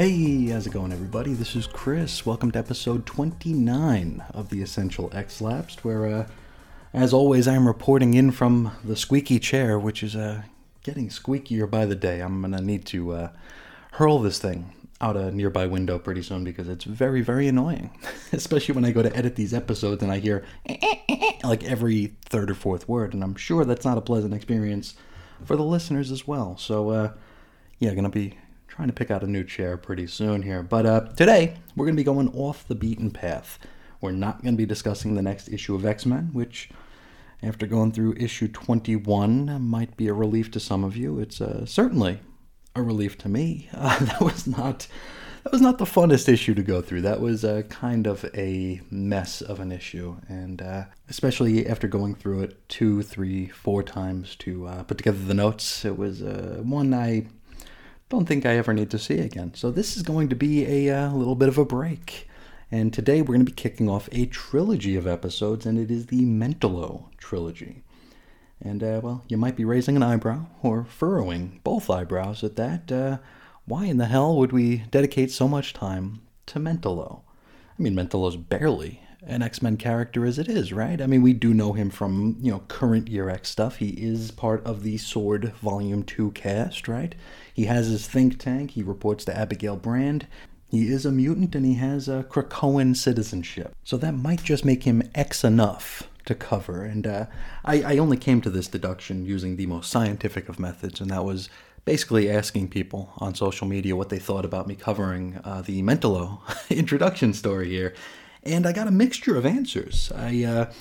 Hey, how's it going, everybody? This is Chris. Welcome to episode 29 of the Essential X Lapsed, where, uh, as always, I'm reporting in from the squeaky chair, which is uh, getting squeakier by the day. I'm gonna need to uh, hurl this thing out a nearby window pretty soon because it's very, very annoying. Especially when I go to edit these episodes and I hear like every third or fourth word, and I'm sure that's not a pleasant experience for the listeners as well. So, uh, yeah, gonna be trying to pick out a new chair pretty soon here. But uh, today, we're gonna be going off the beaten path. We're not gonna be discussing the next issue of X Men, which, after going through issue 21, might be a relief to some of you. It's uh, certainly a relief to me. Uh, that was not that was not the funnest issue to go through. That was a kind of a mess of an issue, and uh, especially after going through it two, three, four times to uh, put together the notes, it was uh, one I don't think I ever need to see again. So this is going to be a uh, little bit of a break. And today we're going to be kicking off a trilogy of episodes, and it is the Mentalo trilogy. And, uh, well, you might be raising an eyebrow, or furrowing both eyebrows at that. Uh, why in the hell would we dedicate so much time to Mentalo? I mean, Mentalo's barely an X-Men character as it is, right? I mean, we do know him from, you know, current year X stuff. He is part of the Sword Volume 2 cast, right? He has his think tank. He reports to Abigail Brand. He is a mutant and he has a Krakoan citizenship. So that might just make him X enough to cover. And uh, I, I only came to this deduction using the most scientific of methods, and that was basically asking people on social media what they thought about me covering uh, the Mentalo introduction story here. And I got a mixture of answers. I. Uh,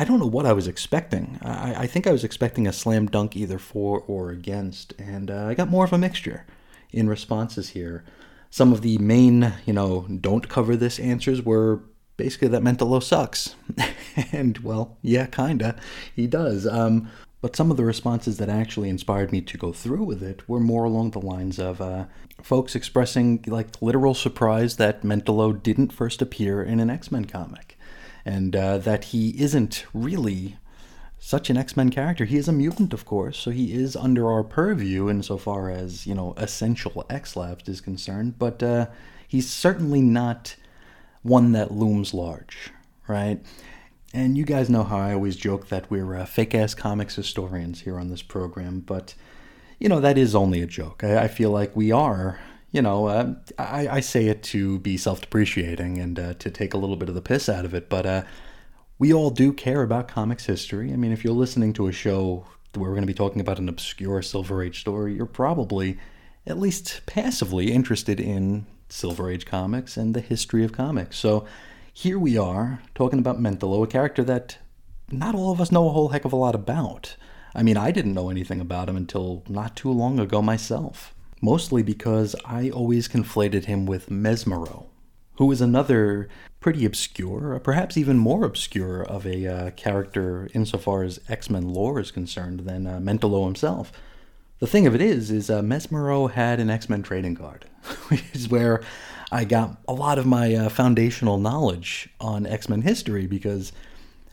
I don't know what I was expecting. I, I, think I was expecting a slam dunk either for or against, and uh, I got more of a mixture in responses here. Some of the main, you know, don't cover this answers were basically that Mentalo sucks. and, well, yeah, kinda. He does. Um, but some of the responses that actually inspired me to go through with it were more along the lines of uh, folks expressing like literal surprise that Mentalo didn't first appear in an X Men comic and uh, that he isn't really such an X-Men character. He is a mutant, of course, so he is under our purview insofar as you know essential X-Labs is concerned. But uh, he's certainly not one that looms large, right? And you guys know how I always joke that we're uh, fake-ass comics historians here on this program, but you know that is only a joke. I, I feel like we are you know, uh, I, I, say it to be self depreciating and uh, to take a little bit of the piss out of it, but uh, we all do care about comics history. I mean, if you're listening to a show where we're going to be talking about an obscure Silver Age story, you're probably at least passively interested in Silver Age comics and the history of comics. So here we are talking about Mentalo, a character that not all of us know a whole heck of a lot about. I mean, I didn't know anything about him until not too long ago myself mostly because I always conflated him with Mesmero, who is another pretty obscure, perhaps even more obscure of a uh, character insofar as X Men lore is concerned than uh, Mentalo himself. The thing of it is, is uh, Mesmero had an X Men trading card, which is where I got a lot of my uh, foundational knowledge on X Men history because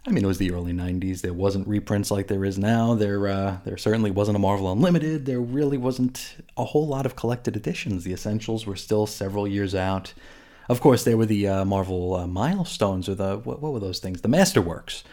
I mean, it was the early '90s. There wasn't reprints like there is now. There, uh, there certainly wasn't a Marvel Unlimited. There really wasn't a whole lot of collected editions. The essentials were still several years out. Of course, there were the uh, Marvel uh, milestones, or the what, what, were those things? The Masterworks,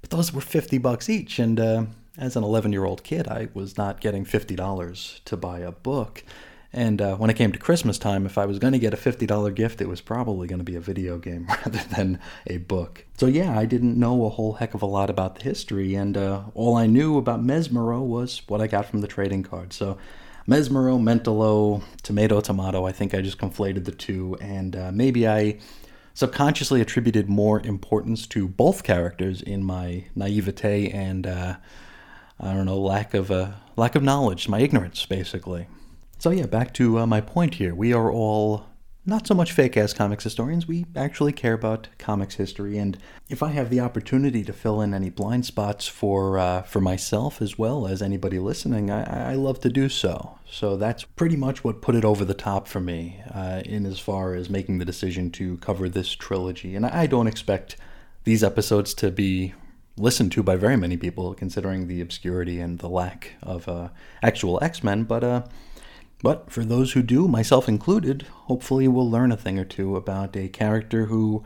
but those were fifty bucks each. And uh, as an eleven-year-old kid, I was not getting fifty dollars to buy a book. And uh, when it came to Christmas time, if I was going to get a $50 gift, it was probably going to be a video game rather than a book. So, yeah, I didn't know a whole heck of a lot about the history, and uh, all I knew about Mesmero was what I got from the trading card. So, Mesmero, Mentalo, Tomato, Tomato, I think I just conflated the two, and uh, maybe I subconsciously attributed more importance to both characters in my naivete and, uh, I don't know, lack of, uh, lack of knowledge, my ignorance, basically. So, yeah, back to uh, my point here. We are all not so much fake ass comics historians. We actually care about comics history, and if I have the opportunity to fill in any blind spots for uh, for myself as well as anybody listening, I, I, love to do so. So that's pretty much what put it over the top for me, uh, in as far as making the decision to cover this trilogy. And I don't expect these episodes to be listened to by very many people, considering the obscurity and the lack of uh, actual X Men. But uh, But for those who do, myself included, hopefully we'll learn a thing or two about a character who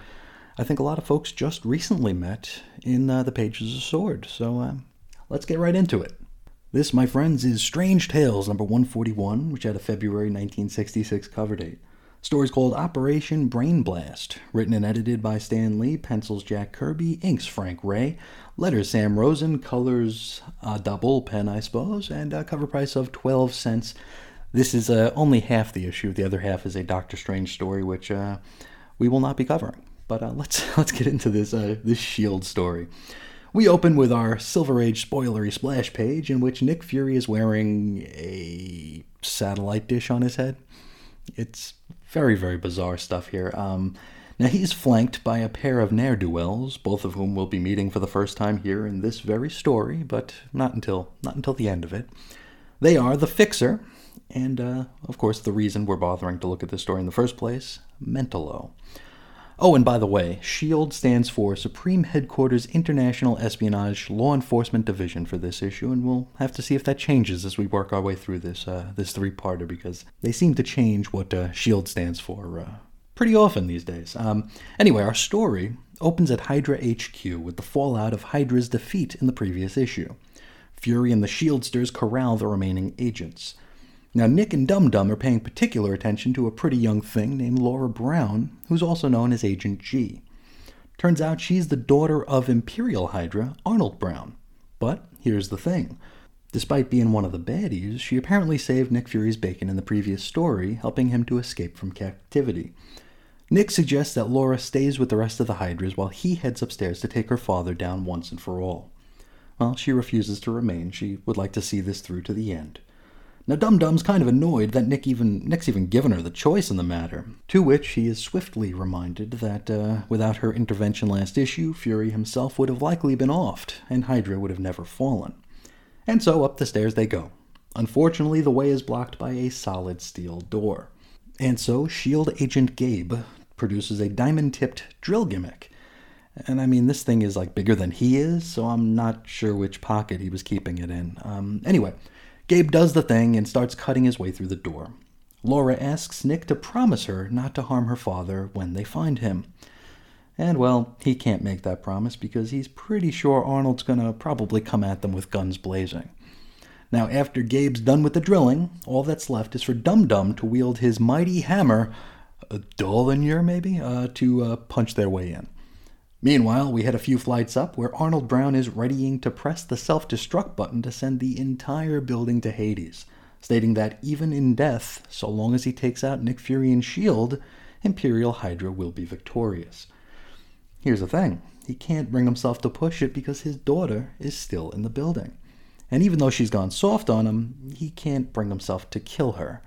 I think a lot of folks just recently met in uh, the pages of Sword. So uh, let's get right into it. This, my friends, is Strange Tales number 141, which had a February 1966 cover date. Story's called Operation Brain Blast, written and edited by Stan Lee, pencils Jack Kirby, inks Frank Ray, letters Sam Rosen, colors a double pen, I suppose, and a cover price of 12 cents. This is uh, only half the issue. The other half is a Doctor Strange story, which uh, we will not be covering. But uh, let's let's get into this uh, this Shield story. We open with our Silver Age spoilery splash page in which Nick Fury is wearing a satellite dish on his head. It's very, very bizarre stuff here. Um, now, he's flanked by a pair of ne'er do wells, both of whom we'll be meeting for the first time here in this very story, but not until, not until the end of it. They are the Fixer, and, uh, of course, the reason we're bothering to look at this story in the first place Mentalo. Oh, and by the way, SHIELD stands for Supreme Headquarters International Espionage Law Enforcement Division for this issue, and we'll have to see if that changes as we work our way through this uh, this three-parter because they seem to change what uh, SHIELD stands for uh, pretty often these days. Um, anyway, our story opens at Hydra HQ with the fallout of Hydra's defeat in the previous issue. Fury and the Shieldsters corral the remaining agents. Now, Nick and Dum Dum are paying particular attention to a pretty young thing named Laura Brown, who's also known as Agent G. Turns out she's the daughter of Imperial Hydra, Arnold Brown. But here's the thing. Despite being one of the baddies, she apparently saved Nick Fury's bacon in the previous story, helping him to escape from captivity. Nick suggests that Laura stays with the rest of the Hydras while he heads upstairs to take her father down once and for all. Well, she refuses to remain. She would like to see this through to the end. Now Dum Dum's kind of annoyed that Nick even Nick's even given her the choice in the matter, to which he is swiftly reminded that uh, without her intervention last issue, Fury himself would have likely been offed, and Hydra would have never fallen. And so up the stairs they go. Unfortunately, the way is blocked by a solid steel door. And so SHIELD agent Gabe produces a diamond tipped drill gimmick. And I mean, this thing is like bigger than he is, so I'm not sure which pocket he was keeping it in. Um, anyway, Gabe does the thing and starts cutting his way through the door. Laura asks Nick to promise her not to harm her father when they find him. And well, he can't make that promise because he's pretty sure Arnold's gonna probably come at them with guns blazing. Now, after Gabe's done with the drilling, all that's left is for Dum Dum to wield his mighty hammer, a Dollinger maybe, uh, to uh, punch their way in. Meanwhile, we head a few flights up where Arnold Brown is readying to press the self destruct button to send the entire building to Hades, stating that even in death, so long as he takes out Nick Fury and S.H.I.E.L.D., Imperial Hydra will be victorious. Here's the thing he can't bring himself to push it because his daughter is still in the building. And even though she's gone soft on him, he can't bring himself to kill her.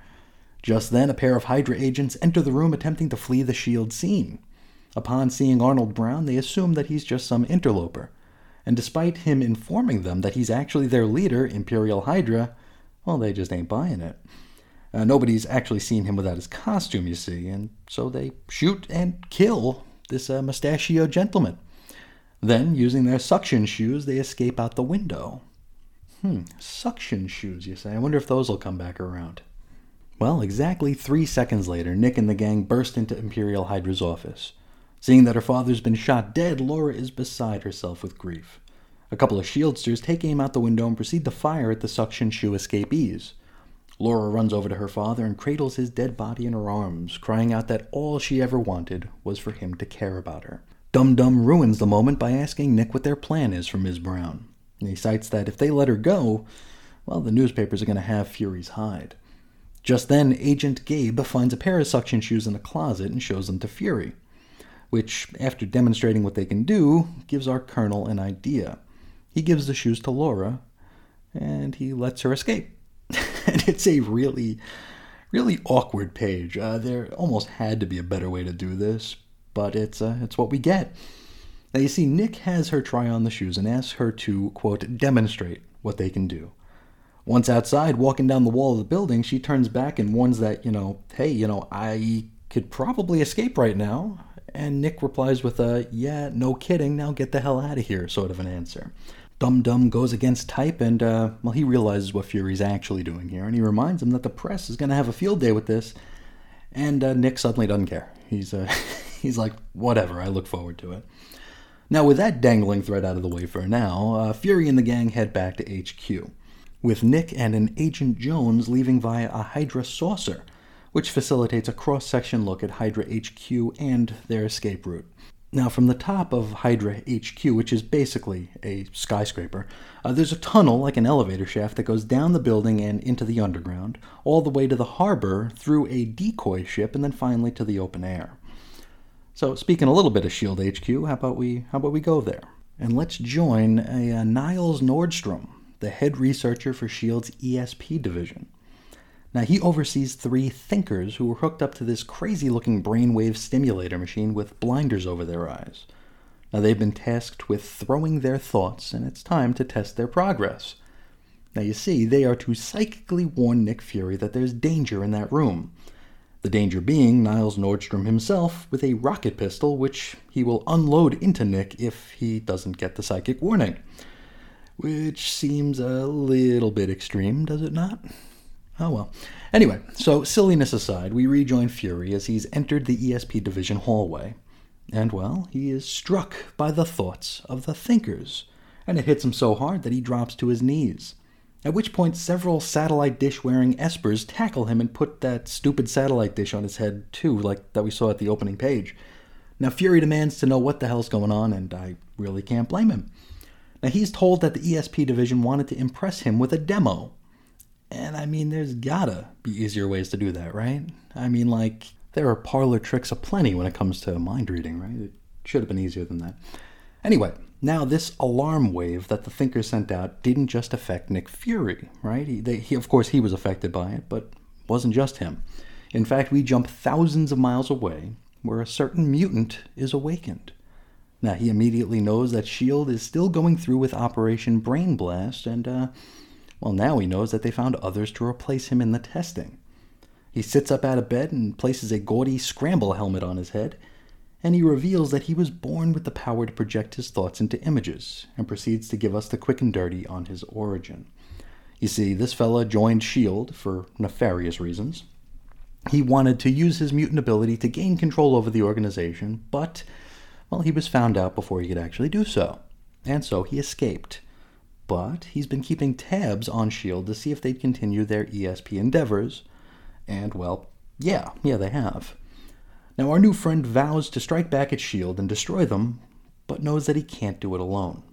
Just then, a pair of Hydra agents enter the room attempting to flee the S.H.I.E.L.D. scene. Upon seeing Arnold Brown, they assume that he's just some interloper. And despite him informing them that he's actually their leader, Imperial Hydra, well, they just ain't buying it. Uh, nobody's actually seen him without his costume, you see, and so they shoot and kill this uh, mustachioed gentleman. Then, using their suction shoes, they escape out the window. Hmm, suction shoes, you say? I wonder if those will come back around. Well, exactly three seconds later, Nick and the gang burst into Imperial Hydra's office. Seeing that her father's been shot dead, Laura is beside herself with grief. A couple of shieldsters take aim out the window and proceed to fire at the suction shoe escapees. Laura runs over to her father and cradles his dead body in her arms, crying out that all she ever wanted was for him to care about her. Dum Dum ruins the moment by asking Nick what their plan is for Ms. Brown. He cites that if they let her go, well, the newspapers are going to have Fury's hide. Just then, Agent Gabe finds a pair of suction shoes in a closet and shows them to Fury which, after demonstrating what they can do, gives our colonel an idea. He gives the shoes to Laura, and he lets her escape. and it's a really, really awkward page. Uh, there almost had to be a better way to do this, but it's uh, it's what we get. Now you see, Nick has her try on the shoes and asks her to quote demonstrate what they can do. Once outside, walking down the wall of the building, she turns back and warns that you know, hey, you know, I could probably escape right now. And Nick replies with a, yeah, no kidding, now get the hell out of here, sort of an answer. Dum Dum goes against type, and, uh, well, he realizes what Fury's actually doing here, and he reminds him that the press is going to have a field day with this, and uh, Nick suddenly doesn't care. He's, uh, he's like, whatever, I look forward to it. Now, with that dangling thread out of the way for now, uh, Fury and the gang head back to HQ, with Nick and an Agent Jones leaving via a Hydra saucer, which facilitates a cross section look at Hydra HQ and their escape route. Now, from the top of Hydra HQ, which is basically a skyscraper, uh, there's a tunnel like an elevator shaft that goes down the building and into the underground, all the way to the harbor through a decoy ship, and then finally to the open air. So, speaking a little bit of Shield HQ, how about we how about we go there and let's join a, a Niles Nordstrom, the head researcher for Shield's ESP division. Now, he oversees three thinkers who were hooked up to this crazy looking brainwave stimulator machine with blinders over their eyes. Now, they've been tasked with throwing their thoughts, and it's time to test their progress. Now, you see, they are to psychically warn Nick Fury that there's danger in that room. The danger being Niles Nordstrom himself with a rocket pistol, which he will unload into Nick if he doesn't get the psychic warning. Which seems a little bit extreme, does it not? Oh well. Anyway, so silliness aside, we rejoin Fury as he's entered the ESP division hallway. And well, he is struck by the thoughts of the thinkers, and it hits him so hard that he drops to his knees. At which point, several satellite dish wearing espers tackle him and put that stupid satellite dish on his head, too, like that we saw at the opening page. Now, Fury demands to know what the hell's going on, and I really can't blame him. Now, he's told that the ESP division wanted to impress him with a demo, and I mean, there's gotta be easier ways to do that, right? I mean, like, there are parlor tricks aplenty when it comes to mind reading, right? It should have been easier than that. Anyway, now this alarm wave that the Thinker sent out didn't just affect Nick Fury, right? He, they, he, of course, he was affected by it, but wasn't just him. In fact, we jump thousands of miles away where a certain mutant is awakened. Now, he immediately knows that S.H.I.E.L.D. is still going through with Operation Brain Blast, and, uh, well, now he knows that they found others to replace him in the testing. He sits up out of bed and places a gaudy scramble helmet on his head, and he reveals that he was born with the power to project his thoughts into images, and proceeds to give us the quick and dirty on his origin. You see, this fella joined S.H.I.E.L.D. for nefarious reasons. He wanted to use his mutant ability to gain control over the organization, but, well, he was found out before he could actually do so. And so he escaped but he's been keeping tabs on S.H.I.E.L.D. to see if they'd continue their ESP endeavors. And, well, yeah, yeah, they have. Now, our new friend vows to strike back at S.H.I.E.L.D. and destroy them, but knows that he can't do it alone.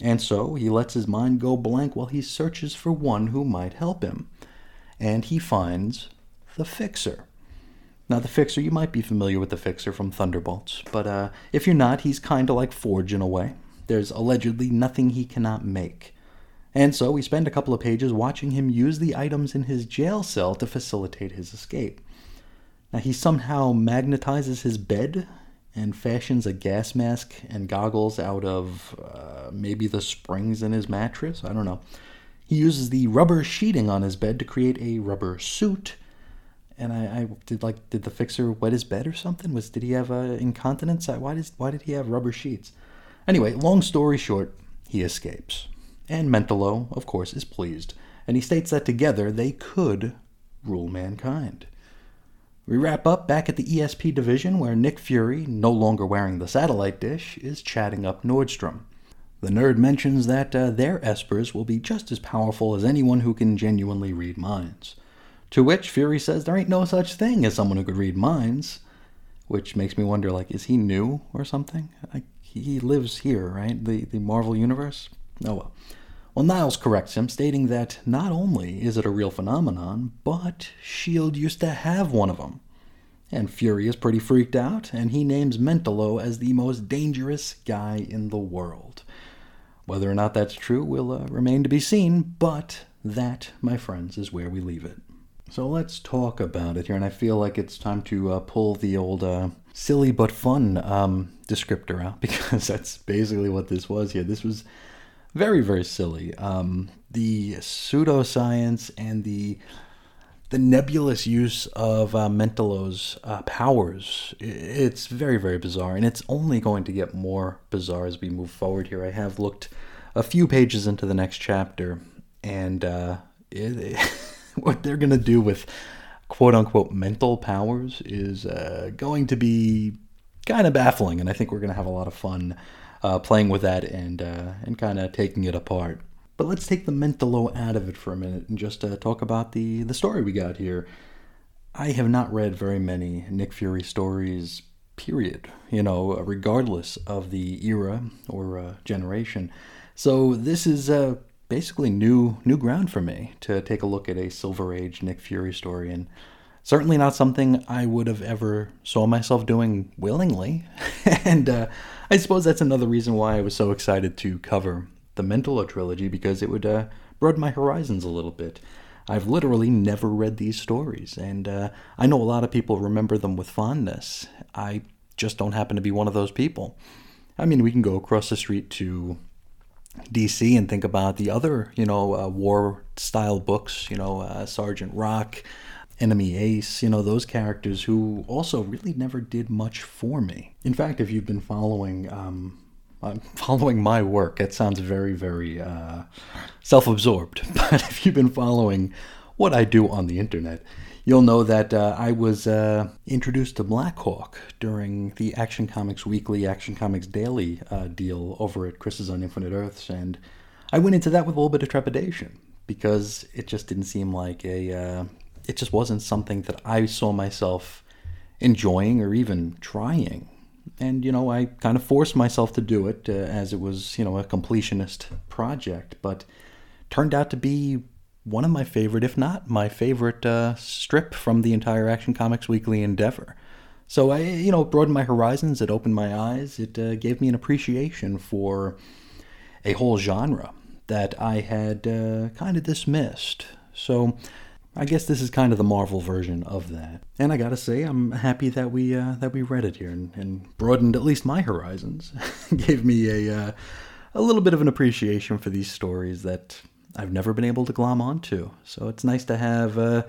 And so he lets his mind go blank while he searches for one who might help him. And he finds the Fixer. Now, the Fixer, you might be familiar with the Fixer from Thunderbolts, but uh, if you're not, he's kind of like Forge in a way. There's allegedly nothing he cannot make. And so we spend a couple of pages watching him use the items in his jail cell to facilitate his escape. Now, he somehow magnetizes his bed and fashions a gas mask and goggles out of uh, maybe the springs in his mattress. I don't know. He uses the rubber sheeting on his bed to create a rubber suit. And I, I did like did the fixer wet his bed or something? Was did he have uh, incontinence? Why does why did he have rubber sheets? Anyway, long story short, he escapes. And Mentalo, of course, is pleased, and he states that together they could rule mankind. We wrap up back at the ESP division where Nick Fury, no longer wearing the satellite dish, is chatting up Nordstrom. The nerd mentions that uh, their espers will be just as powerful as anyone who can genuinely read minds. To which Fury says there ain't no such thing as someone who could read minds. Which makes me wonder, like, is he new or something? I he lives here, right? The, the Marvel Universe? Oh well. Well, Niles corrects him, stating that not only is it a real phenomenon, but S.H.I.E.L.D. used to have one of them. And Fury is pretty freaked out, and he names Mentalo as the most dangerous guy in the world. Whether or not that's true will uh, remain to be seen, but that, my friends, is where we leave it. So let's talk about it here, and I feel like it's time to uh, pull the old uh, silly but fun um, descriptor out because that's basically what this was here. This was very, very silly. Um, the pseudoscience and the the nebulous use of uh, uh, powers, it's very, very bizarre, and it's only going to get more bizarre as we move forward here. I have looked a few pages into the next chapter, and uh, it, what they're going to do with quote unquote mental powers is uh, going to be kind of baffling, and I think we're going to have a lot of fun uh, playing with that and uh, and kind of taking it apart. But let's take the mentalo out of it for a minute and just uh, talk about the the story we got here. I have not read very many Nick Fury stories, period. You know, regardless of the era or uh, generation. So this is uh, basically new new ground for me to take a look at a Silver Age Nick Fury story, and certainly not something I would have ever saw myself doing willingly. and uh, I suppose that's another reason why I was so excited to cover the Mentalo trilogy because it would uh, broaden my horizons a little bit. I've literally never read these stories, and uh, I know a lot of people remember them with fondness. I just don't happen to be one of those people. I mean, we can go across the street to DC and think about the other, you know, uh, war style books, you know, uh, Sergeant Rock, Enemy Ace, you know, those characters who also really never did much for me. In fact, if you've been following, um, uh, following my work, it sounds very, very uh, self absorbed, but if you've been following what I do on the internet, you'll know that uh, I was uh, introduced to Blackhawk during the Action Comics Weekly, Action Comics Daily uh, deal over at Chris's on Infinite Earths, and I went into that with a little bit of trepidation because it just didn't seem like a. Uh, it just wasn't something that I saw myself enjoying or even trying. And, you know, I kind of forced myself to do it uh, as it was, you know, a completionist project, but turned out to be one of my favorite, if not my favorite, uh, strip from the entire Action Comics Weekly endeavor. So I, you know, broadened my horizons. It opened my eyes. It uh, gave me an appreciation for a whole genre that I had uh, kind of dismissed. So I guess this is kind of the Marvel version of that. And I gotta say, I'm happy that we uh, that we read it here and, and, broadened at least my horizons. gave me a uh, a little bit of an appreciation for these stories that I've never been able to glom onto. So it's nice to have a,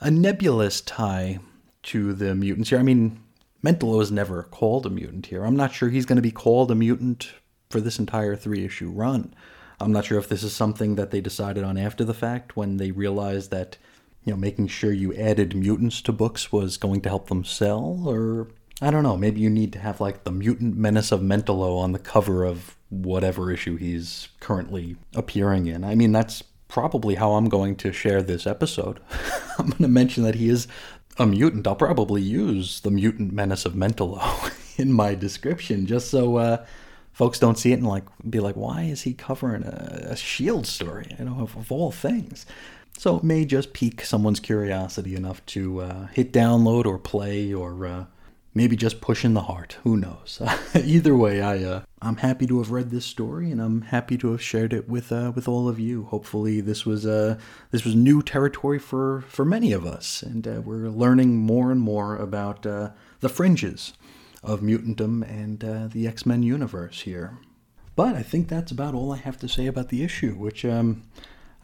a nebulous tie to the mutants here. I mean, Mentalo is never called a mutant here. I'm not sure he's going to be called a mutant for this entire three issue run. I'm not sure if this is something that they decided on after the fact when they realized that, you know, making sure you added mutants to books was going to help them sell, or I don't know, maybe you need to have like the mutant menace of Mentalo on the cover of whatever issue he's currently appearing in. I mean, that's probably how I'm going to share this episode. I'm going to mention that he is a mutant. I'll probably use the mutant menace of Mentalo in my description just so uh, folks don't see it and like be like, why is he covering a, a Shield story? You know, of, of, all things. So it may just pique someone's curiosity enough to uh, hit download or play or uh, maybe just pushing the heart. Who knows? Either way, I uh, I'm happy to have read this story, and I'm happy to have shared it with uh, with all of you. Hopefully, this was uh, this was new territory for for many of us, and uh, we're learning more and more about uh, the fringes of mutantdom and uh, the X Men universe here. But I think that's about all I have to say about the issue, which um,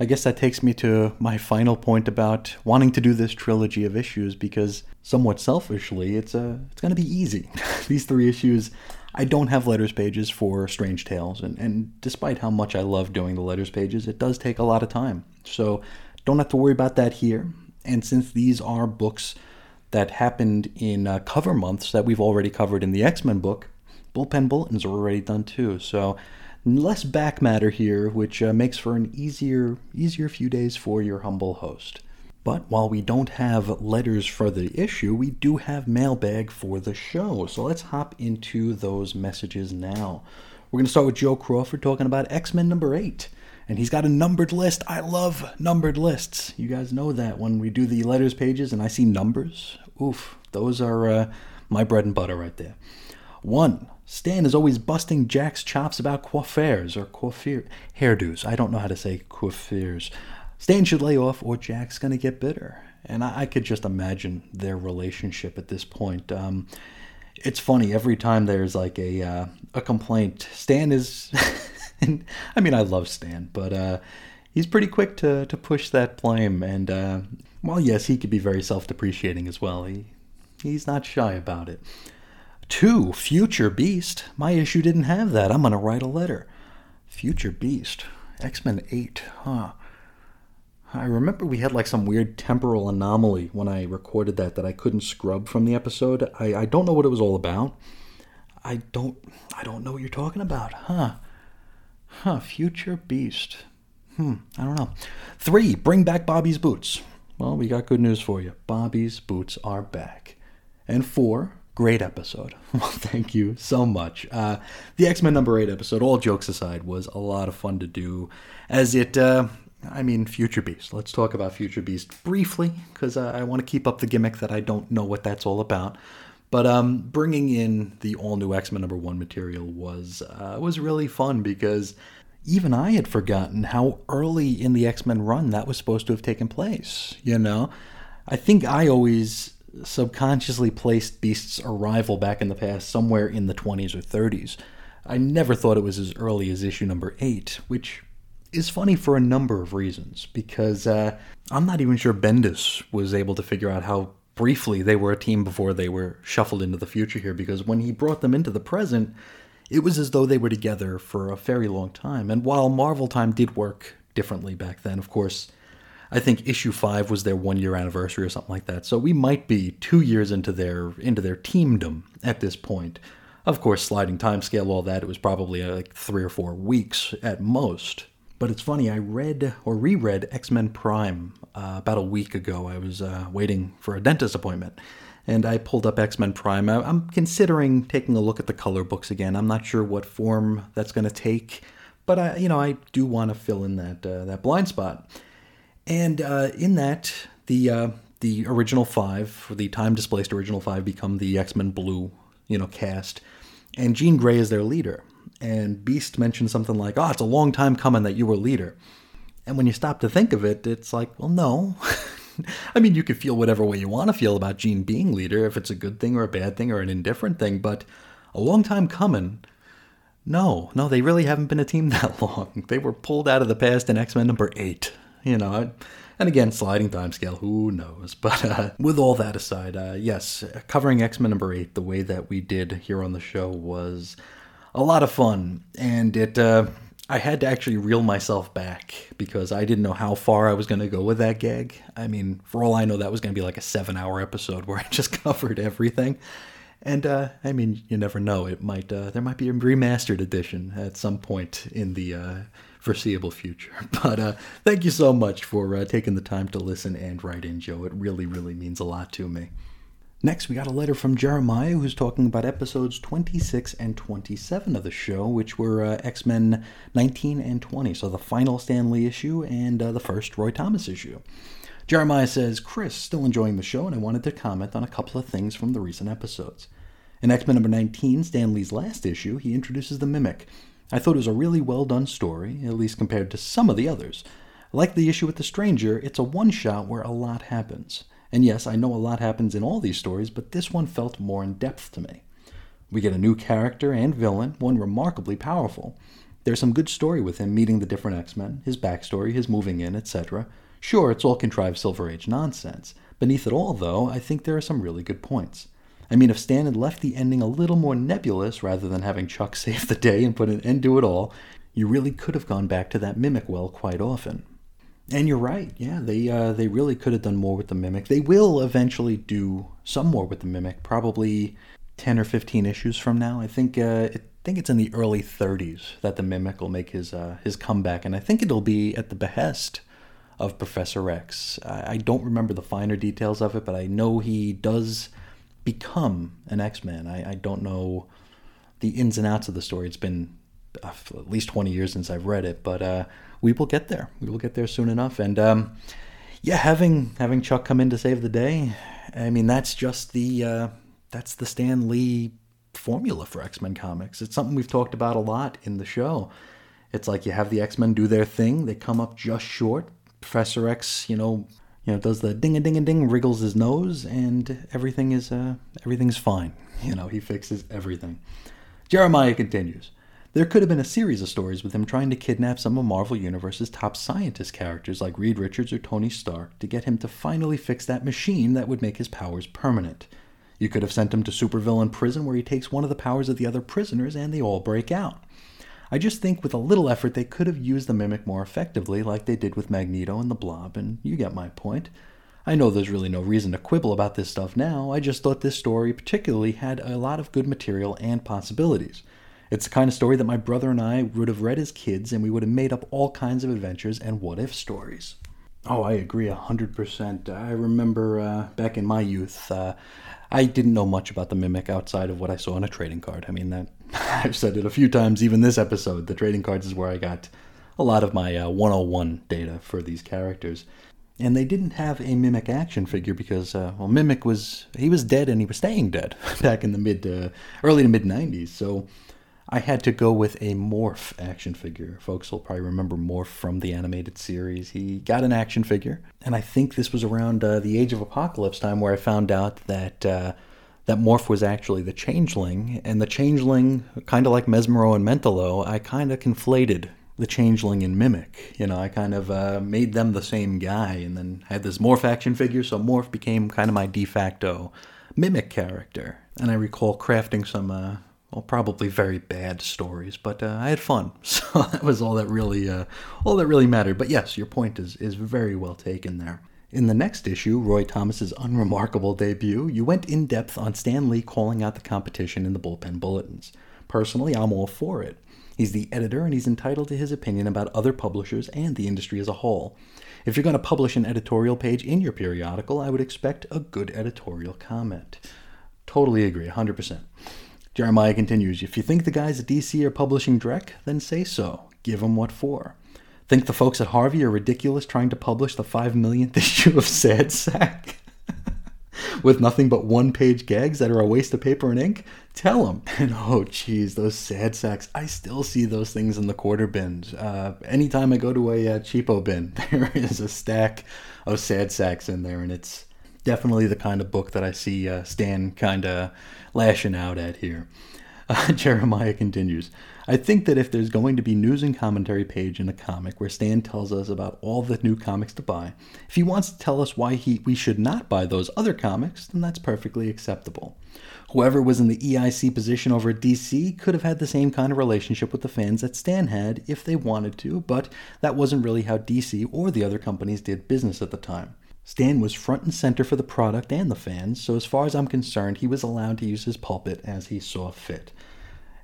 I guess that takes me to my final point about wanting to do this trilogy of issues because somewhat selfishly, it's a it's going to be easy. These three issues, I don't have letters pages for Strange Tales, and, and despite how much I love doing the letters pages, it does take a lot of time. So don't have to worry about that here. And since these are books that happened in uh, cover months that we've already covered in the X Men book, Bullpen Bulletins are already done too. So less back matter here, which uh, makes for an easier easier few days for your humble host. But while we don't have letters for the issue, we do have mailbag for the show. So let's hop into those messages now. We're going to start with Joe Crawford talking about X Men number 8. And he's got a numbered list. I love numbered lists. You guys know that when we do the letters pages and I see numbers, oof, those are uh, my bread and butter right there. One, Stan is always busting Jack's chops about coiffures or coiffure hairdos. I don't know how to say coiffures. Stan should lay off, or Jack's gonna get bitter. And I, I could just imagine their relationship at this point. Um, it's funny every time there's like a uh, a complaint. Stan is, I mean I love Stan, but uh, he's pretty quick to to push that blame. And uh, while yes, he could be very self depreciating as well. He he's not shy about it. Two, Future Beast. My issue didn't have that. I'm going to write a letter. Future Beast. X Men 8, huh? I remember we had like some weird temporal anomaly when I recorded that that I couldn't scrub from the episode. I, I don't know what it was all about. I don't I don't know what you're talking about, huh? Huh, Future Beast. Hmm, I don't know. Three, bring back Bobby's boots. Well, we got good news for you. Bobby's boots are back. And four, great episode. Well, thank you so much. Uh, the X Men number eight episode, all jokes aside, was a lot of fun to do as it. Uh, I mean, Future Beast. Let's talk about Future Beast briefly, because uh, I want to keep up the gimmick that I don't know what that's all about. But um, bringing in the all new X Men number one material was uh, was really fun because even I had forgotten how early in the X Men run that was supposed to have taken place. You know, I think I always subconsciously placed Beast's arrival back in the past somewhere in the 20s or 30s. I never thought it was as early as issue number 8, which is funny for a number of reasons, because uh, I'm not even sure Bendis was able to figure out how briefly they were a team before they were shuffled into the future here, because when he brought them into the present, it was as though they were together for a very long time. And while Marvel Time did work differently back then, of course, I think issue five was their one year anniversary or something like that. So we might be two years into their into their teamdom at this point. Of course, sliding time scale, all that, it was probably uh, like three or four weeks at most. But it's funny, I read or reread X Men Prime uh, about a week ago. I was uh, waiting for a dentist appointment and I pulled up X Men Prime. I'm considering taking a look at the color books again. I'm not sure what form that's going to take, but I, you know, I do want to fill in that uh, that blind spot. And uh, in that, the uh, the original five, the time displaced original five, become the X Men Blue, you know, cast, and Jean Grey is their leader. And Beast mentioned something like, "Oh, it's a long time coming that you were leader." And when you stop to think of it, it's like, well, no. I mean, you could feel whatever way you want to feel about Jean being leader, if it's a good thing or a bad thing or an indifferent thing, but a long time coming. No, no, they really haven't been a team that long. They were pulled out of the past in X Men number eight you know, and again, sliding time scale, who knows? But uh, with all that aside, uh, yes, covering X Men number eight the way that we did here on the show was a lot of fun, and it. Uh, I had to actually reel myself back because I didn't know how far I was going to go with that gag. I mean, for all I know, that was going to be like a seven hour episode where I just covered everything. And uh, I mean, you never know. It might uh, there might be a remastered edition at some point in the uh, foreseeable future. But uh, thank you so much for uh, taking the time to listen and write in, Joe. It really, really means a lot to me. Next, we got a letter from Jeremiah who's talking about episodes 26 and 27 of the show, which were uh, X Men 19 and 20. So the final Stan Lee issue and the first Roy Thomas issue. Jeremiah says, Chris, still enjoying the show, and I wanted to comment on a couple of things from the recent episodes. In X Men number 19, Stan Lee's last issue, he introduces the Mimic, I thought it was a really well done story, at least compared to some of the others. Like the issue with the stranger, it's a one shot where a lot happens. And yes, I know a lot happens in all these stories, but this one felt more in depth to me. We get a new character and villain, one remarkably powerful. There's some good story with him meeting the different X Men, his backstory, his moving in, etc. Sure, it's all contrived Silver Age nonsense. Beneath it all, though, I think there are some really good points. I mean, if Stan had left the ending a little more nebulous rather than having Chuck save the day and put an end to it all, you really could have gone back to that mimic well quite often. And you're right, yeah, they uh, they really could have done more with the mimic. They will eventually do some more with the mimic, probably ten or fifteen issues from now. I think uh, I think it's in the early 30s that the mimic will make his uh, his comeback, and I think it'll be at the behest of Professor X. I, I don't remember the finer details of it, but I know he does become an X Man. I, I don't know the ins and outs of the story. It's been uh, at least 20 years since I've read it, but uh, we will get there. We will get there soon enough. And um, yeah, having having Chuck come in to save the day, I mean that's just the uh, that's the Stan Lee formula for X Men comics. It's something we've talked about a lot in the show. It's like you have the X Men do their thing, they come up just short. Professor X, you know, you know, does the ding a ding a ding, wriggles his nose, and everything is uh, everything's fine. You know, he fixes everything. Jeremiah continues. There could have been a series of stories with him trying to kidnap some of Marvel Universe's top scientist characters like Reed Richards or Tony Stark to get him to finally fix that machine that would make his powers permanent. You could have sent him to supervillain prison where he takes one of the powers of the other prisoners and they all break out. I just think with a little effort they could have used the Mimic more effectively, like they did with Magneto and the Blob, and you get my point. I know there's really no reason to quibble about this stuff now, I just thought this story particularly had a lot of good material and possibilities. It's the kind of story that my brother and I would have read as kids, and we would have made up all kinds of adventures and what if stories. Oh, I agree 100%. I remember uh, back in my youth, uh, I didn't know much about the Mimic outside of what I saw on a trading card. I mean, that I've said it a few times, even this episode. The trading cards is where I got a lot of my uh, 101 data for these characters and they didn't have a Mimic action figure because, uh, well, Mimic was he was dead and he was staying dead back in the mid, uh, early to mid '90s. So I had to go with a Morph action figure. Folks will probably remember Morph from the animated series. He got an action figure, and I think this was around uh, the Age of Apocalypse time where I found out that. Uh, that Morph was actually the Changeling, and the Changeling, kind of like Mesmero and Mentalo, I kind of conflated the changeling and mimic. You know, I kind of uh, made them the same guy, and then had this morph action figure, so morph became kind of my de facto mimic character. And I recall crafting some, uh, well, probably very bad stories, but uh, I had fun, so that was all that really, uh, all that really mattered. But yes, your point is is very well taken there. In the next issue, Roy Thomas's unremarkable debut, you went in depth on Stan Lee calling out the competition in the bullpen bulletins. Personally, I'm all for it. He's the editor and he's entitled to his opinion about other publishers and the industry as a whole. If you're going to publish an editorial page in your periodical, I would expect a good editorial comment. Totally agree, 100%. Jeremiah continues If you think the guys at DC are publishing Drek, then say so. Give them what for. Think the folks at Harvey are ridiculous trying to publish the five millionth issue of Sad Sack? with nothing but one page gags that are a waste of paper and ink, tell them. And oh, geez, those sad sacks. I still see those things in the quarter bins. Uh, anytime I go to a uh, cheapo bin, there is a stack of sad sacks in there, and it's definitely the kind of book that I see uh, Stan kind of lashing out at here. Uh, Jeremiah continues. I think that if there's going to be news and commentary page in a comic where Stan tells us about all the new comics to buy, if he wants to tell us why he we should not buy those other comics, then that's perfectly acceptable. Whoever was in the EIC position over at DC could have had the same kind of relationship with the fans that Stan had if they wanted to, but that wasn't really how DC or the other companies did business at the time. Stan was front and center for the product and the fans, so as far as I'm concerned, he was allowed to use his pulpit as he saw fit.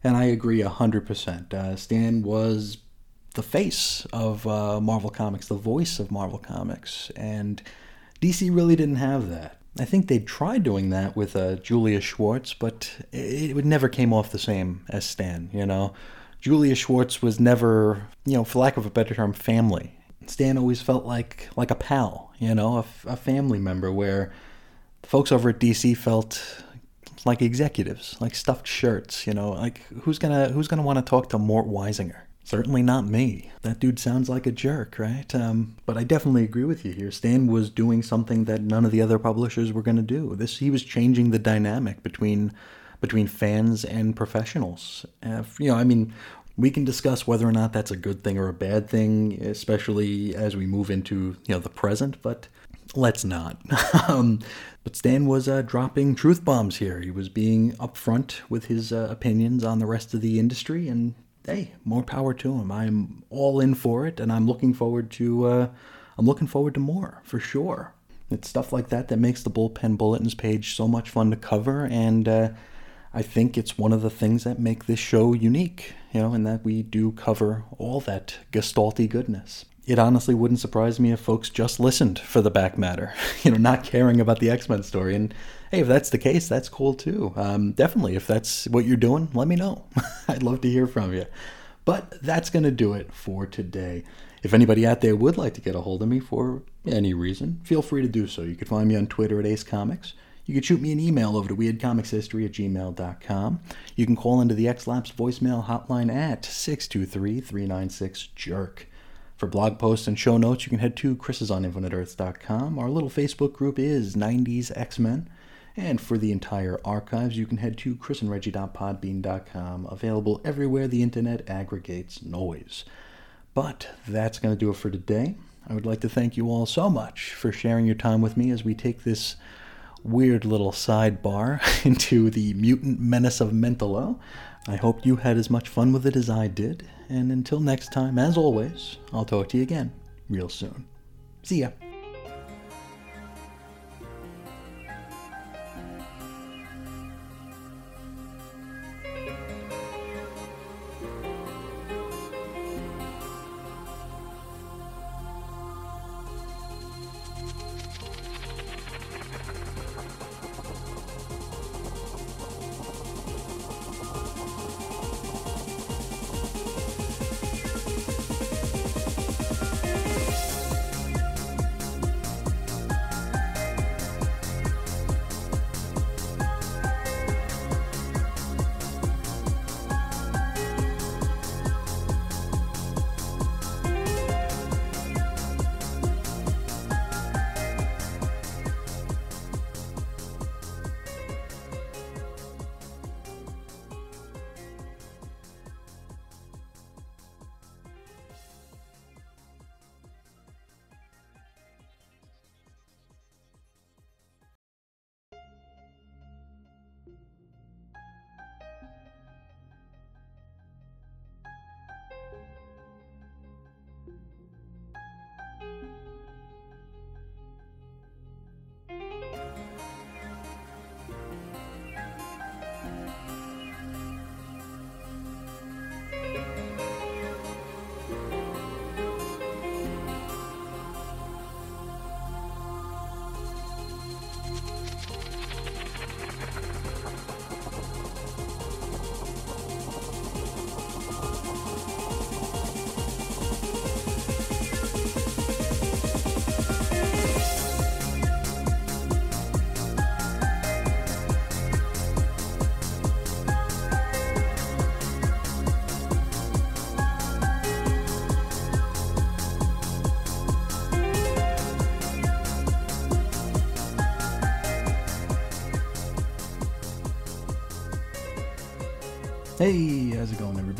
And I agree 100%. Uh, Stan was the face of uh, Marvel Comics, the voice of Marvel Comics, and DC really didn't have that. I think they tried doing that with uh, Julius Schwartz, but it, it never came off the same as Stan, you know? Julius Schwartz was never, you know, for lack of a better term, family. Stan always felt like like a pal, you know, a, family member. Where the folks over at DC felt like executives, like stuffed shirts. You know, like who's gonna who's gonna want to talk to Mort Weisinger? Certainly not me. That dude sounds like a jerk, right? Um, but I definitely agree with you here. Stan was doing something that none of the other publishers were going to do. This he was changing the dynamic between between fans and professionals. Uh, you know, I mean, we can discuss whether or not that's a good thing or a bad thing, especially as we move into you know the present. But let's not. um, but Stan was uh, dropping truth bombs here. He was being upfront with his uh, opinions on the rest of the industry, and hey, more power to him. I'm all in for it, and I'm looking forward to. Uh, I'm looking forward to more for sure. It's stuff like that that makes the bullpen bulletins page so much fun to cover, and uh, I think it's one of the things that make this show unique, you know, in that we do cover all that gestalty goodness. It honestly wouldn't surprise me if folks just listened for the back matter, you know, not caring about the X Men story. And hey, if that's the case, that's cool too. Um, definitely, if that's what you're doing, let me know. I'd love to hear from you. But that's going to do it for today. If anybody out there would like to get a hold of me for any reason, feel free to do so. You can find me on Twitter at Ace Comics. You can shoot me an email over to weirdcomicshistory at gmail.com. You can call into the XLapse voicemail hotline at 623 396 JERK. For blog posts and show notes, you can head to chrisisoninfiniteearths.com. Our little Facebook group is 90s X-Men. And for the entire archives, you can head to chrisandreggie.podbean.com, available everywhere the internet aggregates noise. But that's going to do it for today. I would like to thank you all so much for sharing your time with me as we take this weird little sidebar into the mutant menace of Mentalo. I hope you had as much fun with it as I did, and until next time, as always, I'll talk to you again real soon. See ya.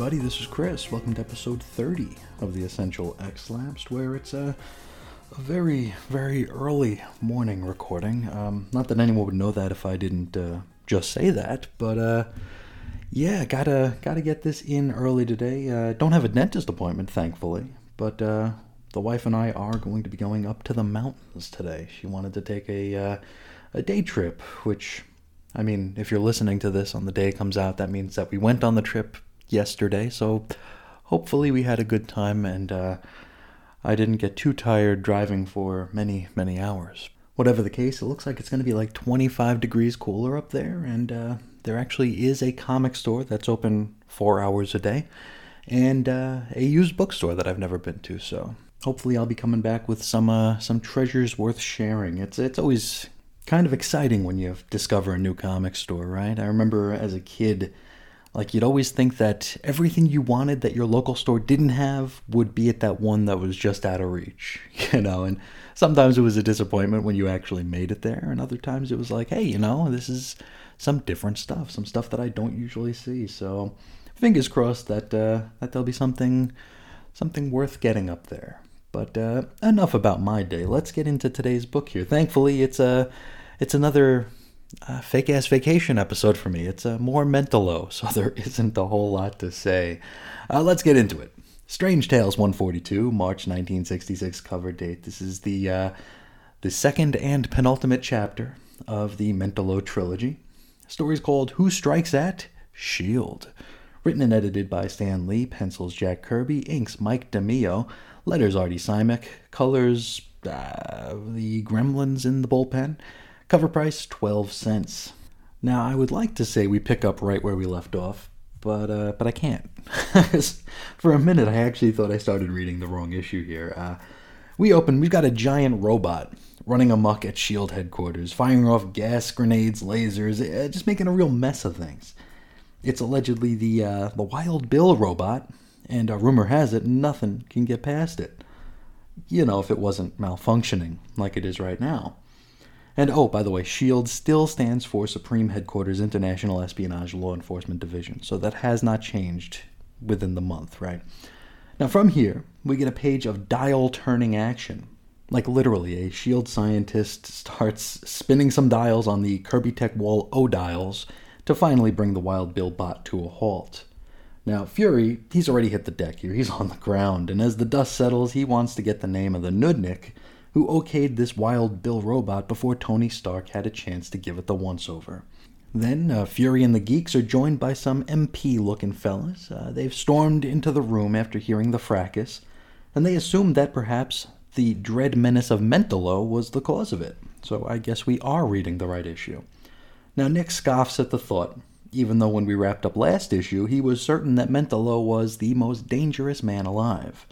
Everybody? This is Chris. Welcome to episode 30 of the Essential X Lapsed, where it's a, a very, very early morning recording. Um, not that anyone would know that if I didn't uh, just say that, but uh, yeah, gotta gotta get this in early today. Uh, don't have a dentist appointment, thankfully, but uh, the wife and I are going to be going up to the mountains today. She wanted to take a uh, a day trip, which I mean, if you're listening to this on the day it comes out, that means that we went on the trip yesterday. So hopefully we had a good time and uh, I didn't get too tired driving for many, many hours. Whatever the case, it looks like it's going to be like 25 degrees cooler up there, and uh, there actually is a comic store that's open four hours a day, and uh, a used bookstore that I've never been to. So hopefully, I'll be coming back with some uh, some treasures worth sharing. It's it's always kind of exciting when you discover a new comic store, right? I remember as a kid, like you'd always think that everything you wanted that your local store didn't have would be at that one that was just out of reach, you know, and sometimes it was a disappointment when you actually made it there, and other times it was like, hey, you know, this is some different stuff, some stuff that I don't usually see. So, fingers crossed that uh, that there'll be something something worth getting up there. But uh, enough about my day. Let's get into today's book here. Thankfully, it's a it's another uh, fake ass vacation episode for me. It's a more mentalo, so there isn't a whole lot to say. Uh, let's get into it. Strange Tales 142, March 1966 cover date. This is the uh, the second and penultimate chapter of the Mentalo trilogy. Story's called Who Strikes at Shield. Written and edited by Stan Lee, pencils Jack Kirby, inks Mike DeMeo, letters Artie Simek, colors uh, the Gremlins in the bullpen. Cover price 12 cents. Now, I would like to say we pick up right where we left off, but uh, but I can't. For a minute, I actually thought I started reading the wrong issue here. Uh, we open, we've got a giant robot running amuck at SHIELD headquarters, firing off gas grenades, lasers, uh, just making a real mess of things. It's allegedly the, uh, the Wild Bill robot, and uh, rumor has it nothing can get past it. You know, if it wasn't malfunctioning like it is right now. And oh, by the way, SHIELD still stands for Supreme Headquarters International Espionage Law Enforcement Division, so that has not changed within the month, right? Now, from here, we get a page of dial turning action. Like literally, a SHIELD scientist starts spinning some dials on the Kirby Tech Wall O dials to finally bring the Wild Bill bot to a halt. Now, Fury, he's already hit the deck here. He's on the ground, and as the dust settles, he wants to get the name of the Nudnik who okayed this Wild Bill robot before Tony Stark had a chance to give it the once over. Then uh, Fury and the Geeks are joined by some MP looking fellas. Uh, they've stormed into the room after hearing the fracas, and they assumed that perhaps the dread menace of Mentalo was the cause of it. So I guess we are reading the right issue. Now, Nick scoffs at the thought, even though when we wrapped up last issue, he was certain that Mentalo was the most dangerous man alive.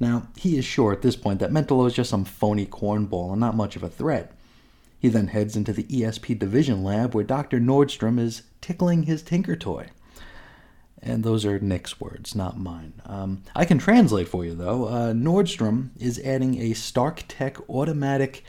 Now, he is sure at this point that Mentalo is just some phony cornball and not much of a threat. He then heads into the ESP Division lab where Dr. Nordstrom is tickling his Tinker Toy. And those are Nick's words, not mine. Um, I can translate for you, though. Uh, Nordstrom is adding a Stark Tech automatic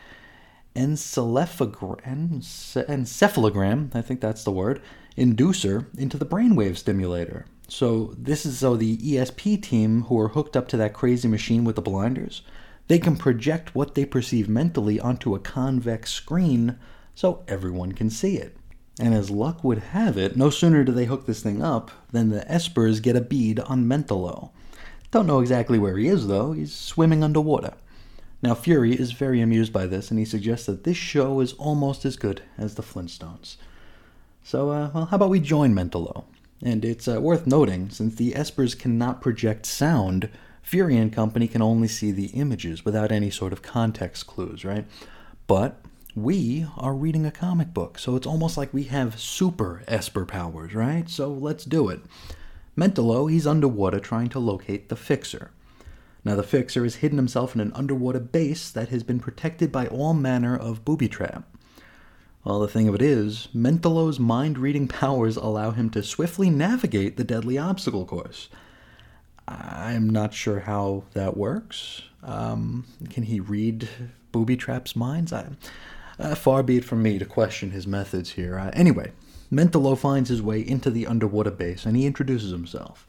encephalogram, I think that's the word, inducer into the brainwave stimulator. So this is so the ESP team who are hooked up to that crazy machine with the blinders they can project what they perceive mentally onto a convex screen so everyone can see it. And as luck would have it, no sooner do they hook this thing up than the Espers get a bead on Mentalo. Don't know exactly where he is, though. He's swimming underwater. Now, Fury is very amused by this, and he suggests that this show is almost as good as the Flintstones. So, uh, well, how about we join Mentalo? And it's uh, worth noting, since the Espers cannot project sound, Fury and company can only see the images without any sort of context clues, right? But we are reading a comic book, so it's almost like we have super Esper powers, right? So let's do it. Mentalo, he's underwater trying to locate the Fixer. Now, the Fixer has hidden himself in an underwater base that has been protected by all manner of booby trap. Well, the thing of it is, Mentalo's mind reading powers allow him to swiftly navigate the deadly obstacle course. I'm not sure how that works. Um, can he read booby traps' minds? I, uh, far be it from me to question his methods here. Uh, anyway, Mentalo finds his way into the underwater base and he introduces himself.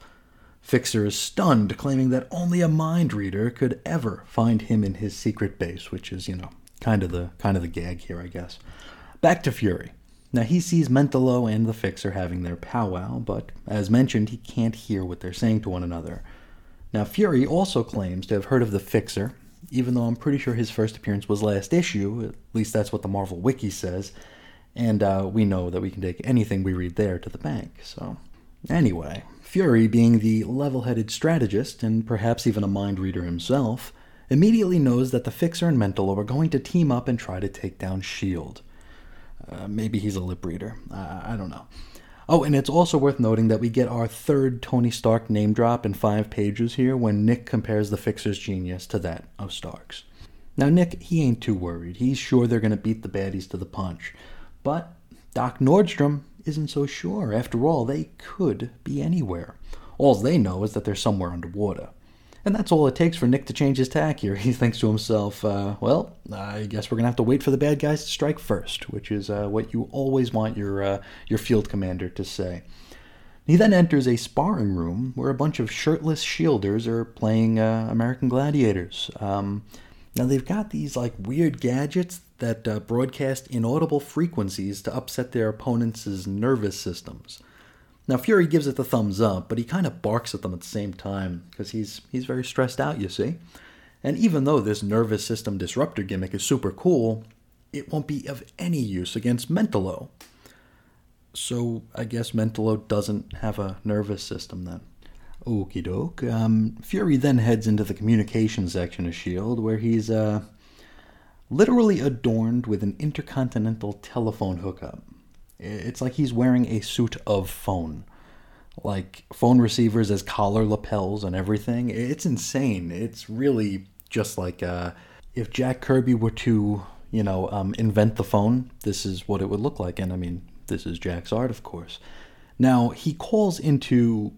Fixer is stunned, claiming that only a mind reader could ever find him in his secret base, which is, you know, kind of the kind of the gag here, I guess. Back to Fury. Now he sees Mentalo and the Fixer having their powwow, but as mentioned, he can't hear what they're saying to one another. Now Fury also claims to have heard of the Fixer, even though I'm pretty sure his first appearance was last issue, at least that's what the Marvel Wiki says, and uh, we know that we can take anything we read there to the bank, so. Anyway, Fury, being the level headed strategist, and perhaps even a mind reader himself, immediately knows that the Fixer and Mentalo are going to team up and try to take down S.H.I.E.L.D. Uh, maybe he's a lip reader. I don't know. Oh, and it's also worth noting that we get our third Tony Stark name drop in five pages here when Nick compares the Fixer's genius to that of Stark's. Now, Nick, he ain't too worried. He's sure they're going to beat the baddies to the punch. But Doc Nordstrom isn't so sure. After all, they could be anywhere. All they know is that they're somewhere underwater. And that's all it takes for Nick to change his tack here. He thinks to himself, uh, well, I guess we're going to have to wait for the bad guys to strike first, which is uh, what you always want your, uh, your field commander to say. He then enters a sparring room where a bunch of shirtless shielders are playing uh, American Gladiators. Um, now, they've got these like weird gadgets that uh, broadcast inaudible frequencies to upset their opponents' nervous systems. Now Fury gives it the thumbs up, but he kind of barks at them at the same time because he's he's very stressed out, you see. And even though this nervous system disruptor gimmick is super cool, it won't be of any use against Mentalo. So I guess Mentalo doesn't have a nervous system then. Okie doke. Um, Fury then heads into the communication section of S.H.I.E.L.D., where he's uh, literally adorned with an intercontinental telephone hookup. It's like he's wearing a suit of phone. Like phone receivers as collar lapels and everything. It's insane. It's really just like uh, if Jack Kirby were to, you know, um, invent the phone, this is what it would look like. And I mean, this is Jack's art, of course. Now, he calls into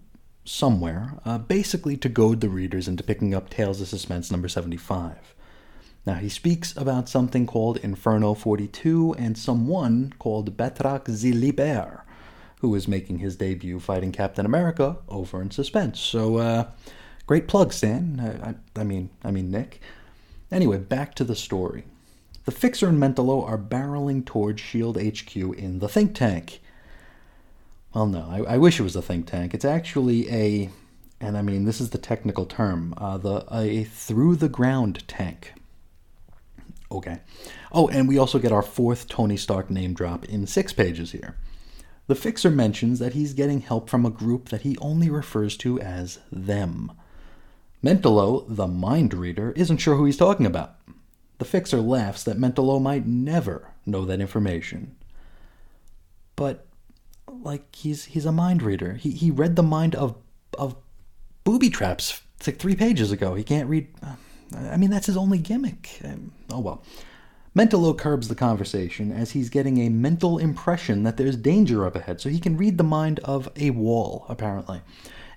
somewhere, uh, basically to goad the readers into picking up Tales of Suspense number 75. Now, he speaks about something called Inferno 42 and someone called Batroc ze Leaper, who is making his debut fighting Captain America over in suspense. So, uh, great plug, Stan. I, I, I, mean, I mean, Nick. Anyway, back to the story. The Fixer and Mentalo are barreling towards SHIELD HQ in the think tank. well, no, I, I, wish it was a think tank. It's actually a, and I mean this is the technical term, uh, the a through the ground tank. Okay. Oh, and we also get our fourth Tony Stark name drop in six pages here. The fixer mentions that he's getting help from a group that he only refers to as them. Mentalo, the mind reader, isn't sure who he's talking about. The fixer laughs that Mentalo might never know that information. But like he's he's a mind reader. He he read the mind of of booby traps it's like three pages ago. He can't read. I mean, that's his only gimmick. Um, oh well. Mentalo curbs the conversation as he's getting a mental impression that there's danger up ahead, so he can read the mind of a wall, apparently.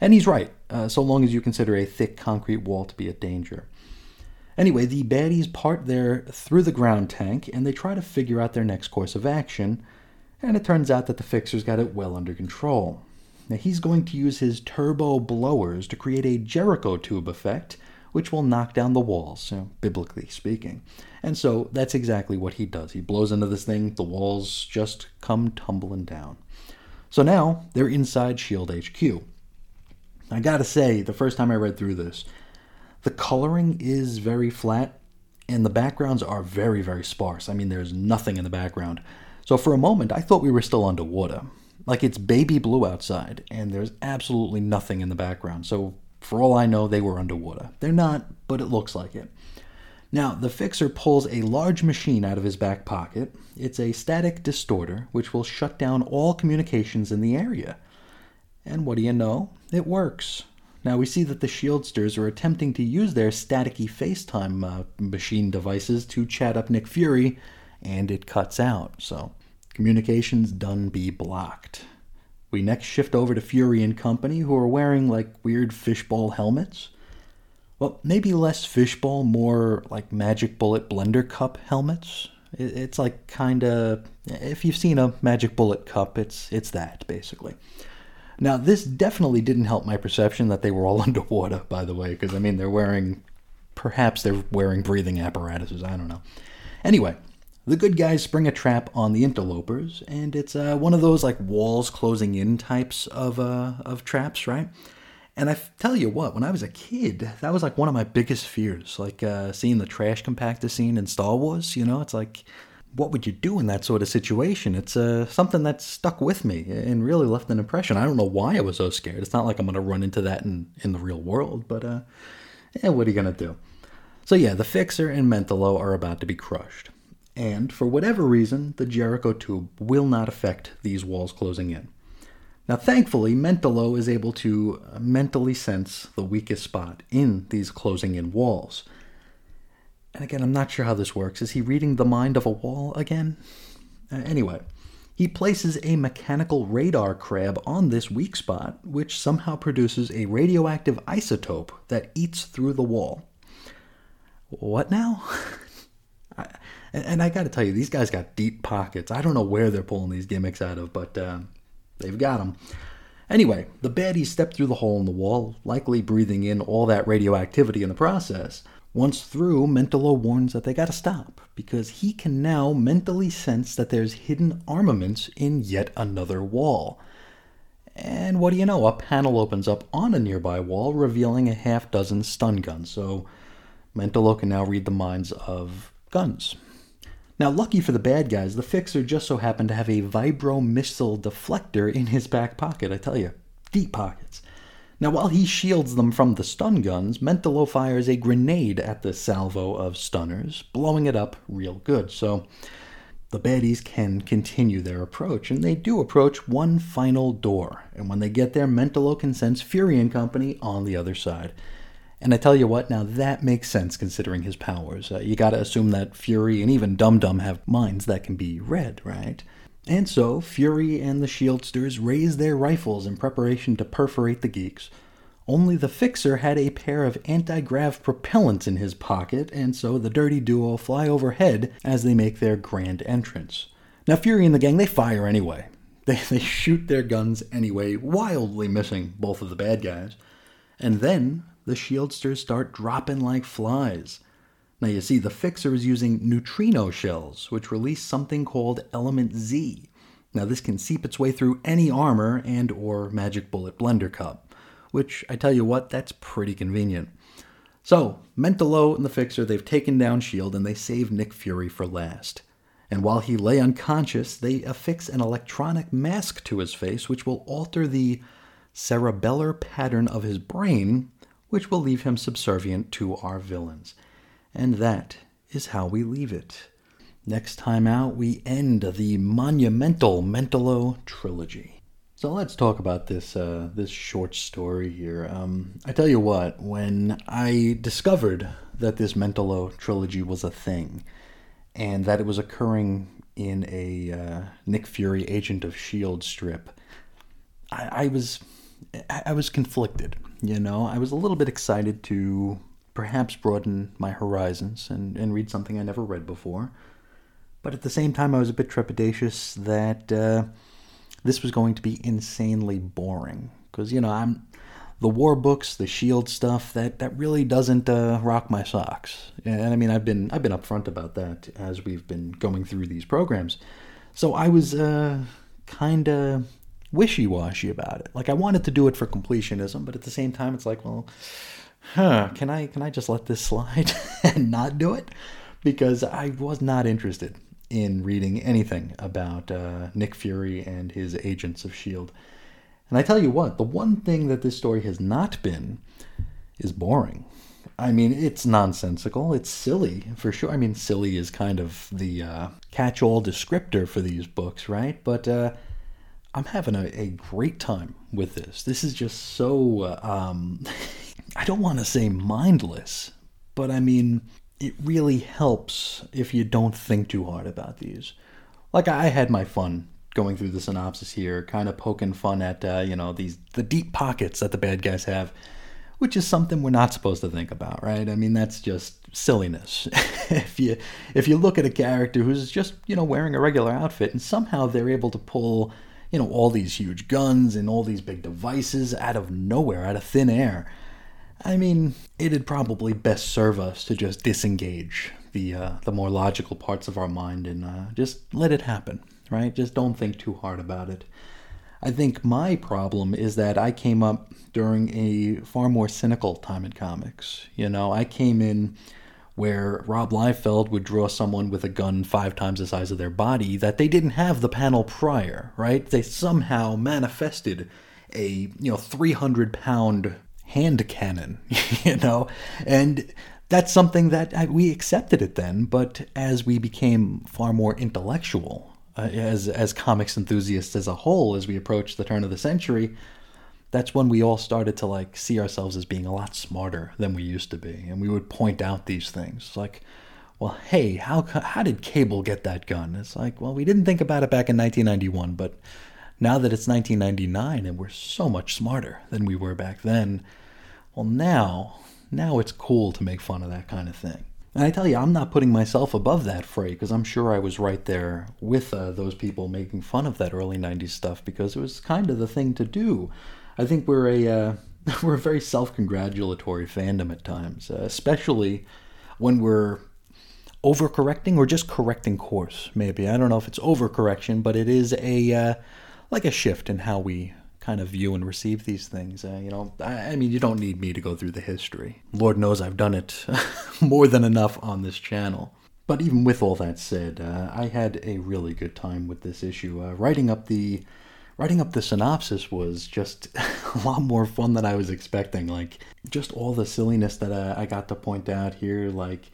And he's right, uh, so long as you consider a thick concrete wall to be a danger. Anyway, the baddies part their through the ground tank and they try to figure out their next course of action, and it turns out that the fixer's got it well under control. Now, he's going to use his turbo blowers to create a Jericho tube effect, which will knock down the walls, you know, biblically speaking. And so that's exactly what he does. He blows into this thing, the walls just come tumbling down. So now they're inside Shield HQ. I gotta say, the first time I read through this, the coloring is very flat and the backgrounds are very, very sparse. I mean, there's nothing in the background. So for a moment, I thought we were still underwater. Like it's baby blue outside, and there's absolutely nothing in the background. So for all I know, they were underwater. They're not, but it looks like it. Now, the fixer pulls a large machine out of his back pocket. It's a static distorter, which will shut down all communications in the area. And what do you know? It works. Now we see that the Shieldsters are attempting to use their staticky FaceTime uh, machine devices to chat up Nick Fury, and it cuts out. So communications done be blocked. We next shift over to Fury and Company, who are wearing like weird fishbowl helmets. Well, maybe less fishbowl, more like Magic Bullet Blender Cup helmets. It's like kind of if you've seen a Magic Bullet cup, it's it's that basically. Now, this definitely didn't help my perception that they were all underwater, by the way, because I mean they're wearing perhaps they're wearing breathing apparatuses, I don't know. Anyway, the good guys spring a trap on the interlopers, and it's uh, one of those like walls closing in types of uh, of traps, right? And I tell you what, when I was a kid, that was like one of my biggest fears, like uh, seeing the trash compactor scene in Star Wars. You know, it's like, what would you do in that sort of situation? It's uh, something that stuck with me and really left an impression. I don't know why I was so scared. It's not like I'm going to run into that in, in the real world, but uh, yeah, what are you going to do? So yeah, the Fixer and Mentalo are about to be crushed and for whatever reason, the Jericho tube will not affect these walls closing in. Now, thankfully, Mentalo is able to mentally sense the weakest spot in these closing in walls. And again, I'm not sure how this works. Is he reading the mind of a wall again? Uh, anyway, he places a mechanical radar crab on this weak spot, which somehow produces a radioactive isotope that eats through the wall. What now? And, and I got to tell you, these guys got deep pockets. I don't know where they're pulling these gimmicks out of, but uh, they've got them. Anyway, the baddies step through the hole in the wall, likely breathing in all that radioactivity in the process. Once through, Mentalo warns that they gotta stop, because he can now mentally sense that there's hidden armaments in yet another wall. And what do you know? A panel opens up on a nearby wall, revealing a half dozen stun guns. So Mentalo can now read the minds of guns. Now, lucky for the bad guys, the Fixer just so happened to have a vibro missile deflector in his back pocket, I tell you. Deep pockets. Now, while he shields them from the stun guns, Mentalo fires a grenade at the salvo of stunners, blowing it up real good. So the baddies can continue their approach, and they do approach one final door. And when they get there, Mentalo can sense Fury and Company on the other side. And I tell you what, now that makes sense considering his powers. Uh, you gotta assume that Fury and even Dum Dum have minds that can be read, right? And so, Fury and the Shieldsters raise their rifles in preparation to perforate the geeks. Only the Fixer had a pair of anti grav propellants in his pocket, and so the dirty duo fly overhead as they make their grand entrance. Now, Fury and the gang, they fire anyway. They, they shoot their guns anyway, wildly missing both of the bad guys. And then the shieldsters start dropping like flies. Now you see, the fixer is using neutrino shells, which release something called element Z. Now this can seep its way through any armor and or magic bullet blender cup, which I tell you what, that's pretty convenient. So, Mentalo and the Fixer, they've taken down S.H.I.E.L.D. and they save Nick Fury for last. And while he lay unconscious, they affix an electronic mask to his face, which will alter the cerebellar pattern of his brain, which will leave him subservient to our villains. And that is how we leave it. Next time out, we end the monumental Mentalo trilogy. So let's talk about this uh, this short story here. Um, I tell you what, when I discovered that this Mentalo trilogy was a thing, and that it was occurring in a uh, Nick Fury Agent of Shield strip, I, I was I was conflicted. You know, I was a little bit excited to perhaps broaden my horizons and, and read something I never read before, but at the same time, I was a bit trepidatious that. Uh, this was going to be insanely boring because you know I'm the war books, the shield stuff that that really doesn't uh, rock my socks. And I mean I've been I've been upfront about that as we've been going through these programs. So I was uh, kind of wishy-washy about it. Like I wanted to do it for completionism, but at the same time it's like, well, huh, can I can I just let this slide and not do it? Because I was not interested in reading anything about uh, Nick Fury and his agents of S.H.I.E.L.D. And I tell you what, the one thing that this story has not been is boring. I mean, it's nonsensical. It's silly, for sure. I mean, silly is kind of the uh, catch all descriptor for these books, right? But uh, I'm having a, a, great time with this. This is just so, uh, um, I don't want to say mindless, but I mean, it really helps if you don't think too hard about these. Like I had my fun going through the synopsis here, kind of poking fun at uh, you know these the deep pockets that the bad guys have, which is something we're not supposed to think about, right? I mean that's just silliness. if you if you look at a character who's just you know wearing a regular outfit and somehow they're able to pull you know all these huge guns and all these big devices out of nowhere, out of thin air I mean, it'd probably best serve us to just disengage the uh, the more logical parts of our mind and uh, just let it happen, right? Just don't think too hard about it. I think my problem is that I came up during a far more cynical time in comics. You know, I came in where Rob Liefeld would draw someone with a gun five times the size of their body that they didn't have the panel prior, right? They somehow manifested a you know 300 pound hand cannon, you know? And that's something that I, we accepted it then, but as we became far more intellectual, uh, as, as comics enthusiasts as a whole, as we approached the turn of the century, that's when we all started to like see ourselves as being a lot smarter than we used to be. And we would point out these things like, well, hey, how, how did Cable get that gun? It's like, well, we didn't think about it back in 1991, but now that it's 1999 and we're so much smarter than we were back then, well, now, now it's cool to make fun of that kind of thing. And I tell you, I'm not putting myself above that fray because I'm sure I was right there with uh, those people making fun of that early '90s stuff because it was kind of the thing to do. I think we're a uh, we're a very self-congratulatory fandom at times, uh, especially when we're overcorrecting or just correcting course. Maybe I don't know if it's overcorrection, but it is a uh, like a shift in how we kind of view and receive these things. Uh, you know, I, I, mean, you don't need me to go through the history. Lord knows I've done it more than enough on this channel. But even with all that said, uh, I had a really good time with this issue. Uh, writing up the writing up the synopsis was just a lot more fun than I was expecting. Like just all the silliness that uh, I got to point out here, like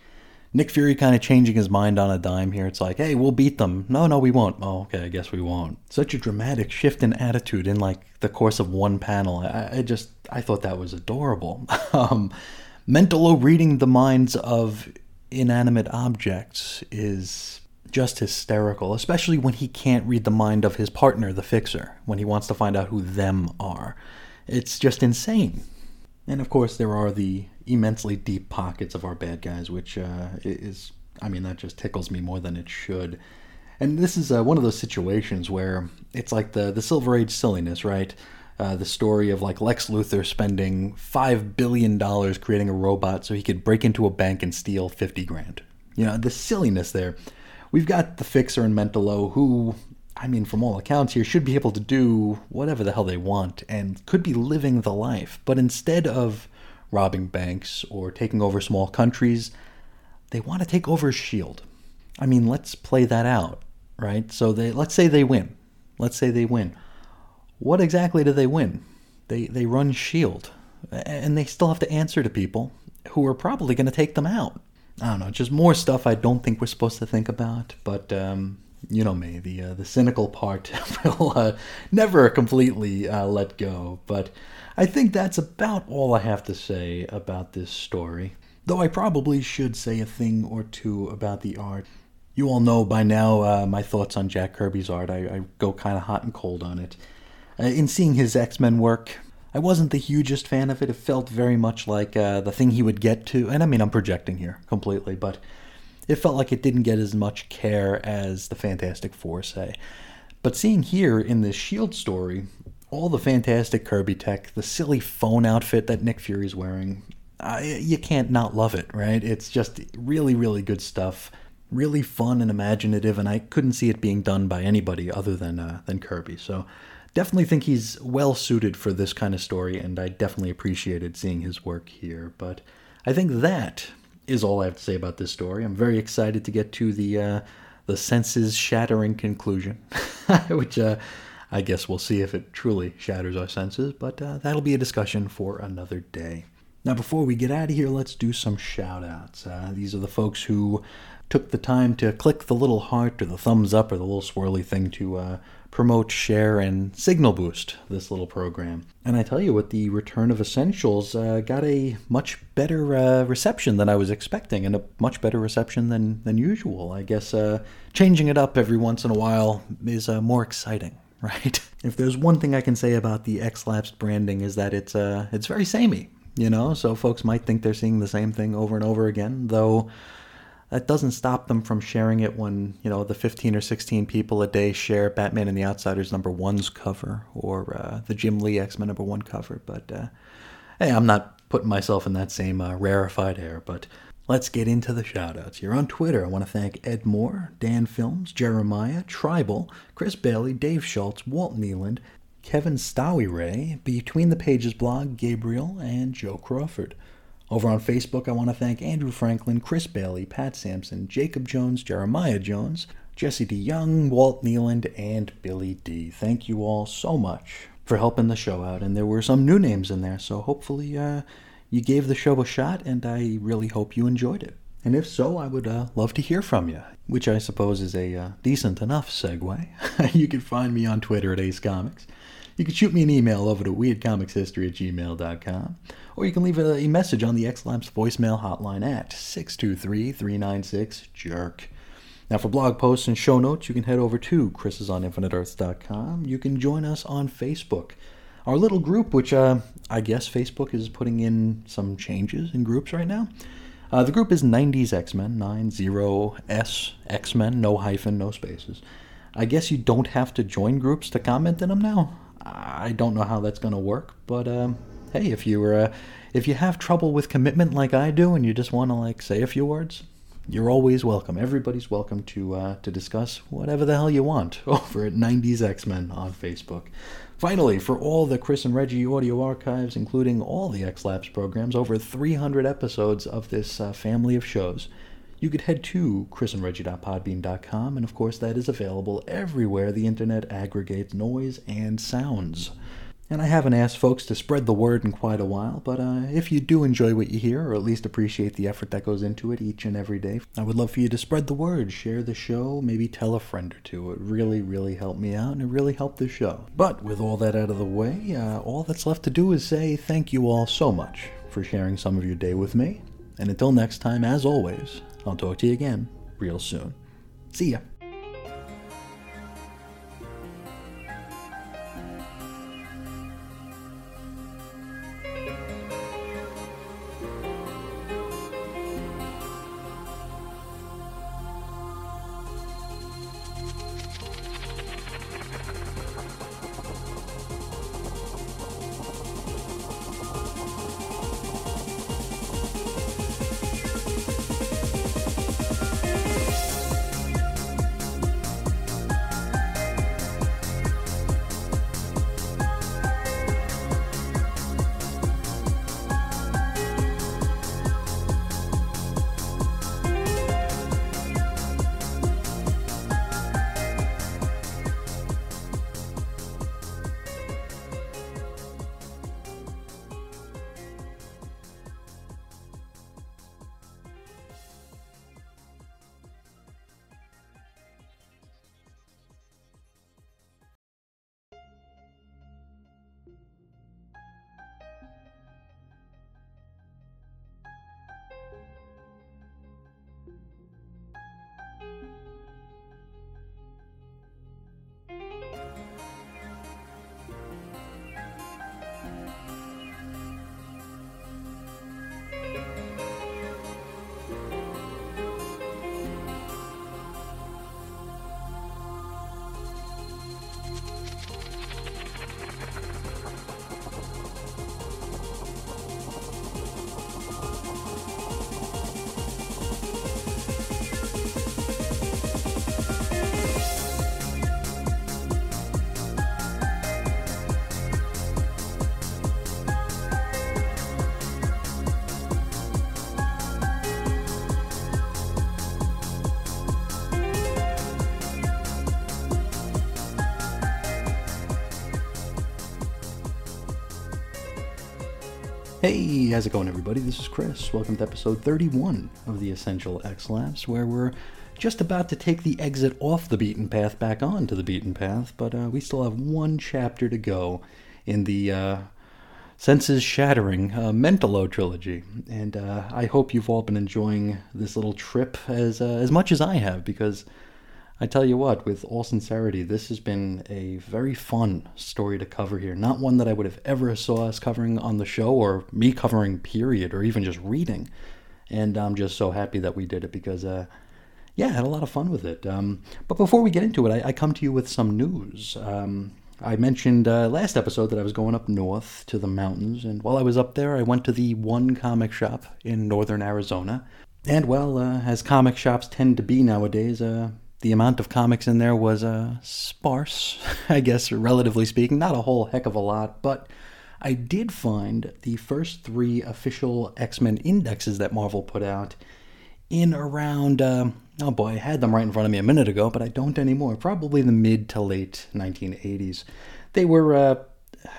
Nick Fury kind of changing his mind on a dime here. It's like, hey, we'll beat them. No, no, we won't. Oh, okay, I guess we won't. Such a dramatic shift in attitude in like the course of one panel. I, I just, I thought that was adorable. um, Mentalo reading the minds of inanimate objects is just hysterical, especially when he can't read the mind of his partner, the fixer, when he wants to find out who them are. It's just insane. And of course, there are the immensely deep pockets of our bad guys, which uh, is, I mean, that just tickles me more than it should. And this is uh, one of those situations where it's like the the Silver Age silliness, right? Uh, the story of like Lex Luthor spending five billion dollars creating a robot so he could break into a bank and steal fifty grand. You know, the silliness there. We've got the Fixer and Mentalo, who I mean, from all accounts here, should be able to do whatever the hell they want and could be living the life. But instead of robbing banks or taking over small countries, they want to take over Shield. I mean, let's play that out, right? So they let's say they win. Let's say they win. What exactly do they win? They they run Shield, and they still have to answer to people who are probably going to take them out. I don't know, just more stuff I don't think we're supposed to think about, but um, you know me, the uh, the cynical part will uh, never completely uh, let go. But I think that's about all I have to say about this story. Though I probably should say a thing or two about the art. You all know by now uh, my thoughts on Jack Kirby's art. I, I go kind of hot and cold on it. Uh, in seeing his X Men work, I wasn't the hugest fan of it. It felt very much like uh, the thing he would get to, and I mean, I'm projecting here completely, but it felt like it didn't get as much care as the Fantastic Four, say. But seeing here in this S.H.I.E.L.D. story, all the fantastic Kirby tech, the silly phone outfit that Nick Fury's wearing, you can't not love it, right? It's just really, really good stuff. Really fun and imaginative, and I couldn't see it being done by anybody other than uh, than Kirby. So, definitely think he's well suited for this kind of story, and I definitely appreciated seeing his work here. But I think that is all I have to say about this story. I'm very excited to get to the uh, the senses shattering conclusion, which uh, I guess we'll see if it truly shatters our senses. But uh, that'll be a discussion for another day. Now, before we get out of here, let's do some shout outs. Uh, these are the folks who took the time to click the little heart or the thumbs up or the little swirly thing to uh, promote, share, and signal boost this little program. And I tell you what, the return of Essentials uh, got a much better uh, reception than I was expecting, and a much better reception than, than usual. I guess uh, changing it up every once in a while is uh, more exciting. Right. If there's one thing I can say about the X-Lapsed branding is that it's uh it's very samey, you know. So folks might think they're seeing the same thing over and over again, though that doesn't stop them from sharing it when you know the 15 or 16 people a day share batman and the outsiders number one's cover or uh, the jim lee x-men number one cover. But uh, hey i'm not putting myself in that same uh, rarefied air but let's get into the shoutouts. Here on twitter. I want to thank ed moore dan films jeremiah tribal chris bailey dave schultz walt nealand kevin stowie ray between the pages blog gabriel and joe crawford over on Facebook, I want to thank Andrew Franklin, Chris Bailey, Pat Sampson, Jacob Jones, Jeremiah Jones, Jesse D. Young, Walt Nealand, and Billy D. Thank you all so much for helping the show out. And there were some new names in there, so hopefully uh, you gave the show a shot, and I really hope you enjoyed it. And if so, I would uh, love to hear from you, which I suppose is a uh, decent enough segue. you can find me on Twitter at Ace Comics. You can shoot me an email over to weirdcomicshistory at gmail.com, or you can leave a, message on the X-Lapsed voicemail hotline at 623-396-JERK. Now, for blog posts and show notes, you can head over to chrisisoninfiniteearths.com. You can join us on Facebook. Our little group, which uh, I guess Facebook is putting in some changes in groups right now. Uh, the group is 90s X-Men, 90S X-Men, no hyphen, no spaces. I guess you don't have to join groups to comment in them now. I don't know how that's going to work, but um, hey, if you were, uh, if you have trouble with commitment like I do, and you just want to like say a few words, you're always welcome. Everybody's welcome to uh, to discuss whatever the hell you want over at 90s X Men on Facebook. Finally, for all the Chris and Reggie audio archives, including all the X-Lapsed programs, over 300 episodes of this uh, family of shows you could head to chrisandreggie.podbean.com, and of course, that is available everywhere the internet aggregates noise and sounds. And I haven't asked folks to spread the word in quite a while, but uh, if you do enjoy what you hear, or at least appreciate the effort that goes into it each and every day, I would love for you to spread the word, share the show, maybe tell a friend or two. It really, really helped me out, and it really helped the show. But with all that out of the way, uh, all that's left to do is say thank you all so much for sharing some of your day with me. And until next time, as always, I'll talk to you again real soon. See ya. Hey, how's it going, everybody? This is Chris. Welcome to episode 31 of the Essential X-Lapsed, where we're just about to take the exit off the beaten path back onto the beaten path, but uh, we still have one chapter to go in the uh, senses shattering uh, Mentalo trilogy. And uh, I hope you've all been enjoying this little trip as, uh, as much as I have, because I tell you what, with all sincerity, this has been a very fun story to cover here. Not one that I would have ever saw us covering on the show or me covering, period, or even just reading. And I'm just so happy that we did it because, uh, yeah, I had a lot of fun with it. Um, but before we get into it, I, I, come to you with some news. Um, I mentioned uh, last episode that I was going up north to the mountains, and while I was up there, I went to the one comic shop in northern Arizona. And well, uh, as comic shops tend to be nowadays, uh, the amount of comics in there was uh, sparse, I guess, relatively speaking. Not a whole heck of a lot, but I did find the first three official X Men indexes that Marvel put out in around, uh, oh boy, I had them right in front of me a minute ago, but I don't anymore. Probably the mid to late 1980s. They were, uh,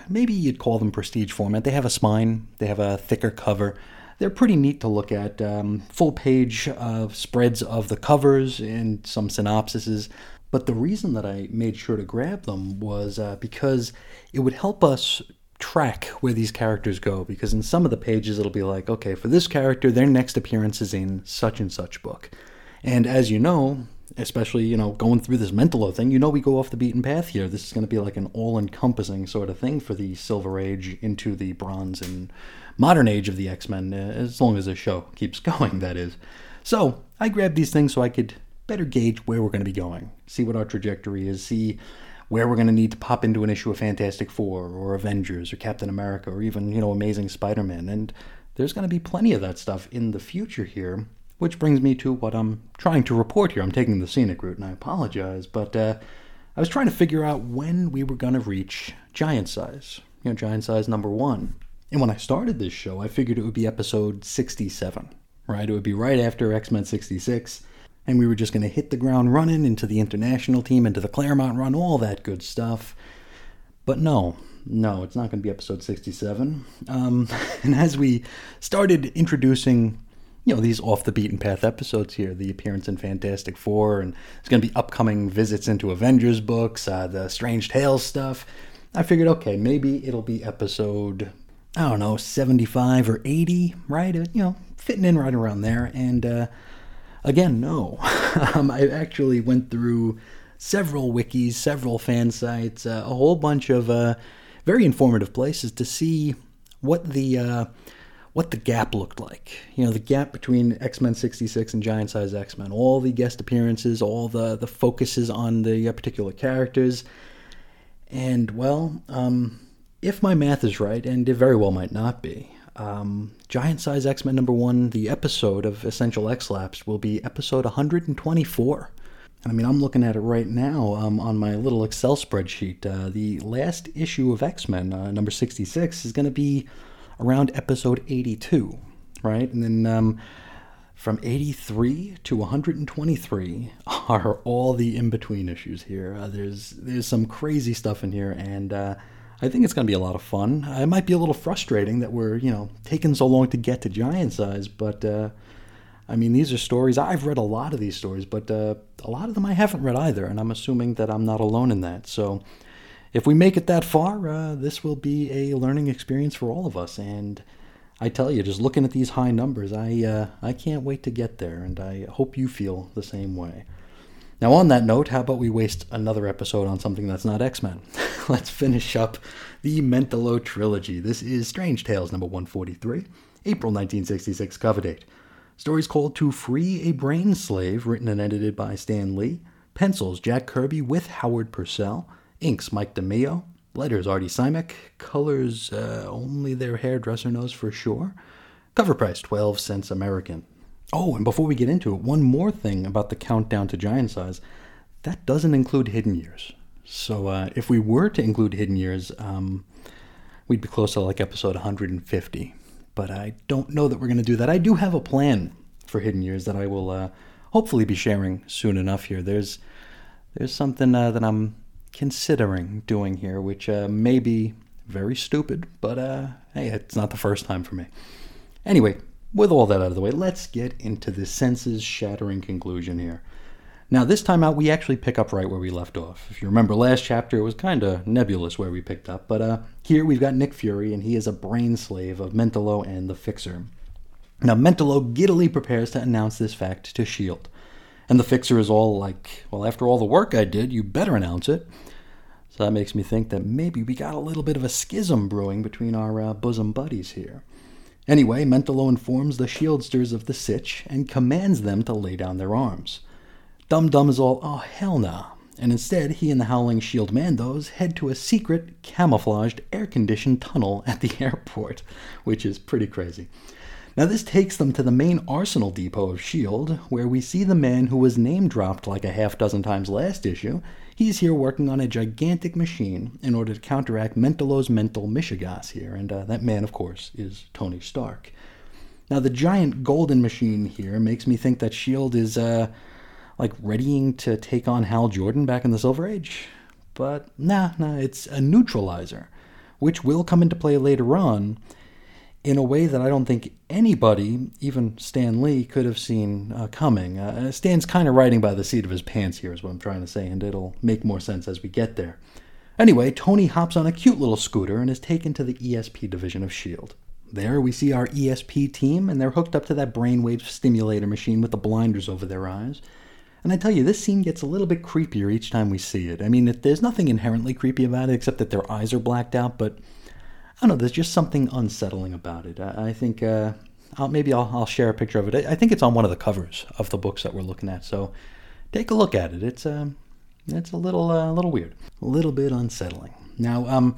maybe you'd call them prestige format. They have a spine, they have a thicker cover they're pretty neat to look at. Um, full page uh, spreads of the covers and some synopsises. But the reason that I made sure to grab them was uh, because it would help us track where these characters go. Because in some of the pages, it'll be like, okay, for this character, their next appearance is in such and such book. And as you know, especially you know going through this Mentalo thing, you know we go off the beaten path here. This is going to be like an all-encompassing sort of thing for the Silver Age into the Bronze and modern age of the X Men, uh, as long as the show keeps going, that is. So I grabbed these things so I could better gauge where we're going to be going, see what our trajectory is, see where we're going to need to pop into an issue of Fantastic Four or Avengers or Captain America or even, you know, Amazing Spider Man. And there's going to be plenty of that stuff in the future here, which brings me to what I'm trying to report here. I'm taking the scenic route and I apologize, but uh, I was trying to figure out when we were going to reach giant size, you know, giant size number one. And when I started this show, I figured it would be episode 67, right? It would be right after X Men 66, and we were just going to hit the ground running into the international team, into the Claremont run, all that good stuff. But no, no, it's not going to be episode 67. Um, and as we started introducing, you know, these off the beaten path episodes here, the appearance in Fantastic Four, and it's going to be upcoming visits into Avengers books, uh, the Strange Tales stuff. I figured, okay, maybe it'll be episode I don't know, 75 or 80, right? Uh, you know, fitting in right around there. And uh, again, no. um, I actually went through several wikis, several fan sites, uh, a whole bunch of uh, very informative places to see what the uh, what the gap looked like. You know, the gap between X Men '66 and Giant Size X Men. All the guest appearances, all the the focuses on the uh, particular characters, and well. Um, if my math is right, and it very well might not be, um, Giant Size X Men number one, the episode of Essential X Lapsed, will be episode 124. I mean, I'm looking at it right now um, on my little Excel spreadsheet. Uh, the last issue of X Men, uh, number 66, is going to be around episode 82, right? And then um, from 83 to 123 are all the in between issues here. Uh, there's there's some crazy stuff in here, and uh, I think it's going to be a lot of fun. It might be a little frustrating that we're, you know, taking so long to get to giant size, but uh, I mean, these are stories. I've read a lot of these stories, but uh, a lot of them I haven't read either, and I'm assuming that I'm not alone in that. So if we make it that far, uh, this will be a learning experience for all of us. And I tell you, just looking at these high numbers, I uh, I can't wait to get there, and I hope you feel the same way. Now, on that note, how about we waste another episode on something that's not X Men? Let's finish up the Mentalo trilogy. This is Strange Tales number 143, April 1966 cover date. Stories called To Free a Brain Slave, written and edited by Stan Lee. Pencils Jack Kirby with Howard Purcell. Inks Mike DeMeo. Letters Artie Simek. Colors uh, only their hairdresser knows for sure. Cover price 12 cents American. Oh, and before we get into it, one more thing about the countdown to giant size. That doesn't include hidden years. So uh, if we were to include hidden years, um, we'd be close to like episode 150. But I don't know that we're going to do that. I do have a plan for hidden years that I will uh, hopefully be sharing soon enough here. There's there's something uh, that I'm considering doing here, which uh, may be Very stupid, but uh, hey, it's not the first time for me. Anyway, with all that out of the way, let's get into the senses shattering conclusion here. Now, this time out, we actually pick up right where we left off. If you remember last chapter, it was kind of nebulous where we picked up, but uh, here we've got Nick Fury, and he is a brain slave of Mentalo and the Fixer. Now, Mentalo giddily prepares to announce this fact to S.H.I.E.L.D., and the Fixer is all like, Well, after all the work I did, you better announce it. So that makes me think that maybe we got a little bit of a schism brewing between our uh, bosom buddies here. Anyway, Mentalo informs the Shieldsters of the sitch and commands them to lay down their arms. Dum Dum is all, oh hell nah. And instead, he and the Howling Shield Mandos head to a secret, camouflaged, air conditioned tunnel at the airport, which is pretty crazy. Now, this takes them to the main arsenal depot of S.H.I.E.L.D., where we see the man who was name dropped like a half dozen times last issue. He's here working on a gigantic machine in order to counteract Mentalo's mental mishigas here, and uh, that man, of course, is Tony Stark. Now, the giant golden machine here makes me think that S.H.I.E.L.D. is, uh, like readying to take on Hal Jordan back in the Silver Age. But nah, nah, it's a neutralizer, which will come into play later on in a way that I don't think anybody, even Stan Lee, could have seen uh, coming. Uh, Stan's kind of riding by the seat of his pants here, is what I'm trying to say, and it'll make more sense as we get there. Anyway, Tony hops on a cute little scooter and is taken to the ESP division of S.H.I.E.L.D. There we see our ESP team, and they're hooked up to that brainwave stimulator machine with the blinders over their eyes. And I tell you, this scene gets a little bit creepier each time we see it. I mean, there's nothing inherently creepy about it except that their eyes are blacked out, but I don't know, there's just something unsettling about it. I, I think uh, I'll, maybe I'll, I'll, share a picture of it. I, I, think it's on one of the covers of the books that we're looking at, so take a look at it. It's, um, it's a little, uh, little weird, a little bit unsettling. Now, um,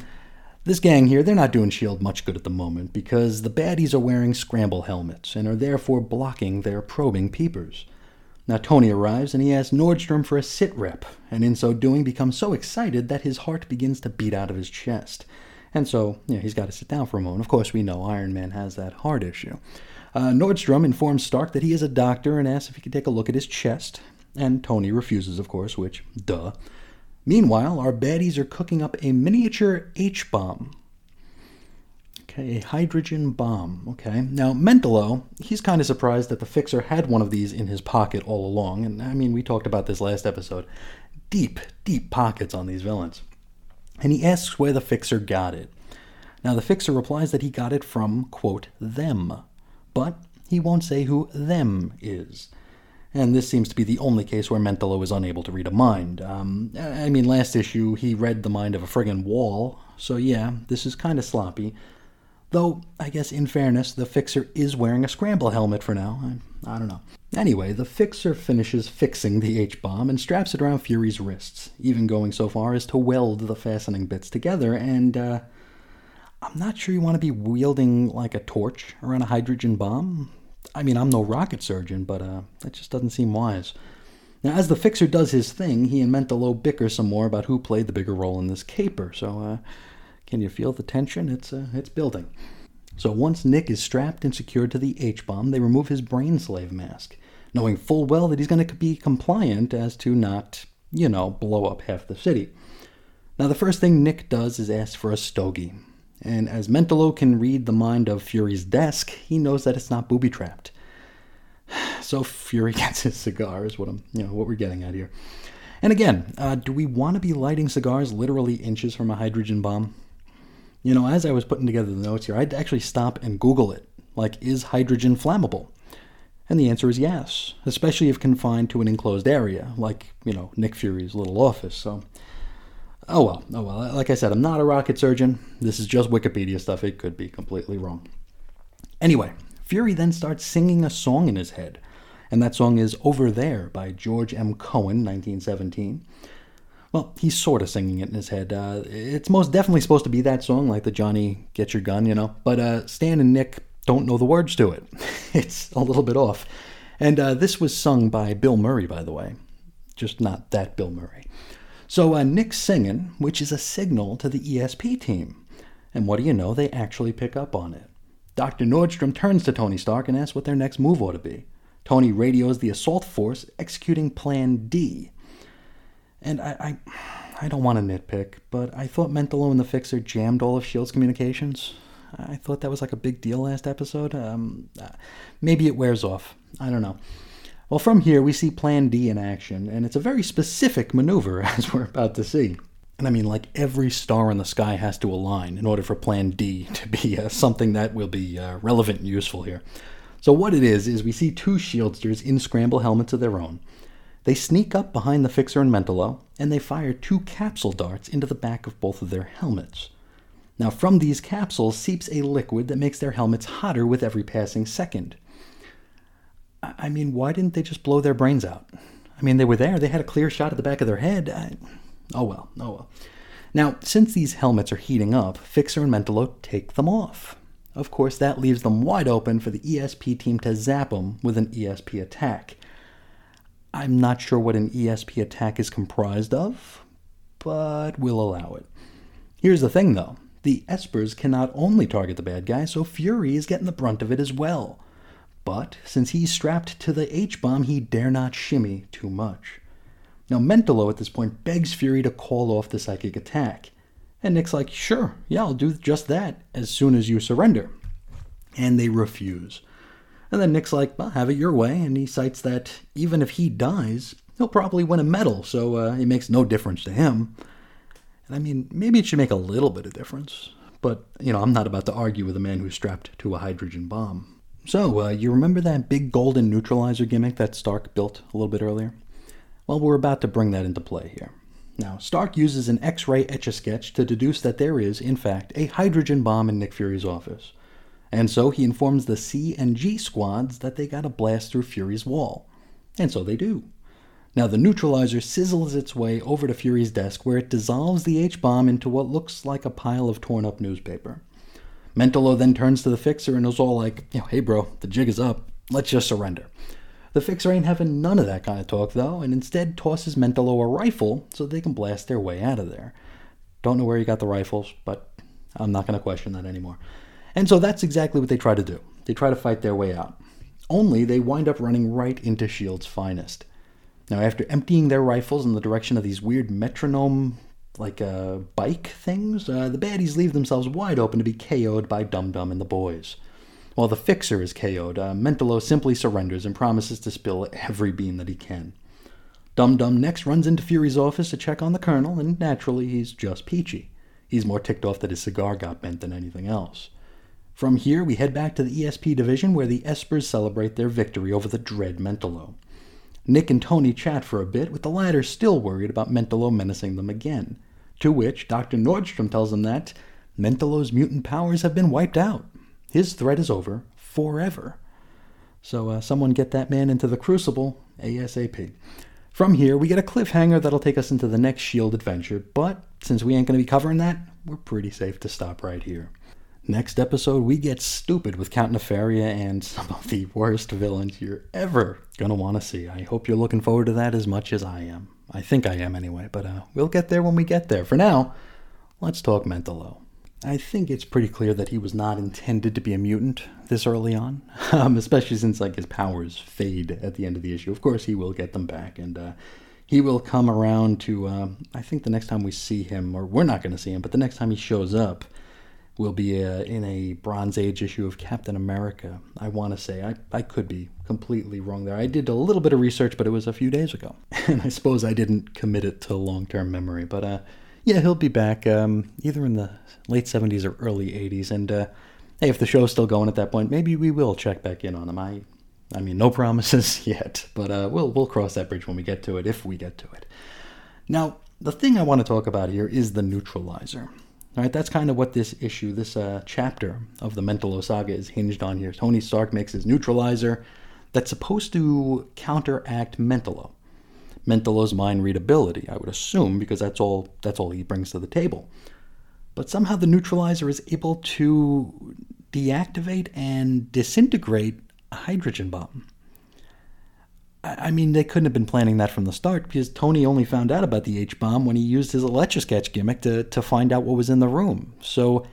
this gang here, they're not doing S.H.I.E.L.D. much good at the moment because the baddies are wearing scramble helmets and are therefore blocking their probing peepers. Now, Tony arrives and he asks Nordstrom for a sit rep, and in so doing becomes so excited that his heart begins to beat out of his chest. And so, yeah, he's got to sit down for a moment. Of course, we know Iron Man has that heart issue. Uh, Nordstrom informs Stark that he is a doctor and asks if he could take a look at his chest. And Tony refuses, of course, which, duh. Meanwhile, our baddies are cooking up a miniature H bomb Okay, a hydrogen bomb. Okay. Now, Mentalo, he's kind of surprised that the Fixer had one of these in his pocket all along. And I mean, we talked about this last episode. Deep, deep pockets on these villains. And he asks where the Fixer got it. Now, the Fixer replies that he got it from, quote, them. But he won't say who them is. And this seems to be the only case where Mentalo is unable to read a mind. Um, I mean, last issue, he read the mind of a friggin' wall. So, yeah, this is kind of sloppy. Though, I guess in fairness, the Fixer is wearing a scramble helmet for now. I, I don't know. Anyway, the Fixer finishes fixing the H bomb and straps it around Fury's wrists, even going so far as to weld the fastening bits together. And uh, I'm not sure you want to be wielding like a torch around a hydrogen bomb. I mean, I'm no rocket surgeon, but uh, that just doesn't seem wise. Now, as the Fixer does his thing, he and Mentalo bicker some more about who played the bigger role in this caper. So, uh, can you feel the tension? It's, uh, it's building. So once Nick is strapped and secured to the H bomb, they remove his brain slave mask, knowing full well that he's going to be compliant as to not, you know, blow up half the city. Now, the first thing Nick does is ask for a stogie. And as Mentalo can read the mind of Fury's desk, he knows that it's not booby trapped. So Fury gets his cigar, is what I'm, you know, what we're getting at here. And again, uh, do we want to be lighting cigars literally inches from a hydrogen bomb? You know, as I was putting together the notes here, I'd actually stop and Google it. Like, is hydrogen flammable? And the answer is yes, especially if confined to an enclosed area, like, you know, Nick Fury's little office. So, oh well, oh well. Like I said, I'm not a rocket surgeon. This is just Wikipedia stuff. It could be completely wrong. Anyway, Fury then starts singing a song in his head, and that song is Over There by George M. Cohan, 1917. Well, he's sort of singing it in his head. Uh, it's most definitely supposed to be that song, like the Johnny Get Your Gun, you know. But uh, Stan and Nick don't know the words to it. it's a little bit off. And uh, this was sung by Bill Murray, by the way. Just not that Bill Murray. So uh, Nick's singing, which is a signal to the ESP team. And what do you know? They actually pick up on it. Dr. Nordstrom turns to Tony Stark and asks what their next move ought to be. Tony radios the assault force executing Plan D, and I, I, I don't want to nitpick, but I thought Mentalo and the Fixer jammed all of S.H.I.E.L.D.'s communications. I thought that was like a big deal last episode. Um, uh, maybe it wears off. I don't know. Well, from here, we see Plan D in action, and it's a very specific maneuver, as we're about to see. And I mean, like every star in the sky has to align in order for Plan D to be uh, something that will be uh, relevant and useful here. So, what it is, is we see two Shieldsters in scramble helmets of their own. They sneak up behind the Fixer and Mentalo, and they fire two capsule darts into the back of both of their helmets. Now, from these capsules seeps a liquid that makes their helmets hotter with every passing second. I mean, why didn't they just blow their brains out? I mean, they were there, they had a clear shot at the back of their head. I... Oh well, oh well. Now, since these helmets are heating up, Fixer and Mentalo take them off. Of course, that leaves them wide open for the ESP team to zap them with an ESP attack. I'm not sure what an ESP attack is comprised of, but we'll allow it. Here's the thing though the Espers can not only target the bad guy, so Fury is getting the brunt of it as well. But since he's strapped to the H bomb, he dare not shimmy too much. Now, Mentalo at this point begs Fury to call off the psychic attack. And Nick's like, sure, yeah, I'll do just that as soon as you surrender. And they refuse. And then Nick's like, well, have it your way. And he cites that even if he dies, he'll probably win a medal, so uh, it makes no difference to him. And I mean, maybe it should make a little bit of difference. But, you know, I'm not about to argue with a man who's strapped to a hydrogen bomb. So, uh, you remember that big golden neutralizer gimmick that Stark built a little bit earlier? Well, we're about to bring that into play here. Now, Stark uses an X ray etch a sketch to deduce that there is, in fact, a hydrogen bomb in Nick Fury's office. And so he informs the C and G squads that they gotta blast through Fury's wall. And so they do. Now, the neutralizer sizzles its way over to Fury's desk where it dissolves the H bomb into what looks like a pile of torn up newspaper. Mentalo then turns to the fixer and is all like, you know, hey bro, the jig is up. Let's just surrender. The fixer ain't having none of that kind of talk though, and instead tosses Mentalo a rifle so they can blast their way out of there. Don't know where he got the rifles, but I'm not going to question that anymore. And so that's exactly what they try to do. They try to fight their way out. Only they wind up running right into S.H.I.E.L.D.'s finest. Now, after emptying their rifles in the direction of these weird metronome like uh, bike things, uh, the baddies leave themselves wide open to be KO'd by Dum Dum and the boys. While the fixer is KO'd, uh, Mentalo simply surrenders and promises to spill every bean that he can. Dum Dum next runs into Fury's office to check on the Colonel, and naturally, he's just peachy. He's more ticked off that his cigar got bent than anything else. From here, we head back to the ESP division where the Espers celebrate their victory over the dread Mentalo. Nick and Tony chat for a bit, with the latter still worried about Mentalo menacing them again. To which Dr. Nordstrom tells them that Mentalo's mutant powers have been wiped out. His threat is over forever. So, uh, someone get that man into the crucible ASAP. From here, we get a cliffhanger that'll take us into the next S.H.I.E.L.D. adventure, but since we ain't going to be covering that, we're pretty safe to stop right here. Next episode, we get stupid with Count Nefaria and some of the worst villains you're ever want to see. I hope you're looking forward to that as much as I am. I think I am anyway, but uh, we'll get there when we get there. For now, let's talk Mentalo. I think it's pretty clear that he was not intended to be a mutant this early on, um, especially since like his powers fade at the end of the issue. Of course, he will get them back, and uh, he will come around to. Uh, I think the next time we see him, or we're not going to see him, but the next time he shows up, will be uh, in a Bronze Age issue of Captain America. I want to say I, I could be completely wrong there. I did a little bit of research, but it was a few days ago, and I suppose I didn't commit it to long-term memory. But uh, yeah, he'll be back um, either in the late '70s or early '80s. And uh, hey, if the show's still going at that point, maybe we will check back in on him. I, I mean, no promises yet, but uh, we'll we'll cross that bridge when we get to it, if we get to it. Now, the thing I want to talk about here is the neutralizer. Right, that's kind of what this issue, this uh, chapter of the Mentalo saga is hinged on here. Tony Stark makes his neutralizer that's supposed to counteract Mentalo. Mentalo's mind readability, I would assume, because that's all that's all he brings to the table. But somehow the neutralizer is able to deactivate and disintegrate a hydrogen bomb. I mean, they couldn't have been planning that from the start because Tony only found out about the H bomb when he used his Etch-a-Sketch gimmick to, to find out what was in the room. So,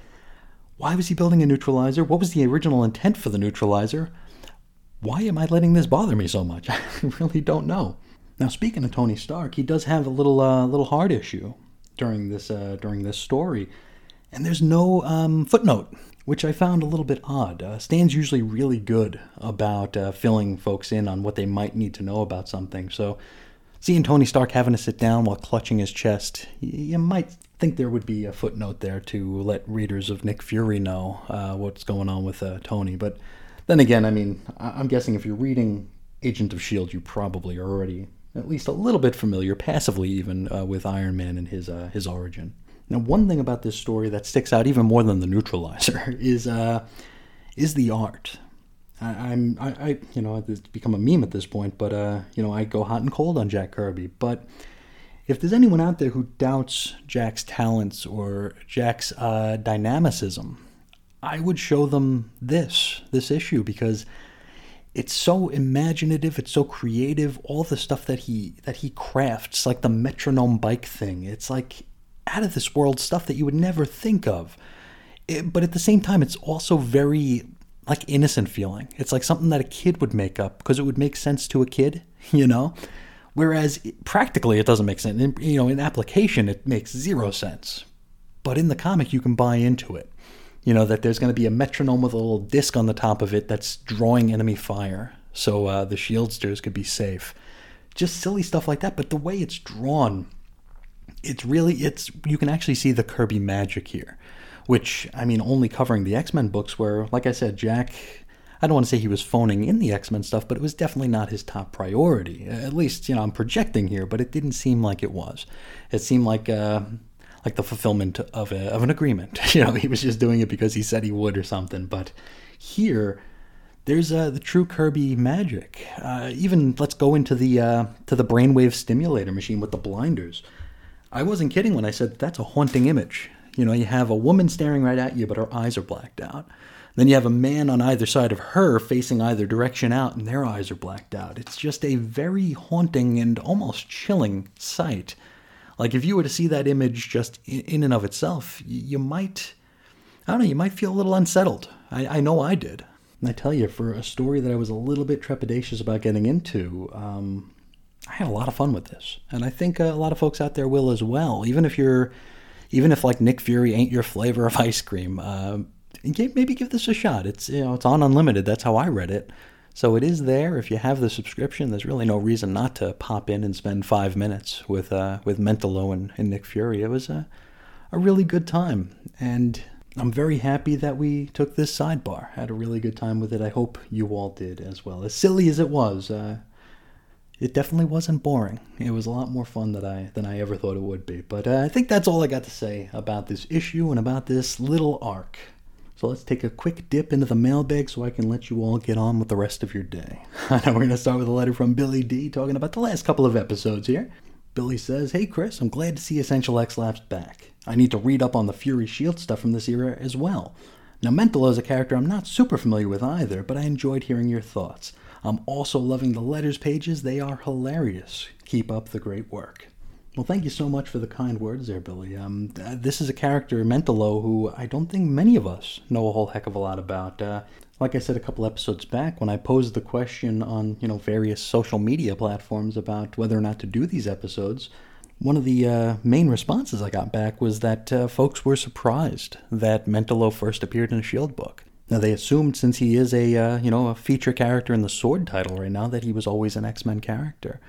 why was he building a neutralizer? What was the original intent for the neutralizer? Why am I letting this bother me so much? I really don't know. Now, speaking of Tony Stark, he does have a little uh, little heart issue. during this uh, during this story, and there's no um, footnote, which I found a little bit odd. Uh, Stan's usually really good about uh, filling folks in on what they might need to know about something. So, seeing Tony Stark having to sit down while clutching his chest, you might think there would be a footnote there to let readers of Nick Fury know uh, what's going on with uh, Tony. But then again, I mean, I- I'm guessing if you're reading Agent of S.H.I.E.L.D., you probably are already at least a little bit familiar, passively even, uh, with Iron Man and his, uh, his origin. Now, one thing about this story that sticks out even more than the neutralizer is, uh, is the art. I, I'm, I, I, you know, it's become a meme at this point, but, uh, you know, I go hot and cold on Jack Kirby. But if there's anyone out there who doubts Jack's talents or Jack's uh, dynamicism, I would show them this this issue because it's so imaginative, it's so creative. All the stuff that he that he crafts, like the metronome bike thing, it's like out of this world stuff that you would never think of. It, but at the same time, it's also very like innocent feeling. It's like something that a kid would make up because it would make sense to a kid, you know. Whereas practically it doesn't make sense. In, you know, in application it makes zero sense. But in the comic you can buy into it. You know that there's going to be a metronome with a little disc on the top of it that's drawing enemy fire, so uh, the shieldsters could be safe. Just silly stuff like that. But the way it's drawn, it's really it's you can actually see the Kirby magic here, which I mean only covering the X Men books where, like I said, Jack I don't want to say he was phoning in the X Men stuff, but it was definitely not his top priority. At least, you know, I'm projecting here, but it didn't seem like it was. It seemed like uh, like the fulfillment of a, of an agreement. You know, he was just doing it because he said he would or something. But here, there's uh, the true Kirby magic. Uh, even let's go into the uh, to the brainwave stimulator machine with the blinders. I wasn't kidding when I said that's a haunting image. You know, you have a woman staring right at you, but her eyes are blacked out. Then you have a man on either side of her facing either direction out, and their eyes are blacked out. It's just a very haunting and almost chilling sight. Like if you were to see that image just in and of itself, you might, I don't know, you might feel a little unsettled. I, I know I did. And I tell you, for a story that I was a little bit trepidatious about getting into, um, I had a lot of fun with this, and I think a lot of folks out there will as well. Even if you're, even if like Nick Fury ain't your flavor of ice cream, uh, maybe give this a shot. It's you know it's on unlimited. That's how I read it. So it is there. If you have the subscription, there's really no reason not to pop in and spend five minutes with uh, with Mentalo and, and Nick Fury. It was a a really good time, and I'm very happy that we took this sidebar. Had a really good time with it. I hope you all did as well. As silly as it was, uh, it definitely wasn't boring. It was a lot more fun than I than I ever thought it would be. But uh, I think that's all I got to say about this issue and about this little arc. So let's take a quick dip into the mailbag so I can let you all get on with the rest of your day. we're going to start with a letter from Billy D talking about the last couple of episodes here. Billy says, Hey Chris, I'm glad to see Essential X Lapsed back. I need to read up on the Fury Shield stuff from this era as well. Now, Mental is a character I'm not super familiar with either, but I enjoyed hearing your thoughts. I'm also loving the letters pages, they are hilarious. Keep up the great work. Well, thank you so much for the kind words there, Billy. Um, this is a character, Mentalo, who I don't think many of us know a whole heck of a lot about. Uh, like I said a couple episodes back, when I posed the question on you know various social media platforms about whether or not to do these episodes, one of the uh, main responses I got back was that uh, folks were surprised that Mentalo first appeared in a Shield book. Now they assumed since he is a uh, you know a feature character in the Sword title right now that he was always an X Men character.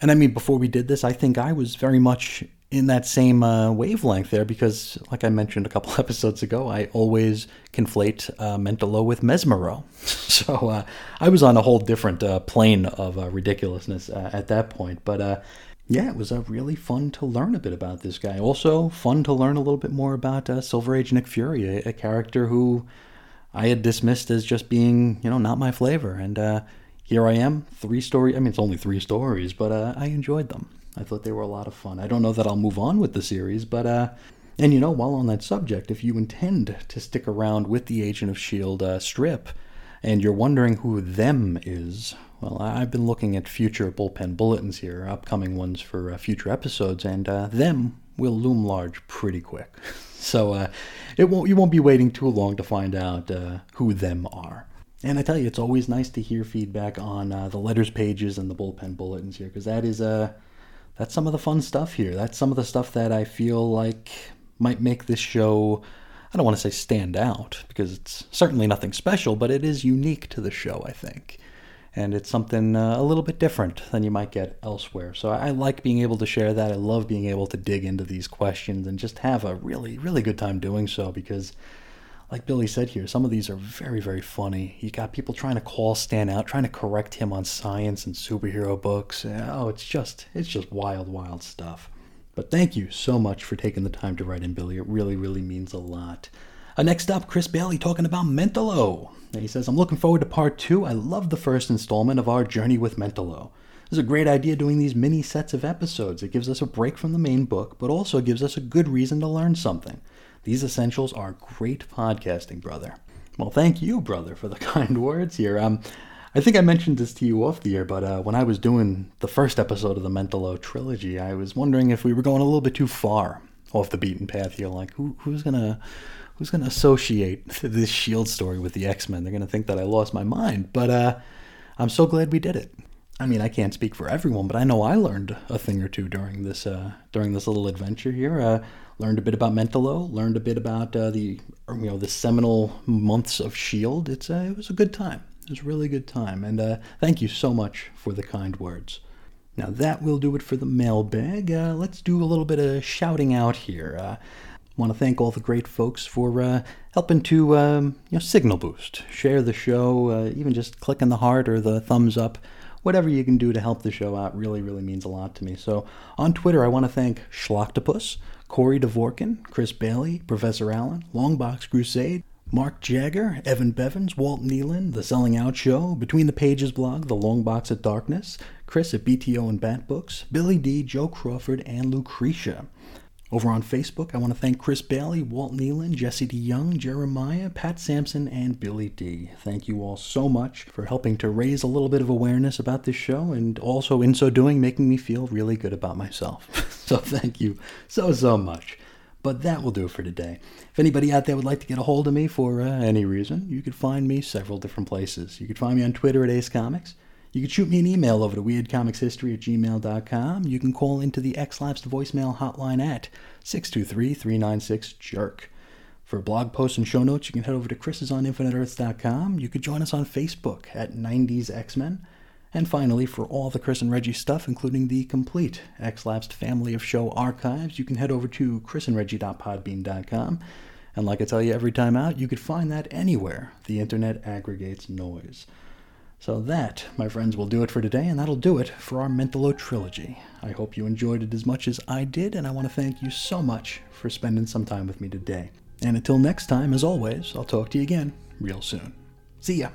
And I mean, before we did this, I think I was very much in that same uh, wavelength there because, like I mentioned a couple episodes ago, I always conflate uh, Mentalo with Mesmero. so uh, I was on a whole different uh, plane of uh, ridiculousness uh, at that point. But yeah, it was really fun to learn a bit about this guy. Also, fun to learn a little bit more about Silver Age Nick Fury, a, a, character who I had dismissed as just being, you know, not my flavor. And uh, here I am, three story. I mean, it's only three stories, but uh, I enjoyed them. I thought they were a lot of fun. I don't know that I'll move on with the series, but uh, and you know, while on that subject, if you intend to stick around with the Agent of Shield uh, strip, and you're wondering who them is, well, I've been looking at future bullpen bulletins here, upcoming ones for uh, future episodes, and uh, them will loom large pretty quick. so uh, it won't you won't be waiting too long to find out uh, who them are. And I tell you, it's always nice to hear feedback on uh, the letters pages and the bullpen bulletins here, because that is uh, that's some of the fun stuff here. That's some of the stuff that I feel like might make this show I don't want to say stand out because it's certainly nothing special, but it is unique to the show, I think. And it's something uh, a little bit different than you might get elsewhere. So I like being able to share that. I love being able to dig into these questions and just have a really, really good time doing so because, like Billy said here, some of these are very, very funny. You got people trying to call Stan out, trying to correct him on science and superhero books. Oh, it's just, it's just wild, wild stuff. But thank you so much for taking the time to write in, Billy. It really, really means a lot. Uh, next up, Chris Bailey talking about Mentalo. And he says, I'm looking forward to part two. I love the first installment of our journey with Mentalo. This is a great idea doing these mini sets of episodes. It gives us a break from the main book, but also gives us a good reason to learn something. These essentials are great podcasting, brother. Well, thank you, brother, for the kind words here. Um, I think I mentioned this to you off the air, but uh, when I was doing the first episode of the Mentalo trilogy, I was wondering if we were going a little bit too far off the beaten path here. Like, who, who's gonna who's gonna associate this Shield story with the X Men? They're gonna think that I lost my mind. But uh, I'm so glad we did it. I mean, I can't speak for everyone, but I know I learned a thing or two during this uh, during this little adventure here. Uh, learned a bit about Mentalo, learned a bit about uh, the you know the seminal months of Shield. It's uh, it was a good time. It was a really good time, and uh, thank you so much for the kind words. Now that will do it for the mailbag. Let's do a little bit of shouting out here. Want to thank all the great folks for uh, helping to um, you know signal boost, share the show, uh, even just clicking the heart or the thumbs up. Whatever you can do to help the show out really, really means a lot to me. So on Twitter, I want to thank Schloctopus, Corey Dvorkin, Chris Bailey, Professor Allen, Longbox Crusade, Mark Jagger, Evan Bevins, Walt Nealon, The Selling Out Show, Between the Pages blog, The Long Box of Darkness, Chris at BTO and Bat Books, Billy D, Joe Crawford, and Lucretia. Over on Facebook, I want to thank Chris Bailey, Walt Nealon, Jesse D. Young, Jeremiah, Pat Sampson, and Billy D. Thank you all so much for helping to raise a little bit of awareness about this show and also, in so doing, making me feel really good about myself. so, thank you so, so much. But that will do it for today. If anybody out there would like to get a hold of me for uh, any reason, you could find me several different places. You could find me on Twitter at Ace Comics. You can shoot me an email over to weirdcomicshistory at gmail.com. You can call into the X-Lapsed voicemail hotline at 623-396-JERK. For blog posts and show notes, you can head over to chrisisoninfiniteearths.com. You could join us on Facebook at 90s X-Men. And finally, for all the Chris and Reggie stuff, including the complete X-Lapsed family of show archives, you can head over to chrisandreggie.podbean.com. And like I tell you every time out, you could find that anywhere the internet aggregates noise. So that, my friends, will do it for today, and that'll do it for our Mentalo trilogy. I hope you enjoyed it as much as I did, and I want to thank you so much for spending some time with me today. And until next time, as always, I'll talk to you again real soon. See ya.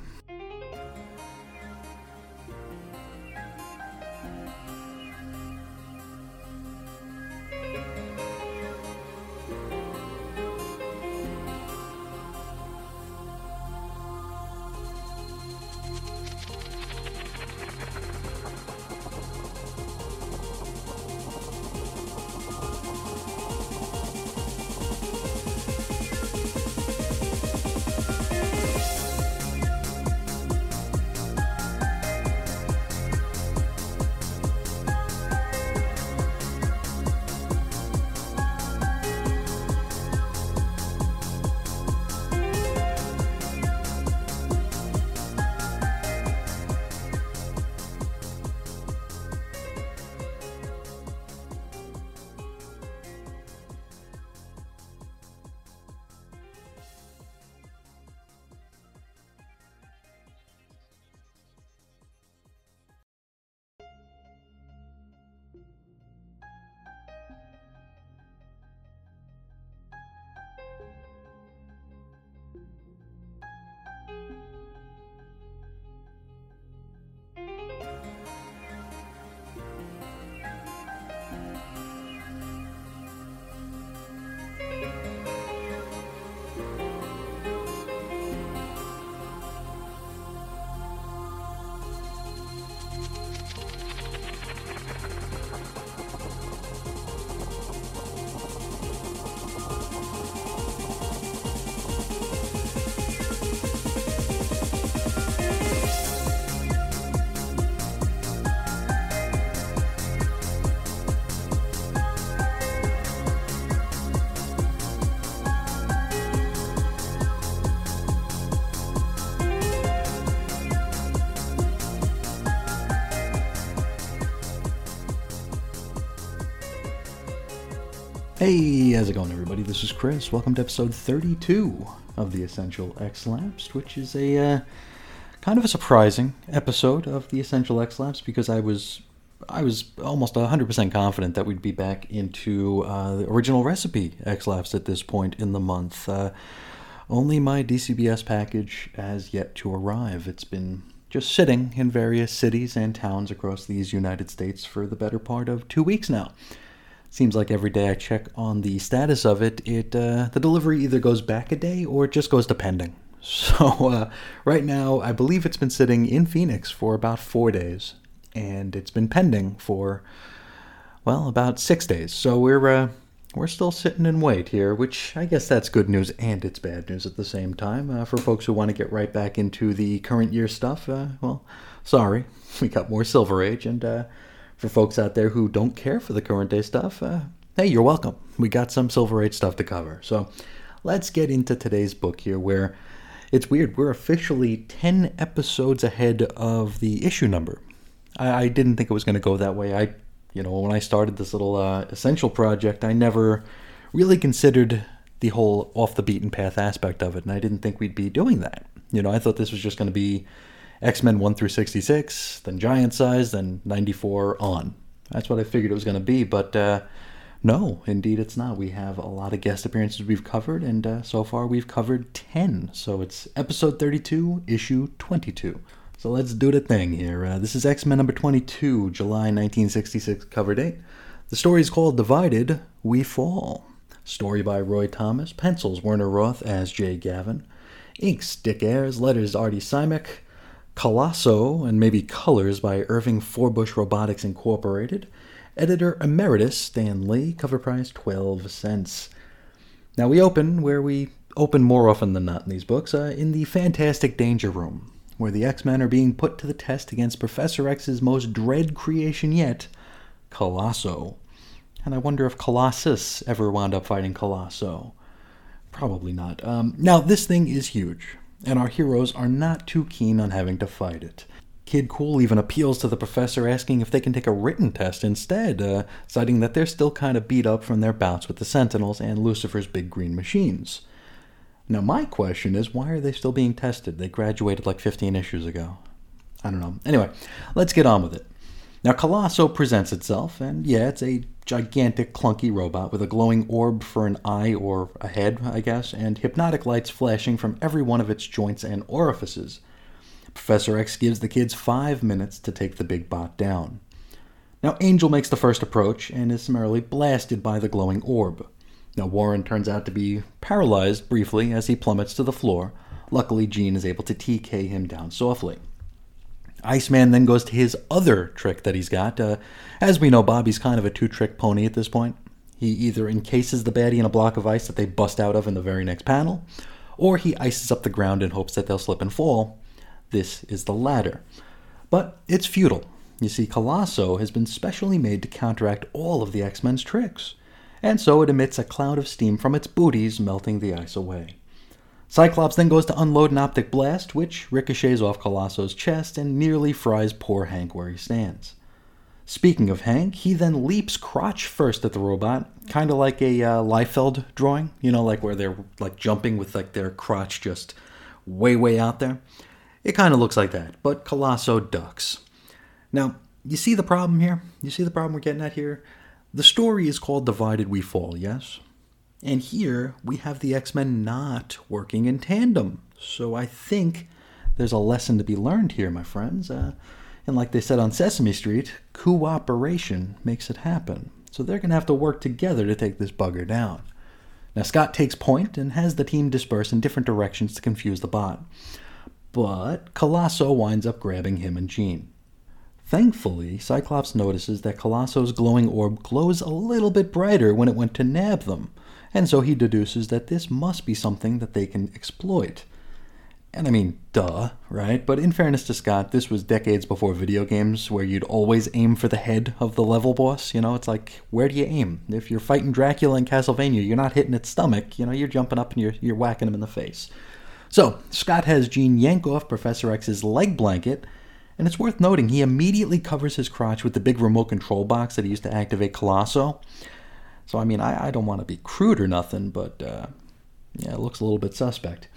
This is Chris. Welcome to episode 32 of the Essential X Lapsed, which is a uh, kind of a surprising episode of the Essential X Lapsed because I was I was almost 100% confident that we'd be back into uh, the original recipe X Lapsed at this point in the month. Uh, only my DCBS package has yet to arrive. It's been just sitting in various cities and towns across these United States for the better part of two weeks now seems like every day I check on the status of it, it uh, the delivery either goes back a day or it just goes to pending. So uh, right now, I believe it's been sitting in Phoenix for about four days, and it's been pending for well about six days. So we're uh, we're still sitting in wait here, which I guess that's good news and it's bad news at the same time. Uh, for folks who want to get right back into the current year stuff, uh, well, sorry, we got more Silver Age and uh, for folks out there who don't care for the current day stuff, uh, hey, you're welcome. We got some Silver Age stuff to cover. So let's get into today's book here, where it's weird. We're officially 10 episodes ahead of the issue number. I, I didn't think it was going to go that way. I, you know, when I started this little uh, essential project, I never really considered the whole off the beaten path aspect of it, and I didn't think we'd be doing that. You know, I thought this was just going to be X Men 1 through 66, then Giant Size, then 94 on. That's what I figured it was going to be, but uh, no, indeed it's not. We have a lot of guest appearances we've covered, and uh, so far we've covered 10. So it's episode 32, issue 22. So let's do the thing here. Uh, this is X Men number 22, July 1966 cover date. The story is called Divided, We Fall. Story by Roy Thomas, pencils Werner Roth as Jay Gavin, inks Dick Ayers, letters Artie Simek, Colosso and maybe Colors by Irving Forbush Robotics Incorporated. Editor Emeritus Stan Lee. Cover price 12 cents. Now we open where we open more often than not in these books, uh, in the Fantastic Danger Room, where the X Men are being put to the test against Professor X's most dread creation yet, Colosso. And I wonder if Colossus ever wound up fighting Colosso. Probably not. Um, now, this thing is huge and our heroes are not too keen on having to fight it. Kid Cool even appeals to the professor, asking if they can take a written test instead, uh, citing that they're still kind of beat up from their bouts with the Sentinels and Lucifer's big green machines. Now, my question is why are they still being tested? They graduated like 15 issues ago. I don't know. Anyway, let's get on with it. Now, Colosso presents itself, and yeah, it's a gigantic, clunky robot with a glowing orb for an eye or a head, I guess, and hypnotic lights flashing from every one of its joints and orifices. Professor X gives the kids five minutes to take the big bot down. Now, Angel makes the first approach and is summarily blasted by the glowing orb. Now, Warren turns out to be paralyzed briefly as he plummets to the floor. Luckily, Jean is able to TK him down softly. Iceman then goes to his other trick that he's got. Uh, as we know, Bobby's kind of a two trick pony at this point. He either encases the baddie in a block of ice that they bust out of in the very next panel, or he ices up the ground in hopes that they'll slip and fall. This is the latter. But it's futile. You see, Colosso has been specially made to counteract all of the X Men's tricks, and so it emits a cloud of steam from its booties, melting the ice away. Cyclops then goes to unload an optic blast, which ricochets off Colosso's chest and nearly fries poor Hank where he stands. Speaking of Hank, he then leaps crotch first at the robot, kind of like a uh, Liefeld drawing, you know, like where they're like jumping with like their crotch just way, way out there. It kind of looks like that, but Colosso ducks. Now, you see the problem here? You see the problem we're getting at here? The story is called Divided We Fall, yes? And here we have the X Men not working in tandem. So I think there's a lesson to be learned here, my friends. Uh, and like they said on Sesame Street, cooperation makes it happen. So they're going to have to work together to take this bugger down. Now, Scott takes point and has the team disperse in different directions to confuse the bot. But Colosso winds up grabbing him and Jean. Thankfully, Cyclops notices that Colosso's glowing orb glows a little bit brighter when it went to nab them, and so he deduces that this must be something that they can exploit. And I mean, duh, right? But in fairness to Scott, this was decades before video games where you'd always aim for the head of the level boss. You know, it's like, where do you aim? If you're fighting Dracula in Castlevania, you're not hitting its stomach. You know, you're jumping up and you're, you're whacking him in the face. So, Scott has Jean yank off Professor X's leg blanket, and it's worth noting he immediately covers his crotch with the big remote control box that he used to activate Colosso. So, I mean, I, I don't want to be crude or nothing, but uh, yeah, it looks a little bit suspect.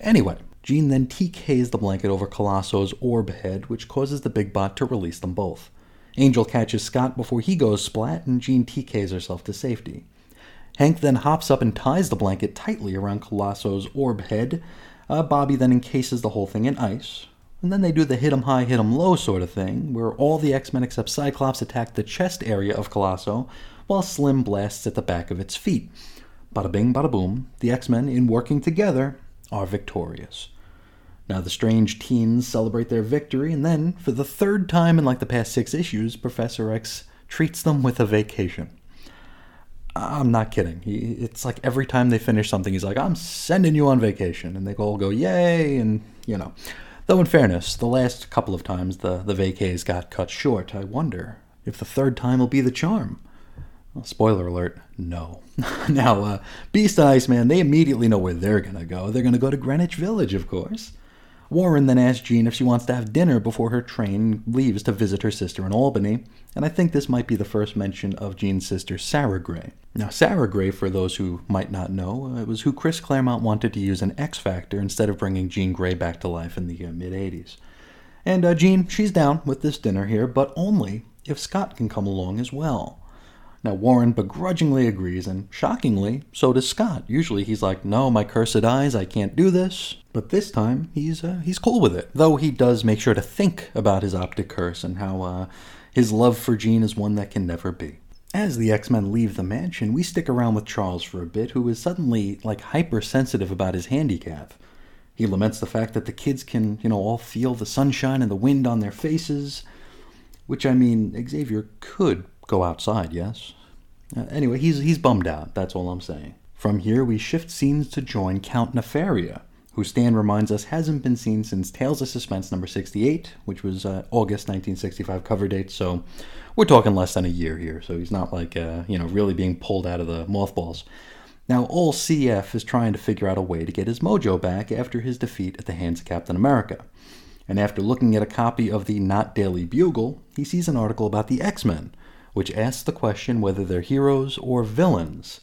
Anyway, Jean then TKs the blanket over Colosso's orb head, which causes the big bot to release them both. Angel catches Scott before he goes splat, and Jean TKs herself to safety. Hank then hops up and ties the blanket tightly around Colosso's orb head. Uh, Bobby then encases the whole thing in ice. And then they do the hit 'em high, hit 'em low sort of thing, where all the X Men except Cyclops attack the chest area of Colosso, while Slim blasts at the back of its feet. Bada bing, bada boom, the X Men, in working together, are victorious. Now, the strange teens celebrate their victory, and then, for the third time in like the past six issues, Professor X treats them with a vacation. I'm not kidding. It's like every time they finish something, he's like, I'm sending you on vacation. And they all go, yay. And, you know. Though, in fairness, the last couple of times the, the vacays got cut short. I wonder if the third time will be the charm. Well, spoiler alert, no. now, uh, Beast and Iceman, they immediately know where they're to go. They're to go to Greenwich Village, of course. Warren then asks Jean if she wants to have dinner before her train leaves to visit her sister in Albany, and I think this might be the first mention of Jean's sister Sara Grey. Now, Sara Grey, for those who might not know, uh, was who Chris Claremont wanted to use an X Factor instead of bringing Jean Grey back to life in the uh, mid 80s. And uh, Jean, she's down with this dinner here, but only if Scott can come along as well. Now, Warren begrudgingly agrees, and shockingly, so does Scott. Usually he's like, no, my cursed eyes, I can't do this. But this time, he's, uh, he's cool with it. Though he does make sure to think about his optic curse and how uh, his love for Jean is one that can never be. As the X Men leave the mansion, we stick around with Charles for a bit, who is suddenly, like, hypersensitive about his handicap. He laments the fact that the kids can, you know, all feel the sunshine and the wind on their faces. Which, I mean, Xavier could go outside, yes? Uh, anyway, he's, he's bummed out, that's all I'm saying. From here, we shift scenes to join Count Nefaria, who Stan reminds us hasn't been seen since Tales of Suspense number 68, which was uh, August 1965 cover date, so we're talking less than a year here, so he's not like, uh, you know, really being pulled out of the mothballs. Now, all CF is trying to figure out a way to get his mojo back after his defeat at the hands of Captain America. And after looking at a copy of the Not Daily Bugle, he sees an article about the X Men, which asks the question whether they're heroes or villains.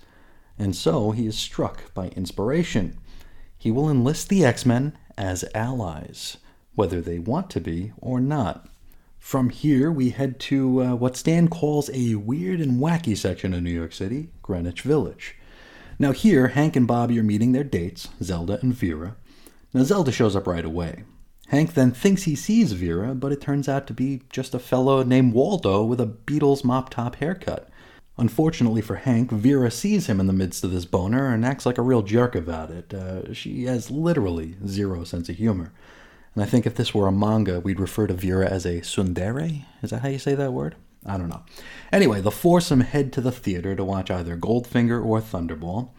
And so he is struck by inspiration. He will enlist the X Men as allies, whether they want to be or not. From here, we head to uh, what Stan calls a weird and wacky section of New York City, Greenwich Village. Now, here, Hank and Bobby are meeting their dates, Zelda and Vera. Now, Zelda shows up right away. Hank then thinks he sees Vera, but it turns out to be just a fellow named Waldo with a Beatles mop top haircut. Unfortunately for Hank, Vera sees him in the midst of this boner and acts like a real jerk about it. Uh, she has literally zero sense of humor. And I think if this were a manga, we'd refer to Vera as a tsundere. Is that how you say that word? I don't know. Anyway, the foursome head to the theater to watch either Goldfinger or Thunderball.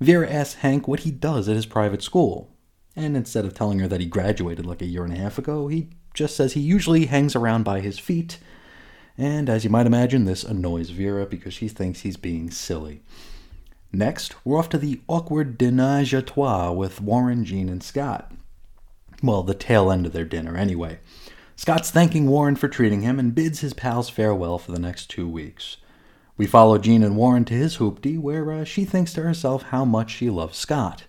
Vera asks Hank what he does at his private school, and instead of telling her that he graduated like a year and a half ago, he just says he usually hangs around by his feet. And as you might imagine, this annoys Vera because she thinks he's being silly. Next, we're off to the awkward dinage à trois with Warren, Jean, and Scott. Well, the tail end of their dinner, anyway. Scott's thanking Warren for treating him and bids his pals farewell for the next two weeks. We follow Jean and Warren to his hoopty, where uh, she thinks to herself how much she loves Scott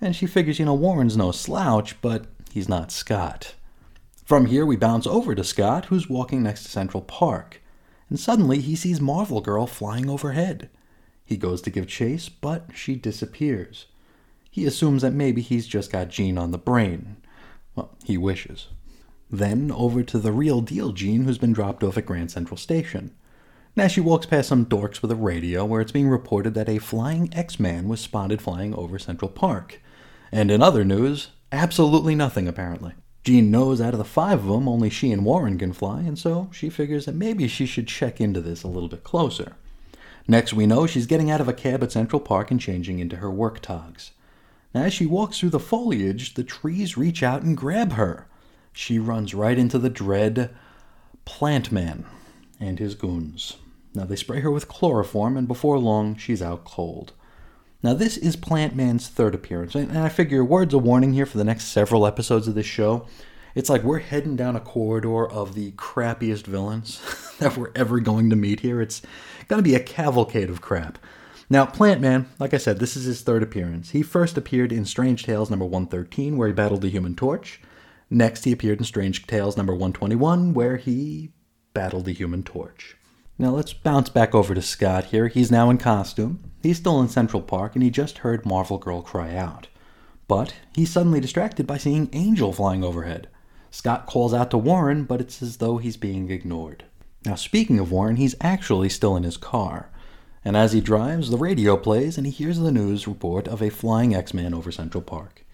and she figures, you know, Warren's no slouch, but he's not Scott. From here, we bounce over to Scott, who's walking next to Central Park, and suddenly he sees Marvel Girl flying overhead. He goes to give chase, but she disappears. He assumes that maybe he's just got Jean on the brain. Well, he wishes. Then over to the real deal Jean, who's been dropped off at Grand Central Station. Now she walks past some dorks with a radio where it's being reported that a flying X Man was spotted flying over Central Park. And in other news, absolutely nothing apparently. Jean knows out of the five of them, only she and Warren can fly, and so she figures that maybe she should check into this a little bit closer. Next, we know she's getting out of a cab at Central Park and changing into her work togs. Now, as she walks through the foliage, the trees reach out and grab her. She runs right into the dread Plant Man and his goons. Now, they spray her with chloroform, and before long, she's out cold. Now, this is Plant Man's third appearance, and I figure words of warning here for the next several episodes of this show. It's like we're heading down a corridor of the crappiest villains that we're ever going to meet here. It's going to be a cavalcade of crap. Now, Plant Man, like I said, this is his third appearance. He first appeared in Strange Tales number 113, where he battled the Human Torch. Next, he appeared in Strange Tales number 121, where he battled the Human Torch. Now, let's bounce back over to Scott here. He's now in costume. He's still in Central Park, and he just heard Marvel Girl cry out. But he's suddenly distracted by seeing Angel flying overhead. Scott calls out to Warren, but it's as though he's being ignored. Now, speaking of Warren, he's actually still in his car. And as he drives, the radio plays and he hears the news report of a flying X Man over Central Park.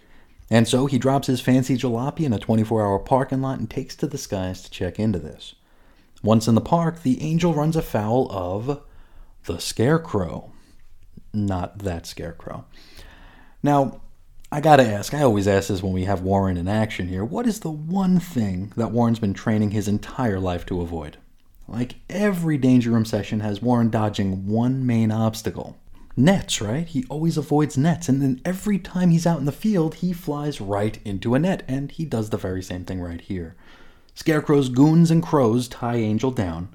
And so he drops his fancy jalopy in a 24 hour parking lot and takes to the skies to check into this. Once in the park, the angel runs afoul of the Scarecrow. Not that Scarecrow. Now, I gotta ask, I always ask this when we have Warren in action here. What is the one thing that Warren's been training his entire life to avoid? Like every Danger Room session has Warren dodging one main obstacle. Nets, right? He always avoids nets, and then every time he's out in the field, he flies right into a net, and he does the very same thing right here. Scarecrow's goons and crows tie Angel down.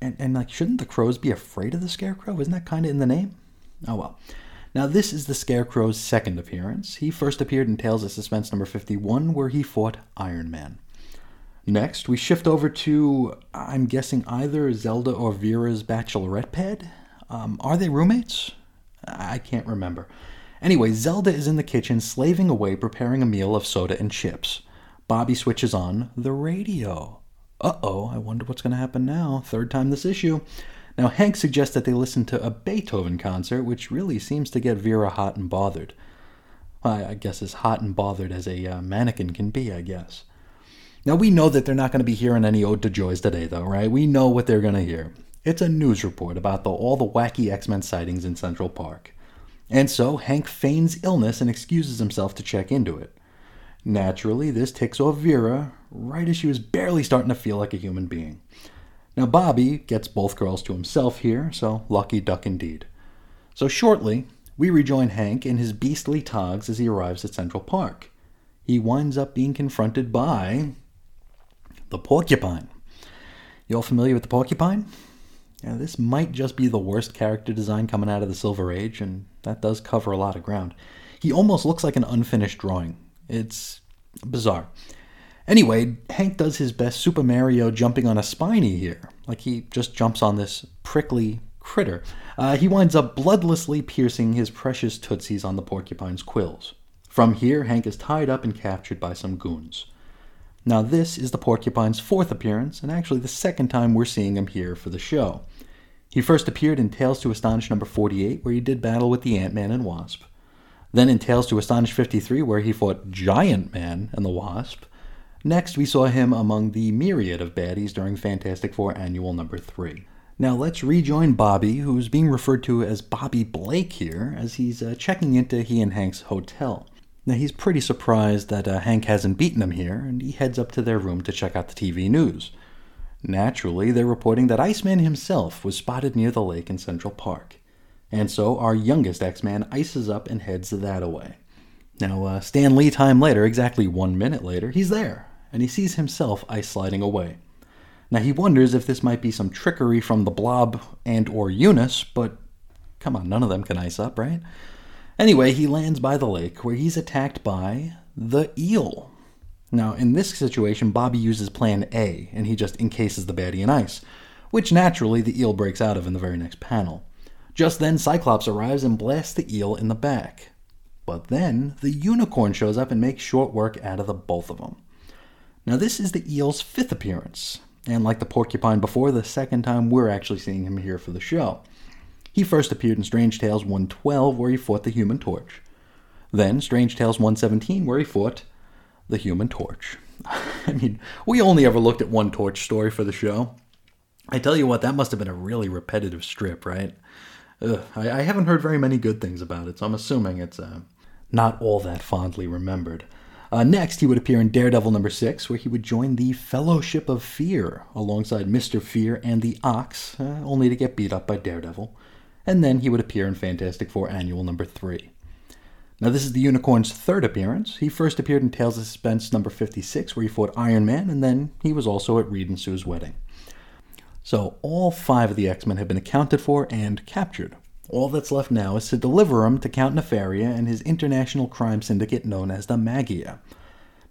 And, and like, shouldn't the crows be afraid of the Scarecrow? Isn't that kind of in the name? Oh well. Now, this is the Scarecrow's second appearance. He first appeared in Tales of Suspense number 51, where he fought Iron Man. Next, we shift over to, I'm guessing, either Zelda or Vera's bachelorette pad. Um, are they roommates? I can't remember. Anyway, Zelda is in the kitchen slaving away preparing a meal of soda and chips. Bobby switches on the radio. Uh oh, I wonder what's going to happen now. Third time this issue. Now, Hank suggests that they listen to a Beethoven concert, which really seems to get Vera hot and bothered. I, guess as hot and bothered as a uh, mannequin can be, I guess. Now, we know that they're not going to be hearing any Ode to Joys today, though, right? We know what they're going to hear. It's a news report about the, all the wacky X Men sightings in Central Park. And so, Hank feigns illness and excuses himself to check into it. Naturally, this ticks off Vera right as she was barely starting to feel like a human being. Now, Bobby gets both girls to himself here, so lucky duck indeed. So, shortly, we rejoin Hank in his beastly togs as he arrives at Central Park. He winds up being confronted by the porcupine. You all familiar with the porcupine? Yeah, this might just be the worst character design coming out of the Silver Age, and that does cover a lot of ground. He almost looks like an unfinished drawing. It's bizarre. Anyway, Hank does his best Super Mario jumping on a spiny here. Like he just jumps on this prickly critter. Uh, he winds up bloodlessly piercing his precious tootsies on the porcupine's quills. From here, Hank is tied up and captured by some goons. Now, this is the porcupine's fourth appearance, and actually the second time we're seeing him here for the show. He first appeared in Tales to Astonish number 48, where he did battle with the Ant Man and Wasp. Then in Tales to Astonish 53, where he fought Giant Man and the Wasp. Next, we saw him among the myriad of baddies during Fantastic Four Annual number 3. Now let's rejoin Bobby, who's being referred to as Bobby Blake here, as he's uh, checking into he and Hank's hotel. Now, he's pretty surprised that uh, Hank hasn't beaten him here, and he heads up to their room to check out the TV news. Naturally, they're reporting that Iceman himself was spotted near the lake in Central Park. And so our youngest X Man ices up and heads that away. Now, uh, Stan Lee time later, exactly one minute later, he's there, and he sees himself ice sliding away. Now he wonders if this might be some trickery from the Blob and or Eunice, but come on, none of them can ice up, right? Anyway, he lands by the lake where he's attacked by the eel. Now, in this situation, Bobby uses plan A and he just encases the baddie in ice, which naturally the eel breaks out of in the very next panel. Just then, Cyclops arrives and blasts the eel in the back. But then, the unicorn shows up and makes short work out of the both of them. Now, this is the eel's fifth appearance, and like the porcupine before, the second time we're actually seeing him here for the show. He first appeared in Strange Tales 112, where he fought the Human Torch. Then Strange Tales 117, where he fought the Human Torch. I mean, we only ever looked at one Torch story for the show. I tell you what, that must have been a really repetitive strip, right? Ugh, I, I, haven't heard very many good things about it, so I'm assuming it's uh, not all that fondly remembered. Uh, next, he would appear in Daredevil number six, where he would join the Fellowship of Fear alongside Mr. Fear and the Ox, uh, only to get beat up by Daredevil and then he would appear in Fantastic Four Annual number 3. Now, this is the Unicorn's third appearance. He first appeared in Tales of Suspense number 56, where he fought Iron Man, and then he was also at Reed and Sue's wedding. So, all five of the X Men have been accounted for and captured. All that's left now is to deliver them to Count Nefaria and his international crime syndicate known as the Maggia.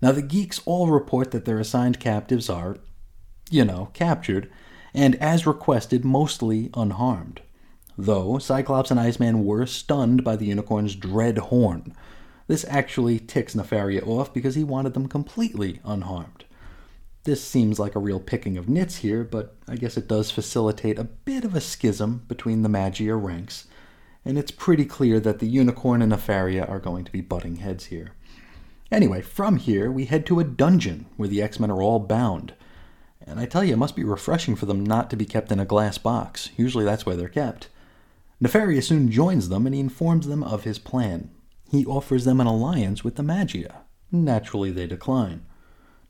Now, the geeks all report that their assigned captives are, you know, captured, and as requested, mostly unharmed though Cyclops and Iceman were stunned by the unicorn's dread horn. This actually ticks Nefaria off because he wanted them completely unharmed. This seems like a real picking of nits here, but I guess it does facilitate a bit of a schism between the Maggia ranks, and it's pretty clear that the Unicorn and Nefaria are going to be butting heads here. Anyway, from here, we head to a dungeon where the X Men are all bound. And I tell you, it must be refreshing for them not to be kept in a glass box. Usually that's where they're kept. Nefaria soon joins them and he informs them of his plan. He offers them an alliance with the Maggia. Naturally, they decline.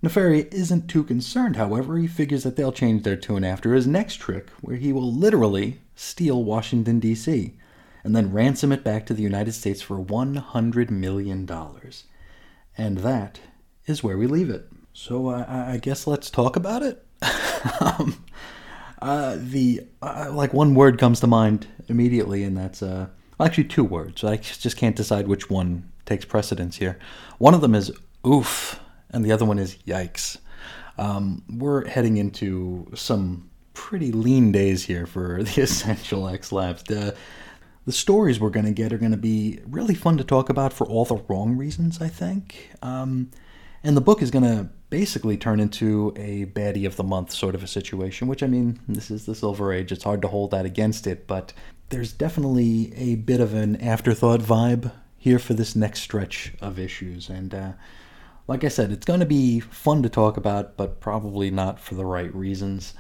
Nefaria isn't too concerned, however. He figures that they'll change their tune after his next trick, where he will literally steal Washington, D.C., and then ransom it back to the United States for $100 million. And that is where we leave it. So uh, I guess let's talk about it. um, uh, the uh, like one word comes to mind immediately, and that's uh, actually two words. I just can't decide which one takes precedence here. One of them is oof, and the other one is yikes. Um, we're heading into some pretty lean days here for the Essential X-Lapsed. The, the stories we're going to get are going to be really fun to talk about for all the wrong reasons, I think. Um, and the book is going to basically turn into a baddie of the month sort of a situation, which I mean, this is the Silver Age. It's hard to hold that against it, but there's definitely a bit of an afterthought vibe here for this next stretch of issues. And uh, like I said, it's going to be fun to talk about, but probably not for the right reasons.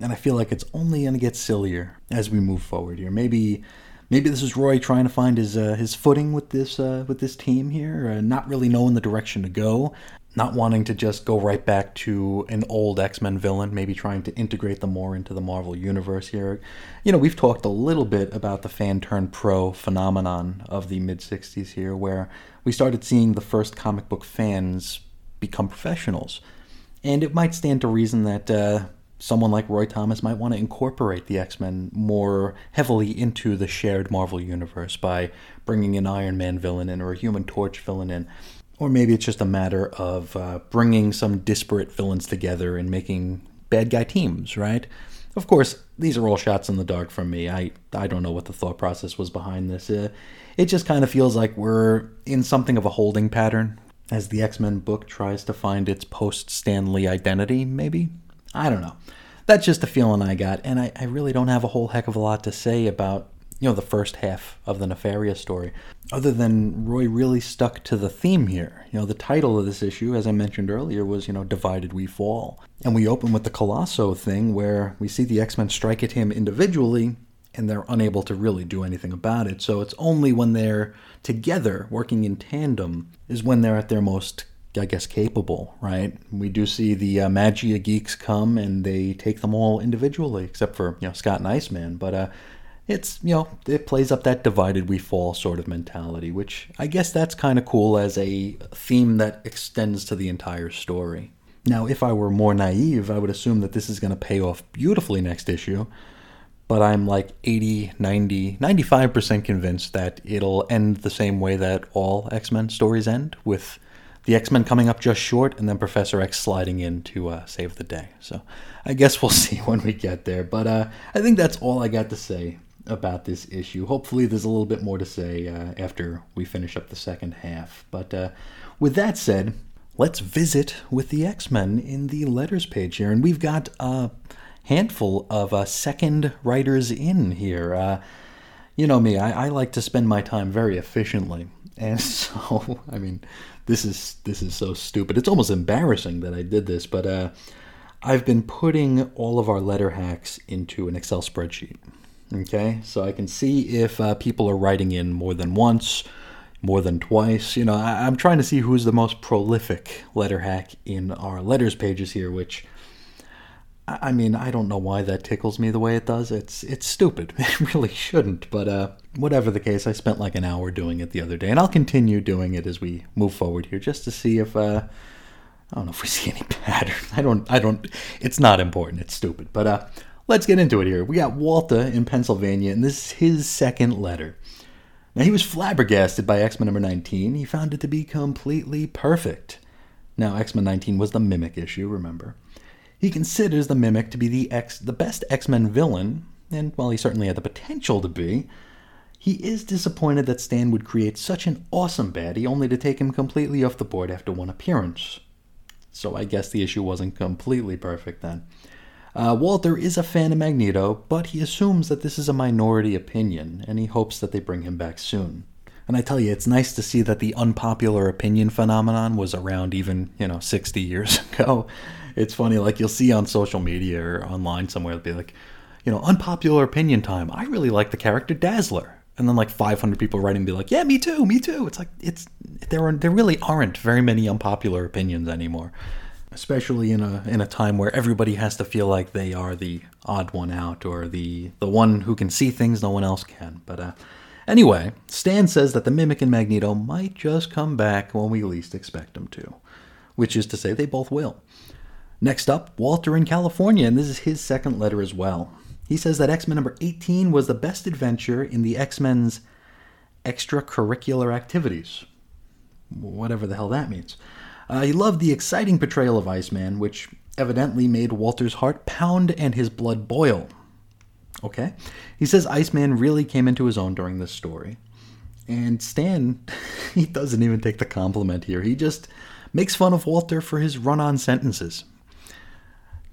And I feel like it's only going to get sillier as we move forward here. Maybe maybe this is Roy trying to find his uh, his footing with this uh, with this team here, uh, not really knowing the direction to go not wanting to just go right back to an old X-Men villain, maybe trying to integrate them more into the Marvel universe here. You know, we've talked a little bit about the fan turn pro phenomenon of the mid 60s here where we started seeing the first comic book fans become professionals. And it might stand to reason that uh, someone like Roy Thomas might want to incorporate the X Men more heavily into the shared Marvel universe by bringing an Iron Man villain in or a Human Torch villain in. Or maybe it's just a matter of uh, bringing some disparate villains together and making bad guy teams, right? Of course, these are all shots in the dark from me. I, I don't know what the thought process was behind this. Uh, it just kind of feels like we're in something of a holding pattern as the X Men book tries to find its post Stan Lee identity, maybe? I don't know. That's just a feeling I got, and I, I really don't have a whole heck of a lot to say about you know, the first half of the nefarious story. Other than Roy really stuck to the theme here. You know, the title of this issue, as I mentioned earlier, was, you know, Divided We Fall. And we open with the Colosso thing where we see the X Men strike at him individually and they're unable to really do anything about it. So it's only when they're together, working in tandem, is when they're at their most I guess capable, right? We do see the uh, Maggia geeks come and they take them all individually, except for you know Scott and Iceman. But uh, it's you know it plays up that divided we fall sort of mentality which i guess that's kind of cool as a theme that extends to the entire story now if i were more naive i would assume that this is going to pay off beautifully next issue but i'm like 80 90 95% convinced that it'll end the same way that all x-men stories end with the x-men coming up just short and then professor x sliding in to uh, save the day so i guess we'll see when we get there but uh, i think that's all i got to say about this issue. Hopefully, there's a little bit more to say uh, after we finish up the second half. But uh, with that said, let's visit with the X Men in the letters page here. And we've got a handful of uh, second writers in here. Uh, you know me, I, I, like to spend my time very efficiently. And so, I mean, this is this is so stupid. It's almost embarrassing that I did this, but uh, I've been putting all of our letter hacks into an Excel spreadsheet. Okay, so I can see if uh, people are writing in more than once, more than twice. You know, I- am trying to see who's the most prolific letter hack in our letters pages here, which I mean, I don't know why that tickles me the way it does. It's it's stupid. It really shouldn't. But uh, whatever the case, I spent like an hour doing it the other day, and I'll continue doing it as we move forward here, just to see if uh, I don't know if we see any pattern. I don't. I don't. It's not important. It's stupid. But uh, let's get into it here. We got Walter in Pennsylvania, and this is his second letter. Now he was flabbergasted by X Men number 19. He found it to be completely perfect. Now X Men 19 was the Mimic issue. Remember. He considers the Mimic to be the X, the best X-Men villain, and while he certainly had the potential to be, he is disappointed that Stan would create such an awesome baddie only to take him completely off the board after one appearance. So I guess the issue wasn't completely perfect then. Uh, Walter is a fan of Magneto, but he assumes that this is a minority opinion, and he hopes that they bring him back soon. And I tell you, it's nice to see that the unpopular opinion phenomenon was around even, you know, 60 years ago it's funny, like you'll see on social media or online somewhere, it'll be like, you know, unpopular opinion time. I really like the character Dazzler. And then like 500 people writing be like, yeah, me too, me too. It's like, it's, there, are, there really aren't very many unpopular opinions anymore. Especially in a in a time where everybody has to feel like they are the odd one out or the the one who can see things no one else can. But uh, anyway, Stan says that the Mimic and Magneto might just come back when we least expect them to, which is to say they both will. Next up, Walter in California, and this is his second letter as well. He says that X Men number 18 was the best adventure in the X Men's extracurricular activities. Whatever the hell that means. Uh, he loved the exciting portrayal of Iceman, which evidently made Walter's heart pound and his blood boil. Okay? He says Iceman really came into his own during this story. And Stan, he doesn't even take the compliment here. He just makes fun of Walter for his run on sentences.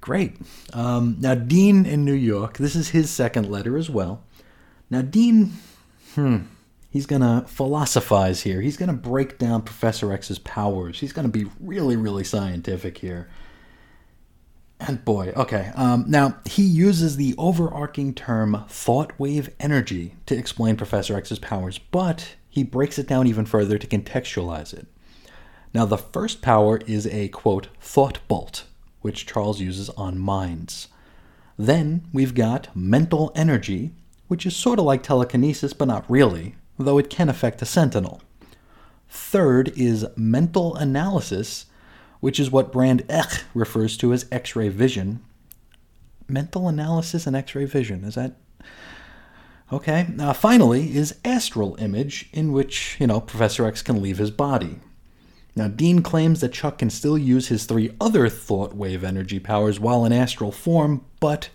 Great. Um, now, Dean in New York, this is his second letter as well. Now, Dean, hmm, he's going to philosophize here. He's going to break down Professor X's powers. He's going to be really, really scientific here. And boy, okay. Um, now, he uses the overarching term thought wave energy to explain Professor X's powers, but he breaks it down even further to contextualize it. Now, the first power is a quote, thought bolt which Charles uses on minds. Then we've got mental energy, which is sort of like telekinesis, but not really, though it can affect a sentinel. Third is mental analysis, which is what Brand Echh refers to as X ray vision. Mental analysis and X ray vision, is that. Okay, now finally is astral image, in which, you know, Professor X can leave his body. Now, Dean claims that Chuck can still use his three other thought wave energy powers while in astral form, but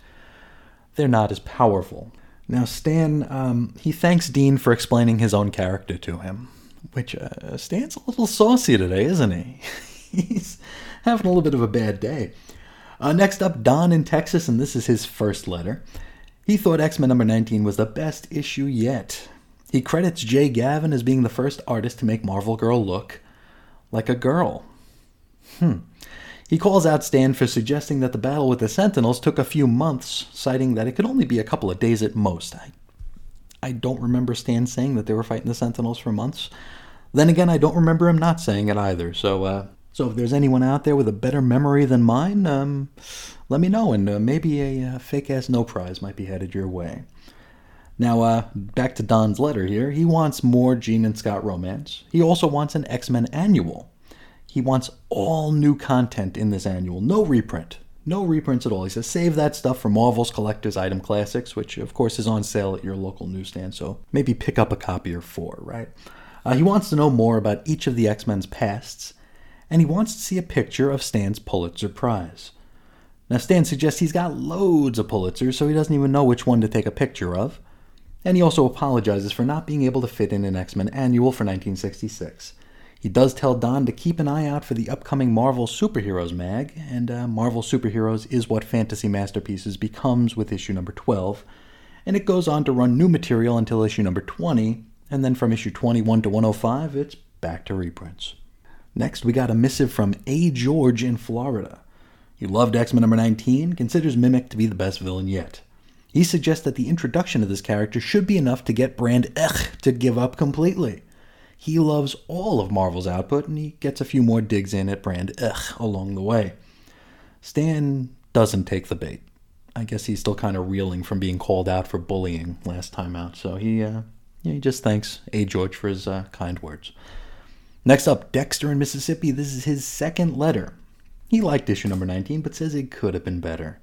they're not as powerful. Now, Stan, um, he thanks Dean for explaining his own character to him, which uh, Stan's a little saucy today, isn't he? He's having a little bit of a bad day. Uh, next up, Don in Texas, and this is his first letter. He thought X Men number 19 was the best issue yet. He credits Jay Gavin as being the first artist to make Marvel Girl look like a girl. Hmm. He calls out Stan for suggesting that the battle with the Sentinels took a few months, citing that it could only be a couple of days at most. I, I don't remember Stan saying that they were fighting the Sentinels for months. Then again, I don't remember him not saying it either. So, uh, so if there's anyone out there with a better memory than mine, um, let me know, and uh, maybe a uh, fake ass no prize might be headed your way. Now, uh, back to Don's letter here. He wants more Jean and Scott romance. He also wants an X Men annual. He wants all new content in this annual, no reprint. No reprints at all. He says save that stuff for Marvel's Collector's Item Classics, which of course is on sale at your local newsstand, so maybe pick up a copy or four, right? Uh, he wants to know more about each of the X Men's pasts, and he wants to see a picture of Stan's Pulitzer Prize. Now, Stan suggests he's got loads of Pulitzers, so he doesn't even know which one to take a picture of and he also apologizes for not being able to fit in an X Men annual for 1966. He does tell Don to keep an eye out for the upcoming Marvel Superheroes mag, and uh, Marvel Superheroes is what Fantasy Masterpieces becomes with issue number 12, and it goes on to run new material until issue number 20, and then from issue 21 to 105, it's back to reprints. Next, we got a missive from A. George in Florida. He loved X Men number 19, considers Mimic to be the best villain yet. He suggests that the introduction of this character should be enough to get Brand Echh to give up completely. He loves all of Marvel's output, and he gets a few more digs in at Brand Echh along the way. Stan doesn't take the bait. I guess he's still kind of reeling from being called out for bullying last time out, so he uh, yeah, he just thanks A. George for his uh, kind words. Next up, Dexter in Mississippi. This is his second letter. He liked issue number 19, but says it could have been better.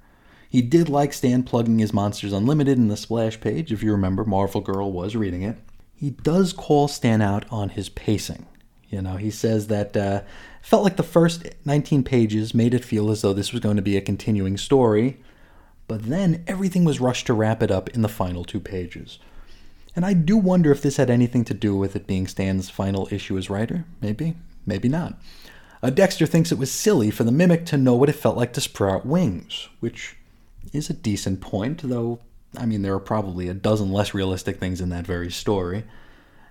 He did like Stan plugging his Monsters Unlimited in the splash page. If you remember, Marvel Girl was reading it. He does call Stan out on his pacing. You know, he says that uh, felt like the first 19 pages made it feel as though this was going to be a continuing story, but then everything was rushed to wrap it up in the final two pages. And I do wonder if this had anything to do with it being Stan's final issue as writer. Maybe, maybe not. Uh, Dexter thinks it was silly for the mimic to know what it felt like to sprout wings, which is a decent point, though, I mean, there are probably a dozen less realistic things in that very story.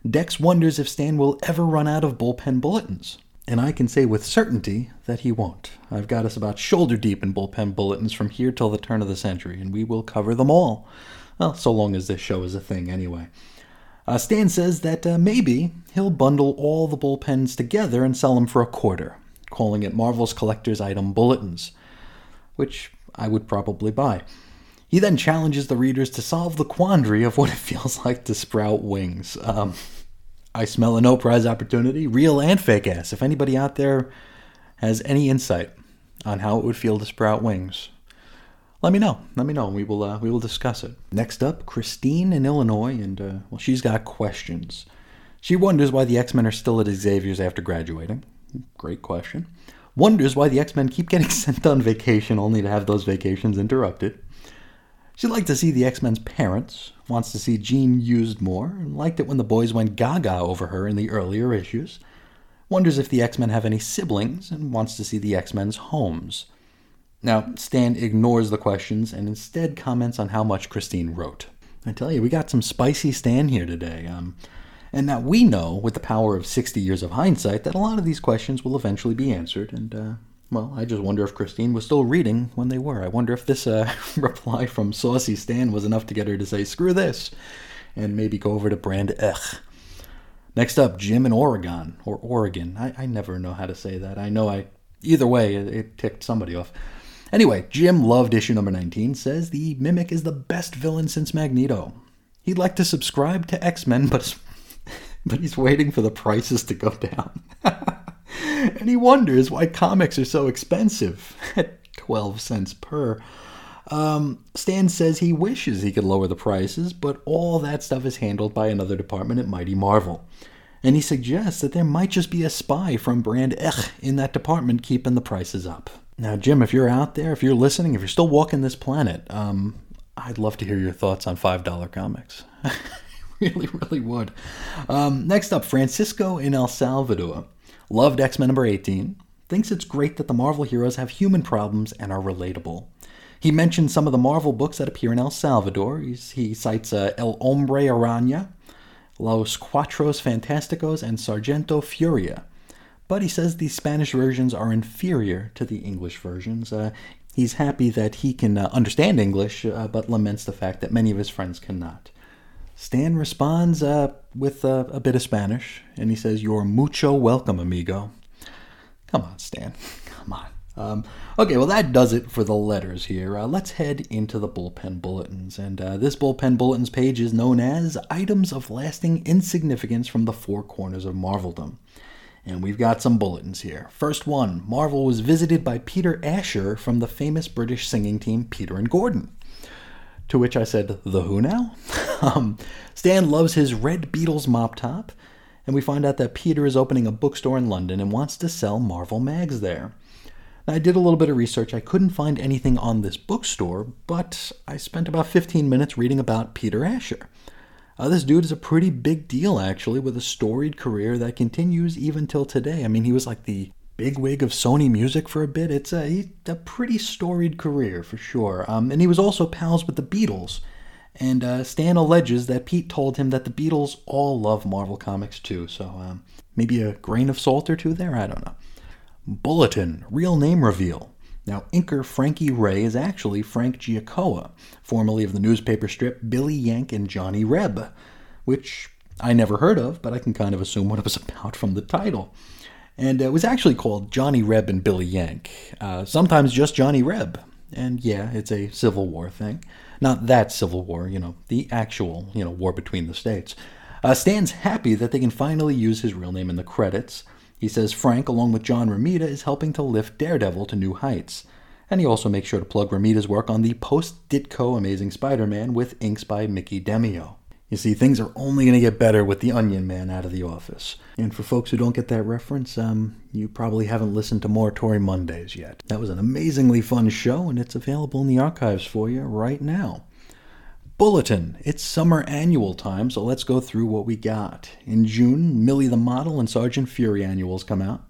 Dex wonders if Stan will ever run out of bullpen bulletins. And I can say with certainty that he won't. I've got us about shoulder deep in bullpen bulletins from here till the turn of the century, and we will cover them all. Well, so long as this show is a thing, anyway. Uh, Stan says that uh, maybe he'll bundle all the bullpens together and sell them for a quarter, calling it Marvel's Collector's Item Bulletins, which I would probably buy. He then challenges the readers to solve the quandary of what it feels like to sprout wings. Um, I smell a no prize opportunity, real and fake ass. If anybody out there has any insight on how it would feel to sprout wings, let me know. Let me know. We will uh, we will discuss it. Next up, Christine in Illinois, and uh, well, she's got questions. She wonders why the X Men are still at Xavier's after graduating. Great question. Wonders why the X Men keep getting sent on vacation only to have those vacations interrupted. She'd like to see the X Men's parents, wants to see Jean used more, and liked it when the boys went gaga over her in the earlier issues. Wonders if the X Men have any siblings, and wants to see the X Men's homes. Now, Stan ignores the questions and instead comments on how much Christine wrote. I tell you, we got some spicy Stan here today. Um, and now we know, with the power of 60 years of hindsight, that a lot of these questions will eventually be answered, and uh, well, I just wonder if Christine was still reading when they were. I wonder if this uh, reply from Saucy Stan was enough to get her to say, screw this, and maybe go over to Brand Echh. Next up, Jim in Oregon, or Oregon. I, I never know how to say that. I know I, either way, it, it ticked somebody off. Anyway, Jim loved issue number 19, says the Mimic is the best villain since Magneto. He'd like to subscribe to X Men, but, but he's waiting for the prices to go down. and he wonders why comics are so expensive at 12 cents per. Um, Stan says he wishes he could lower the prices, but all that stuff is handled by another department at Mighty Marvel. And he suggests that there might just be a spy from Brand Echh in that department keeping the prices up. Now, Jim, if you're out there, if you're listening, if you're still walking this planet, um, I'd love to hear your thoughts on $5 comics. really, really would. Um, next up, Francisco in El Salvador. Loved X Men number 18. Thinks it's great that the Marvel heroes have human problems and are relatable. He mentioned some of the Marvel books that appear in El Salvador. He's, he cites uh, El Hombre Araña, Los Cuatros Fantásticos, and Sargento Furia. But he says the Spanish versions are inferior to the English versions. Uh, he's happy that he can uh, understand English, uh, but laments the fact that many of his friends cannot. Stan responds uh, with uh, a bit of Spanish, and he says, You're mucho welcome, amigo. Come on, Stan. Come on. Um, okay, well, that does it for the letters here. Uh, let's head into the bullpen bulletins. And uh, this bullpen bulletins page is known as Items of Lasting Insignificance from the Four Corners of Marveldom. And we've got some bulletins here. First one Marvel was visited by Peter Asher from the famous British singing team Peter and Gordon. To which I said, The who now? um, Stan loves his red Beatles mop top, and we find out that Peter is opening a bookstore in London and wants to sell Marvel mags there. Now, I did a little bit of research. I couldn't find anything on this bookstore, but I spent about 15 minutes reading about Peter Asher. Uh, this dude is a pretty big deal, actually, with a storied career that continues even till today. I mean, he was like the bigwig of Sony Music for a bit. It's a, a pretty storied career for sure. Um, and he was also pals with the Beatles. And uh, Stan alleges that Pete told him that the Beatles all love Marvel Comics too. So um, maybe a grain of salt or two there? I don't know. Bulletin, real name reveal. Now, inker Frankie Ray is actually Frank Giacoia, formerly of the newspaper strip Billy Yank and Johnny Reb, which I never heard of, but I can kind of assume what it was about from the title and it was actually called Johnny Reb and Billy Yank. Uh, sometimes just Johnny Reb. And yeah, it's a Civil War thing. Not that Civil War, you know, the actual, you know, war between the states. Uh, Stan's happy that they can finally use his real name in the credits. He says Frank, along with John Romita, is helping to lift Daredevil to new heights. And he also makes sure to plug Romita's work on the post Ditko Amazing Spider Man with inks by Mickey Demeo. You see, things are only going to get better with the Onion Man out of the office. And for folks who don't get that reference, um, you probably haven't listened to Morituri Mondays yet. That was an amazingly fun show, and it's available in the archives for you right now. Bulletin. It's summer annual time, so let's go through what we got. In June, Millie the Model and Sergeant Fury annuals come out.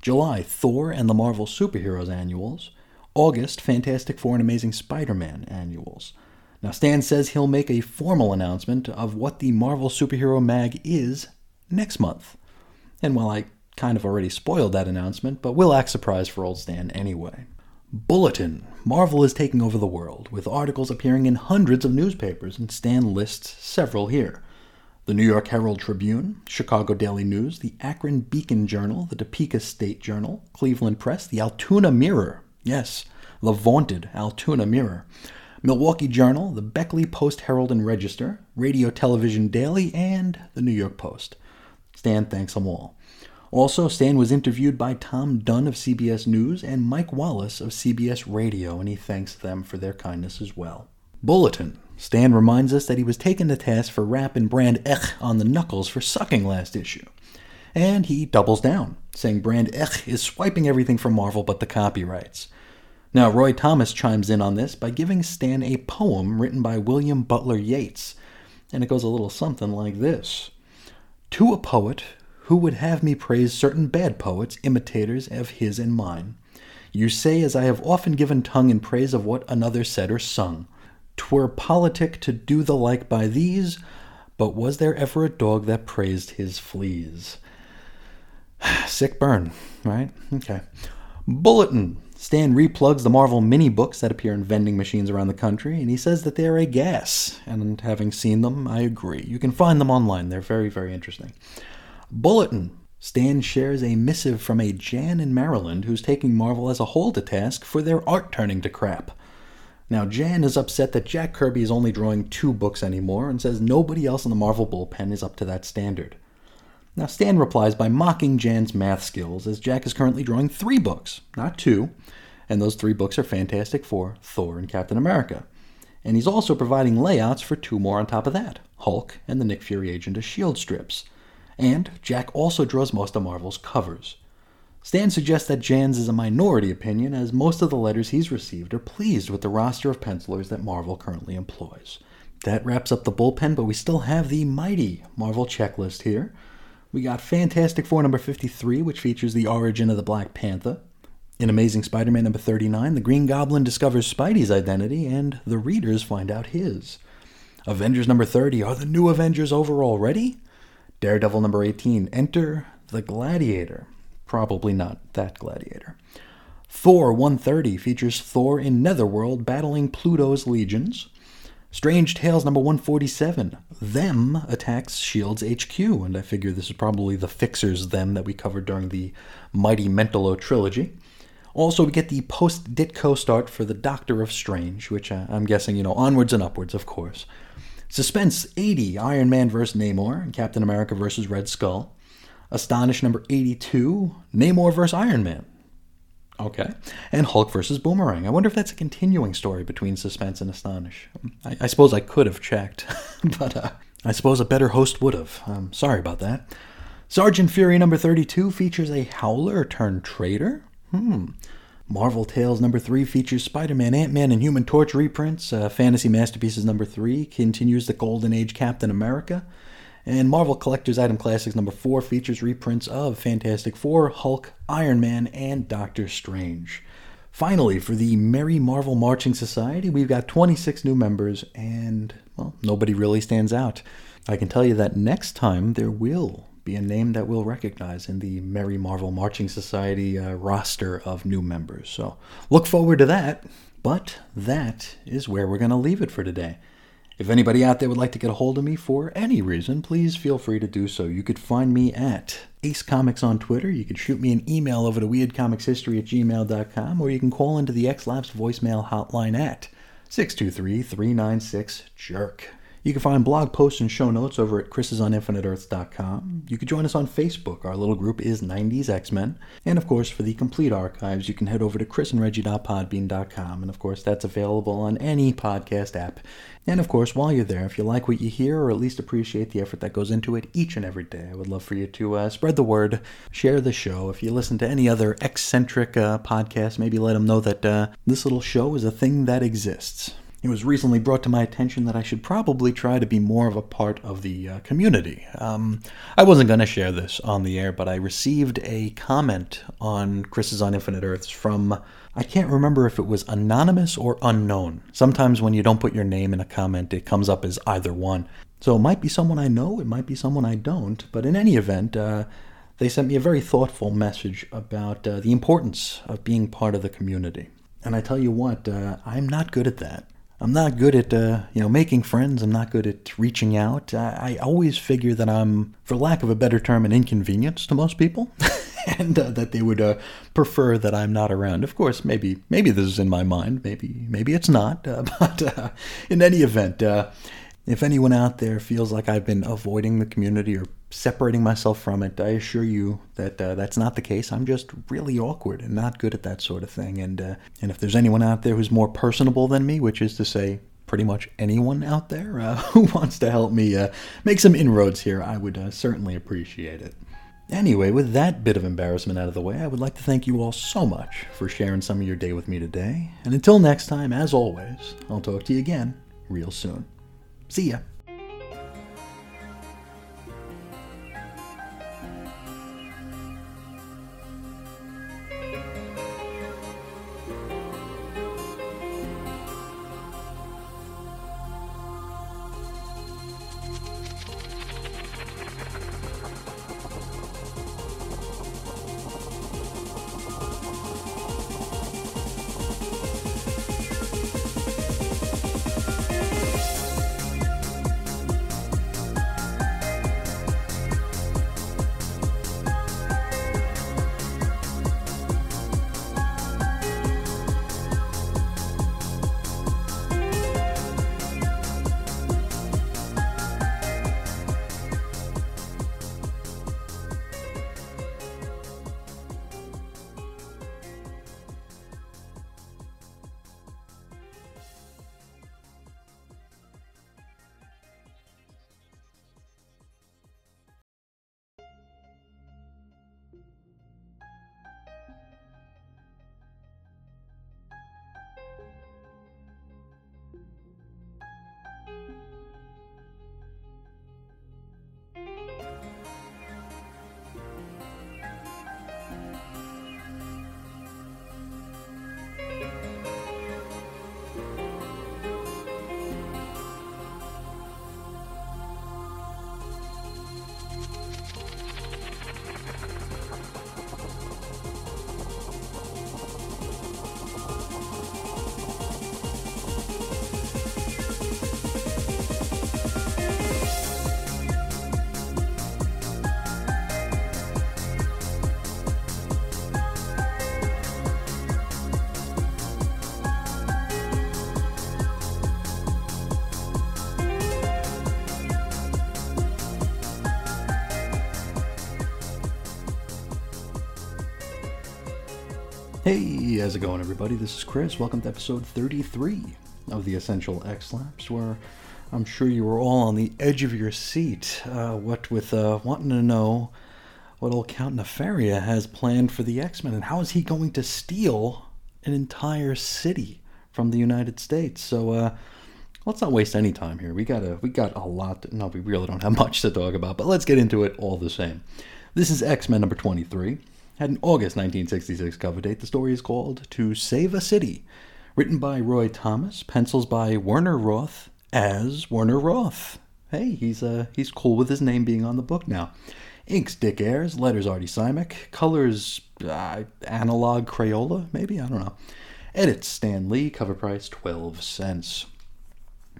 July, Thor and the Marvel Superheroes annuals. August, Fantastic Four and Amazing Spider Man annuals. Now, Stan says he'll make a formal announcement of what the Marvel Superhero Mag is next month. And while I kind of already spoiled that announcement, but we'll act surprised for old Stan anyway. Bulletin Marvel is taking over the world, with articles appearing in hundreds of newspapers, and Stan lists several here. The New York Herald Tribune, Chicago Daily News, the Akron Beacon Journal, the Topeka State Journal, Cleveland Press, the Altoona Mirror, yes, the vaunted Altoona Mirror, Milwaukee Journal, the Beckley Post Herald and Register, Radio Television Daily, and the New York Post. Stan thanks them all. Also, Stan was interviewed by Tom Dunn of CBS News and Mike Wallace of CBS Radio, and he thanks them for their kindness as well. Bulletin. Stan reminds us that he was taken to task for rapping Brand Echh on the knuckles for sucking last issue. And he doubles down, saying Brand Echh is swiping everything from Marvel but the copyrights. Now, Roy Thomas chimes in on this by giving Stan a poem written by William Butler Yeats, and it goes a little something like this To a poet who would have me praise certain bad poets, imitators of his and mine. You say, as I have often given tongue in praise of what another said or sung, 'twere politic to do the like by these, but was there ever a dog that praised his fleas? Sick burn, right? Okay. Bulletin. Stan replugs the Marvel mini books that appear in vending machines around the country, and he says that they're a gas. And having seen them, I agree. You can find them online. They're very, very interesting. Bulletin. Stan shares a missive from a Jan in Maryland who's taking Marvel as a whole to task for their art turning to crap. Now, Jan is upset that Jack Kirby is only drawing two books anymore and says nobody else in the Marvel bullpen is up to that standard. Now, Stan replies by mocking Jan's math skills, as Jack is currently drawing three books, not two, and those three books are Fantastic Four, Thor, and Captain America. And he's also providing layouts for two more on top of that Hulk and the Nick Fury Agent of S.H.I.E.L.D. strips and Jack also draws most of Marvel's covers. Stan suggests that Jan's is a minority opinion, as most of the letters he's received are pleased with the roster of pencilers that Marvel currently employs. That wraps up the bullpen, but we still have the mighty Marvel checklist here. We got Fantastic Four number 53, which features the origin of the Black Panther. In Amazing Spider Man number 39, the Green Goblin discovers Spidey's identity, and the readers find out his. Avengers number 30, are the new Avengers over already? Daredevil number 18, Enter the Gladiator. Probably not that gladiator. Thor 130 features Thor in Netherworld battling Pluto's legions. Strange Tales number 147, Them attacks Shield's HQ, and I figure this is probably the Fixers Them that we covered during the Mighty Mentallo trilogy. Also, we get the post Ditko start for the Doctor of Strange, which uh, I'm guessing, you know, onwards and upwards, of course. Suspense 80, Iron Man vs. Namor, and Captain America vs. Red Skull. Astonish number 82, Namor vs. Iron Man. Okay. And Hulk versus Boomerang. I wonder if that's a continuing story between Suspense and Astonish. I, I suppose I could have checked, but uh, I suppose a better host would have. Um, sorry about that. Sergeant Fury number 32 features a Howler turned traitor. Hmm. Marvel Tales number three features Spider Man, Ant Man, and Human Torch reprints. Uh, Fantasy Masterpieces number three continues the Golden Age Captain America. And Marvel Collector's Item Classics number four features reprints of Fantastic Four, Hulk, Iron Man, and Doctor Strange. Finally, for the Merry Marvel Marching Society, we've got 26 new members, and, well, nobody really stands out. I can tell you that next time there will be a name that we'll recognize in the Merry Marvel Marching Society uh, roster of new members. So look forward to that. But that is where we're going to leave it for today. If anybody out there would like to get a hold of me for any reason, please feel free to do so. You could find me at Ace Comics on Twitter. You can shoot me an email over to weirdcomicshistory at gmail.com, or you can call into the X-Lapsed voicemail hotline at 623 396 Jerk. You can find blog posts and show notes over at chrisisoninfiniteearths.com. You can join us on Facebook. Our little group is 90s X-Men. And of course, for the complete archives, you can head over to chrisandreggie.podbean.com. And of course, that's available on any podcast app. And of course, while you're there, if you like what you hear or at least appreciate the effort that goes into it each and every day, I would love for you to uh, spread the word, share the show. If you listen to any other eccentric uh, podcast, maybe let them know that uh, this little show is a thing that exists. It was recently brought to my attention that I should probably try to be more of a part of the uh, community. Um, I wasn't going to share this on the air, but I received a comment on Chris's on Infinite Earths from, I can't remember if it was anonymous or unknown. Sometimes when you don't put your name in a comment, it comes up as either one. So it might be someone I know, it might be someone I don't, but in any event, uh, they sent me a very thoughtful message about uh, the importance of being part of the community. And I tell you what, uh, I'm not good at that. I'm not good at uh, you know making friends. I'm not good at reaching out. I, I, always figure that I'm, for lack of a better term, an inconvenience to most people, and uh, that they would uh, prefer that I'm not around. Of course, maybe maybe this is in my mind. Maybe maybe it's not. Uh, but uh, in any event, uh, if anyone out there feels like I've been avoiding the community or separating myself from it, I assure you that uh, that's not the case. I'm just really awkward and not good at that sort of thing. And uh, and if there's anyone out there who's more personable than me, which is to say, pretty much anyone out there uh, who wants to help me uh, make some inroads here, I would uh, certainly appreciate it. Anyway, with that bit of embarrassment out of the way, I would like to thank you all so much for sharing some of your day with me today. And until next time, as always, I'll talk to you again real soon. See ya. How's it going, everybody? This is Chris. Welcome to episode 33 of the Essential X-Lapsed, where I'm sure you were all on the edge of your seat, uh, what with uh, wanting to know what old Count Nefaria has planned for the X Men and how is he going to steal an entire city from the United States. So, uh, let's not waste any time here. We got a we got a lot. To, no, we really don't have much to talk about, but let's get into it all the same. This is X Men number 23 had an August 1966 cover date. The story is called To Save a City, written by Roy Thomas, pencils by Werner Roth as Werner Roth. Hey, he's uh he's cool with his name being on the book now. Inks Dick Ayers, letters Artie Simek, colors uh, analog Crayola, maybe I don't know. Edits Stan Lee, cover price 12 cents.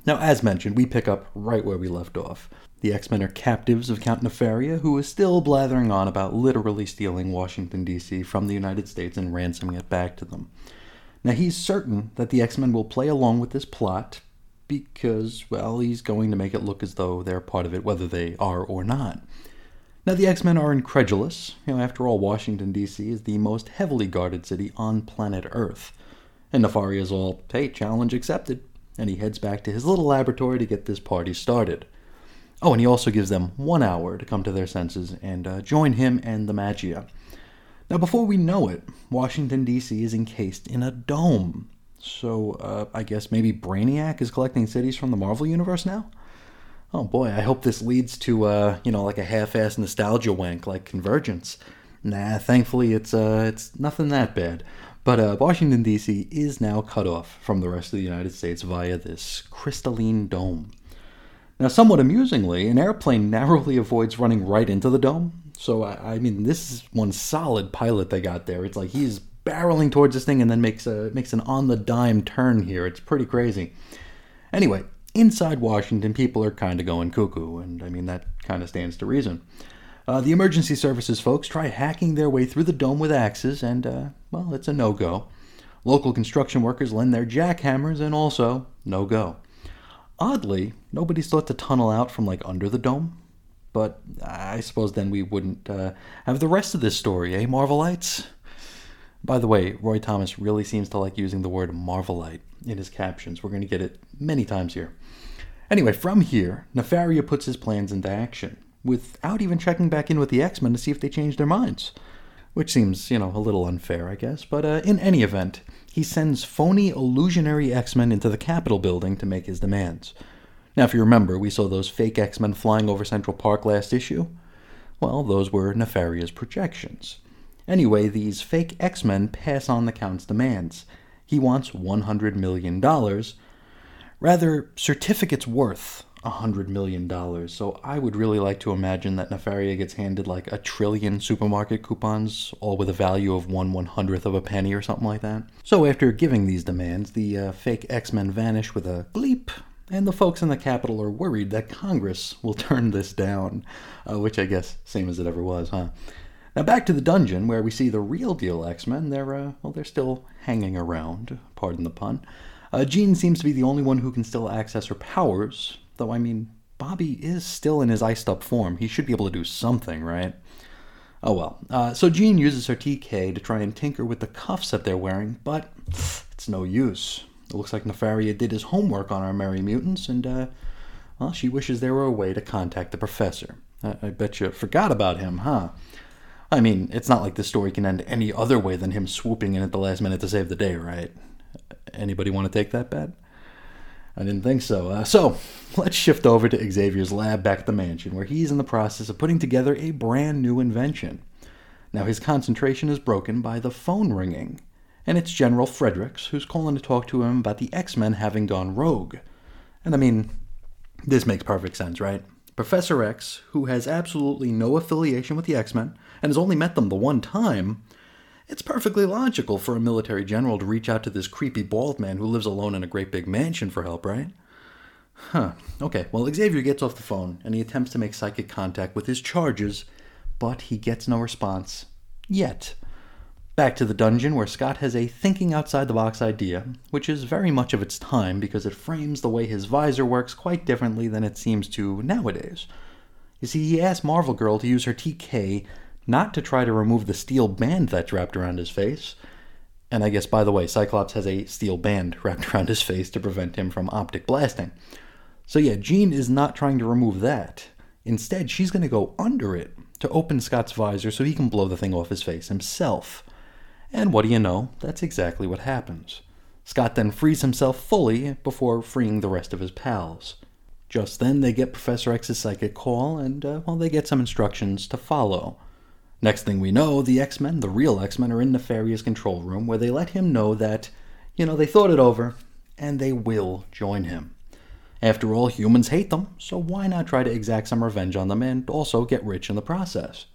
Now, as mentioned, we pick up right where we left off. The X Men are captives of Count Nefaria, who is still blathering on about literally stealing Washington, D.C. from the United States and ransoming it back to them. Now, he's certain that the X Men will play along with this plot because, well, he's going to make it look as though they're part of it, whether they are or not. Now, the X Men are incredulous. You know, after all, Washington, D.C. is the most heavily guarded city on planet Earth. And Nefaria's all, hey, challenge accepted. And he heads back to his little laboratory to get this party started. Oh, and he also gives them one hour to come to their senses and uh, join him and the Maggia. Now, before we know it, Washington, D.C. is encased in a dome. So, uh, I guess maybe Brainiac is collecting cities from the Marvel Universe now? Oh boy, I hope this leads to, uh, you know, like a half-ass nostalgia wank like Convergence. Nah, thankfully it's, uh, it's nothing that bad. But uh, Washington, D.C. is now cut off from the rest of the United States via this crystalline dome. Now, somewhat amusingly, an airplane narrowly avoids running right into the dome. So, I, I mean, this is one solid pilot they got there. It's like he's barreling towards this thing and then makes a makes an on the dime turn here. It's pretty crazy. Anyway, inside Washington, people are kind of going cuckoo, and I mean that kind of stands to reason. Uh, the emergency services folks try hacking their way through the dome with axes, and uh, well, it's a no go. Local construction workers lend their jackhammers, and also no go. Oddly, nobody's thought to tunnel out from like under the dome. But I suppose then we wouldn't uh, have the rest of this story, eh, Marvelites? By the way, Roy Thomas really seems to like using the word Marvelite in his captions. We're going to get it many times here. Anyway, from here, Nefaria puts his plans into action, without even checking back in with the X Men to see if they changed their minds. Which seems, you know, a little unfair, I guess. But uh, in any event, he sends phony illusionary X Men into the Capitol building to make his demands. Now, if you remember, we saw those fake X Men flying over Central Park last issue. Well, those were Nefaria's projections. Anyway, these fake X Men pass on the Count's demands. He wants $100 million. Rather, certificates worth $100 million. So I would really like to imagine that Nefaria gets handed like a trillion supermarket coupons, all with a value of one one hundredth of a penny or something like that. So after giving these demands, the uh, fake X Men vanish with a bleep, and the folks in the Capitol are worried that Congress will turn this down, uh, which I guess same as it ever was, huh? Now back to the dungeon where we see the real deal X Men. They're uh, well, they're still hanging around. Pardon the pun. Uh, Jean seems to be the only one who can still access her powers, Though, I mean, Bobby is still in his iced up form. He should be able to do something, right? Oh well. Uh, so Jean uses her TK to try and tinker with the cuffs that they're wearing, but it's no use. It looks like Nefaria did his homework on our merry mutants, and, uh, well, she wishes there were a way to contact the professor. I, I bet you forgot about him, huh? I mean, it's not like this story can end any other way than him swooping in at the last minute to save the day, right? Anybody want to take that bet? I didn't think so. Uh, so, let's shift over to Xavier's lab back at the mansion, where he's in the process of putting together a brand new invention. Now, his concentration is broken by the phone ringing, and it's General Fredericks who's calling to talk to him about the X Men having gone rogue. And I mean, this makes perfect sense, right? Professor X, who has absolutely no affiliation with the X Men and has only met them the one time, it's perfectly logical for a military general to reach out to this creepy bald man who lives alone in a great big mansion for help, right? Huh. Okay, well, Xavier gets off the phone and he attempts to make psychic contact with his charges, but he gets no response. Yet. Back to the dungeon where Scott has a thinking outside the box idea, which is very much of its time because it frames the way his visor works quite differently than it seems to nowadays. You see, he asked Marvel Girl to use her TK not to try to remove the steel band that's wrapped around his face. And I guess, by the way, Cyclops has a steel band wrapped around his face to prevent him from optic blasting. So, yeah, Jean is not trying to remove that. Instead, she's going to go under it to open Scott's visor so he can blow the thing off his face himself. And what do you know? That's exactly what happens. Scott then frees himself fully before freeing the rest of his pals. Just then, they get Professor X's psychic call, and, uh, well, they get some instructions to follow. Next thing we know, the X Men, the real X Men, are in Nefaria's control room where they let him know that, you know, they thought it over and they will join him. After all, humans hate them, so why not try to exact some revenge on them and also get rich in the process?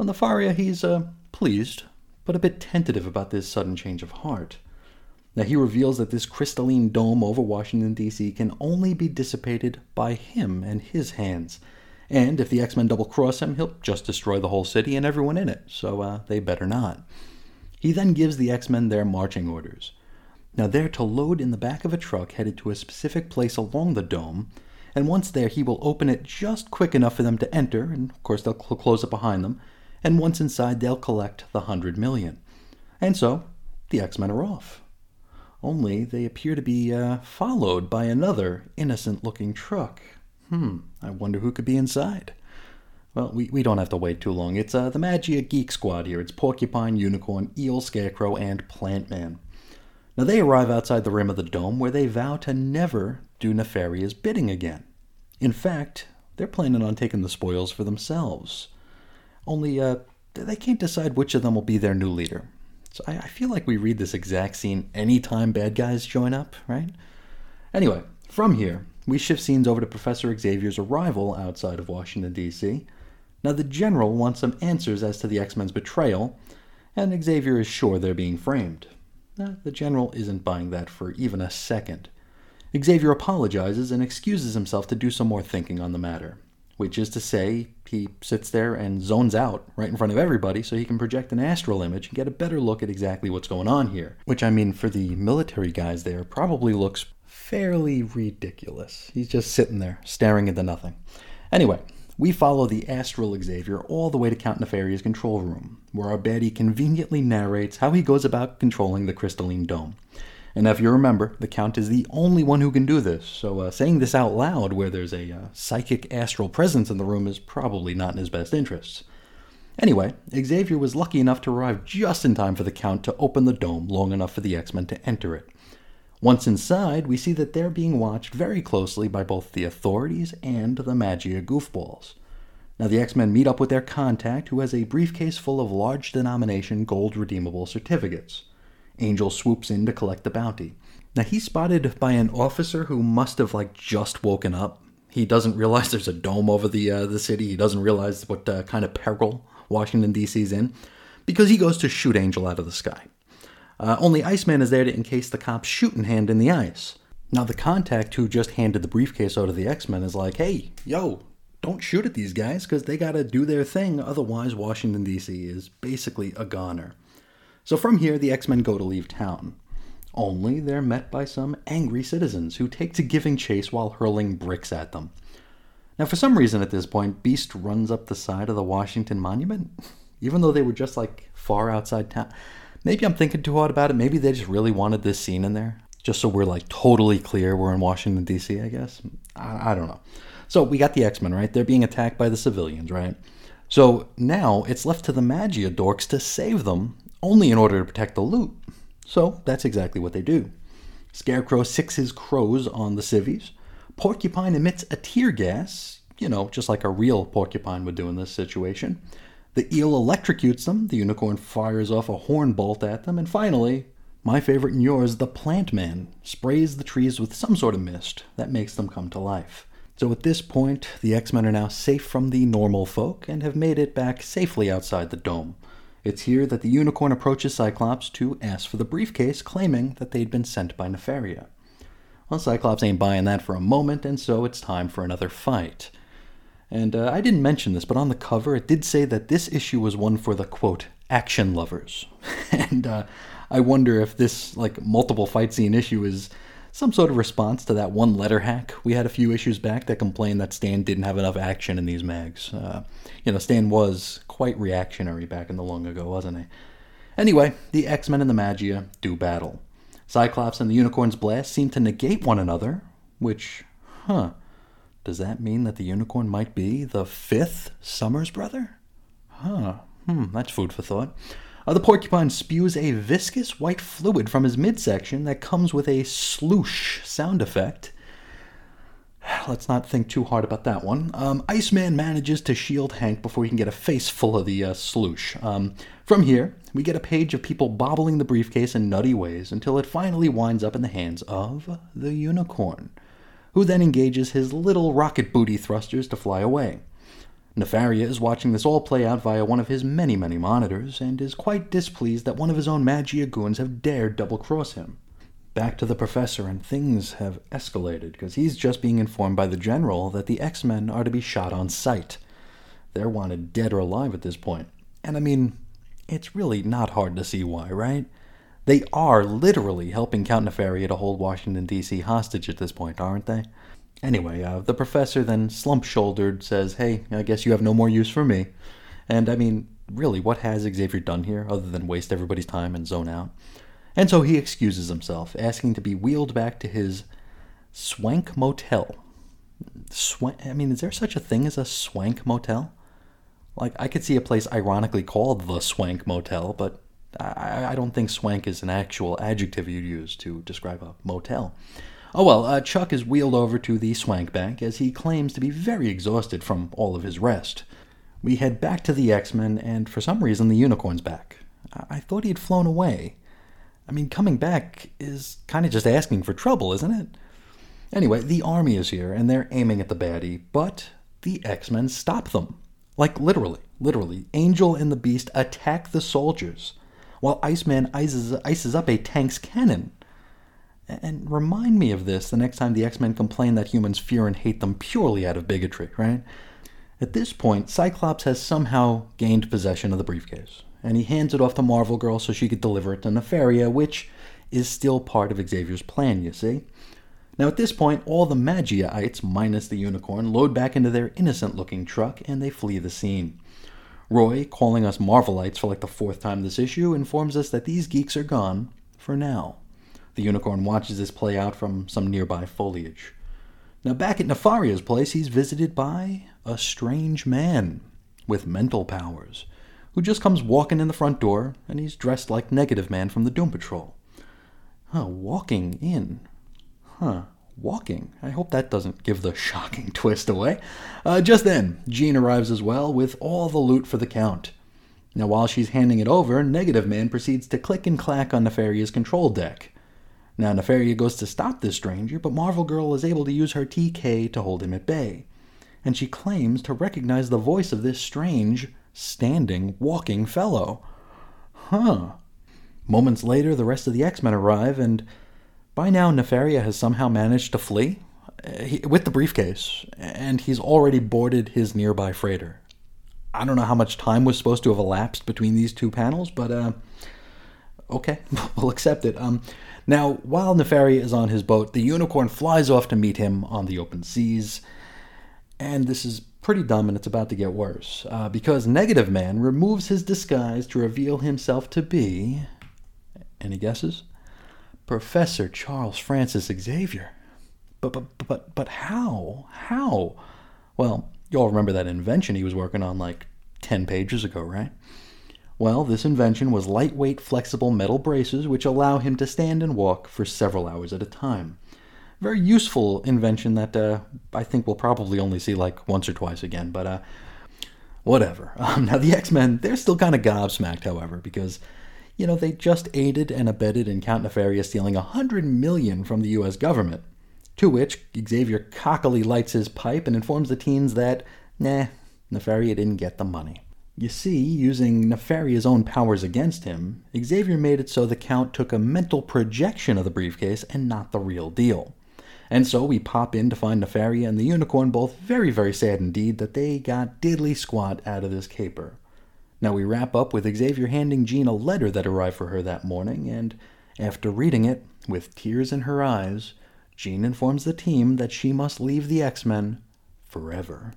On Nefaria, he's uh, pleased, but a bit tentative about this sudden change of heart. Now, he reveals that this crystalline dome over Washington, D.C. can only be dissipated by him and his hands. And if the X Men double cross him, he'll just destroy the whole city and everyone in it, so uh, they better not. He then gives the X Men their marching orders. Now, they're to load in the back of a truck headed to a specific place along the dome, and once there, he will open it just quick enough for them to enter, and of course, they'll cl- close it behind them, and once inside, they'll collect the hundred million. And so, the X Men are off only they appear to be uh, followed by another innocent looking truck. Hmm, I wonder who could be inside. Well, we, we don't have to wait too long. It's uh, the Maggia Geek Squad here. It's Porcupine, Unicorn, Eel, Scarecrow, and Plant Man. Now they arrive outside the rim of the dome where they vow to never do Nefaria's bidding again. In fact, they're planning on taking the spoils for themselves. Only, uh, they can't decide which of them will be their new leader. So I, I feel like we read this exact scene anytime bad guys join up, right? Anyway, from here, we shift scenes over to Professor Xavier's arrival outside of Washington, D.C. Now, the General wants some answers as to the X Men's betrayal, and Xavier is sure they're being framed. Now, the General isn't buying that for even a second. Xavier apologizes and excuses himself to do some more thinking on the matter which is to say, he sits there and zones out right in front of everybody so he can project an astral image and get a better look at exactly what's going on here. Which, I mean, for the military guys there, probably looks fairly ridiculous. He's just sitting there, staring into nothing. Anyway, we follow the astral Xavier all the way to Count Nefaria's control room, where our baddie conveniently narrates how he goes about controlling the crystalline dome. And if you remember, the Count is the only one who can do this, so uh, saying this out loud where there's a uh, psychic astral presence in the room is probably not in his best interests. Anyway, Xavier was lucky enough to arrive just in time for the Count to open the dome long enough for the X Men to enter it. Once inside, we see that they're being watched very closely by both the authorities and the Maggia goofballs. Now, the X Men meet up with their contact, who has a briefcase full of large denomination gold redeemable certificates. Angel swoops in to collect the bounty. Now he's spotted by an officer who must have like just woken up. He doesn't realize there's a dome over the uh, the city. He doesn't realize what uh, kind of peril Washington D.C.'s in, because he goes to shoot Angel out of the sky. Uh, only Iceman is there to encase the cop's shooting hand in the ice. Now the contact who just handed the briefcase over to the X Men is like, "Hey, yo, don't shoot at these guys because they got to do their thing. Otherwise, Washington D.C. is basically a goner." So from here, the X Men go to leave town. Only they're met by some angry citizens who take to giving chase while hurling bricks at them. Now, for some reason at this point, Beast runs up the side of the Washington Monument, even though they were just like far outside town. Maybe I'm thinking too hard about it. Maybe they just really wanted this scene in there, just so we're like totally clear we're in Washington, D.C., I guess. I, I don't know. So we got the X Men, right? They're being attacked by the civilians, right? So now it's left to the Maggia dorks to save them only in order to protect the loot. So that's exactly what they do. Scarecrow sicks his crows on the civvies. Porcupine emits a tear gas, you know, just like a real porcupine would do in this situation. The eel electrocutes them, the unicorn fires off a horn bolt at them, and finally, my favorite and yours, the plant man, sprays the trees with some sort of mist that makes them come to life. So at this point, the X Men are now safe from the normal folk and have made it back safely outside the dome. It's here that the unicorn approaches Cyclops to ask for the briefcase, claiming that they'd been sent by Nefaria. Well, Cyclops ain't buying that for a moment, and so it's time for another fight. And uh, I didn't mention this, but on the cover it did say that this issue was one for the quote action lovers, and uh, I wonder if this like multiple fight scene issue is some sort of response to that one letter hack we had a few issues back that complained that Stan didn't have enough action in these mags. Uh, you know, Stan was quite reactionary back in the long ago, wasn't he? Anyway, the X Men and the Maggia do battle. Cyclops and the Unicorn's blast seem to negate one another, which, huh, does that mean that the Unicorn might be the fifth Summers brother? Huh, hmm, that's food for thought. Uh, the porcupine spews a viscous white fluid from his midsection that comes with a sloosh sound effect. Let's not think too hard about that one. Um, Iceman manages to shield Hank before he can get a face full of the uh, sloosh. Um, from here, we get a page of people bobbling the briefcase in nutty ways until it finally winds up in the hands of the unicorn, who then engages his little rocket booty thrusters to fly away. Nefaria is watching this all play out via one of his many, many monitors, and is quite displeased that one of his own Maggia goons have dared double cross him. back to the professor, and things have escalated because he's just being informed by the general that the X Men are to be shot on sight. They're wanted dead or alive at this point. And I mean, it's really not hard to see why, right? They are literally helping Count Nefaria to hold Washington, D.C. hostage at this point, aren't they? Anyway, uh, the professor then slump shouldered says, Hey, I guess you have no more use for me. And I mean, really, what has Xavier done here other than waste everybody's time and zone out? And so he excuses himself, asking to be wheeled back to his swank motel. Swank, I mean, is there such a thing as a swank motel? Like, I could see a place ironically called the Swank Motel, but I, I don't think swank is an actual adjective you'd use to describe a motel. Oh well, uh, Chuck is wheeled over to the swank bank as he claims to be very exhausted from all of his rest. We head back to the X Men, and for some reason, the unicorn's back. I, I thought he had flown away. I mean, coming back is kind of just asking for trouble, isn't it? Anyway, the army is here, and they're aiming at the baddie, but the X Men stop them. Like, literally, literally. Angel and the Beast attack the soldiers while Iceman ices, ices up a tank's cannon. And remind me of this the next time the X Men complain that humans fear and hate them purely out of bigotry, right? At this point, Cyclops has somehow gained possession of the briefcase, and he hands it off to Marvel Girl so she could deliver it to Nefaria, which is still part of Xavier's plan, you see. Now, at this point, all the Maggiaites, minus the unicorn, load back into their innocent looking truck and they flee the scene. Roy, calling us Marvelites for like the fourth time this issue, informs us that these geeks are gone for now. The unicorn watches this play out from some nearby foliage. Now, back at Nefaria's place, he's visited by a strange man with mental powers who just comes walking in the front door and he's dressed like Negative Man from the Doom Patrol. Huh, walking in. Huh walking. I hope that doesn't give the shocking twist away. Uh, just then, Jean arrives as well with all the loot for the Count. Now, while she's handing it over, Negative Man proceeds to click and clack on Nefaria's control deck. Now, Nefaria goes to stop this stranger, but Marvel Girl is able to use her TK to hold him at bay. And she claims to recognize the voice of this strange, standing, walking fellow. Huh. Moments later, the rest of the X Men arrive, and by now, Nefaria has somehow managed to flee uh, with the briefcase, and he's already boarded his nearby freighter. I don't know how much time was supposed to have elapsed between these two panels, but uh, okay, we'll accept it. Um, now, while Nefaria is on his boat, the unicorn flies off to meet him on the open seas, and this is pretty dumb and it's about to get worse uh, because Negative Man removes his disguise to reveal himself to be. Any guesses? Professor Charles Francis Xavier. But, but, but, but how? How? Well, you all remember that invention he was working on like 10 pages ago, right? Well, this invention was lightweight, flexible metal braces which allow him to stand and walk for several hours at a time. Very useful invention that uh, I think we'll probably only see like once or twice again, but uh, whatever. Um, now, the X Men, they're still kind of gobsmacked, however, because you know, they just aided and abetted in Count Nefaria stealing a hundred million from the U.S. government. To which Xavier cockily lights his pipe and informs the teens that, nah, Nefaria didn't get the money. You see, using Nefaria's own powers against him, Xavier made it so the Count took a mental projection of the briefcase and not the real deal. And so we pop in to find Nefaria and the Unicorn both very, very sad indeed that they got diddly squat out of this caper. Now we wrap up with Xavier handing Jean a letter that arrived for her that morning, and after reading it, with tears in her eyes, Jean informs the team that she must leave the X Men forever.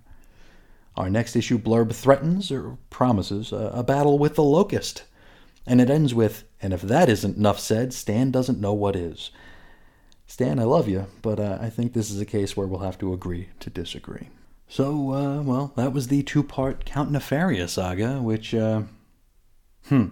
Our next issue blurb threatens or promises a, a, battle with the Locust. And it ends with, and if that isn't enough said, Stan doesn't know what is. Stan, I love you, but uh, I think this is a case where we'll have to agree to disagree. So, uh, well, that was the two part Count Nefaria saga, which, uh, hmm.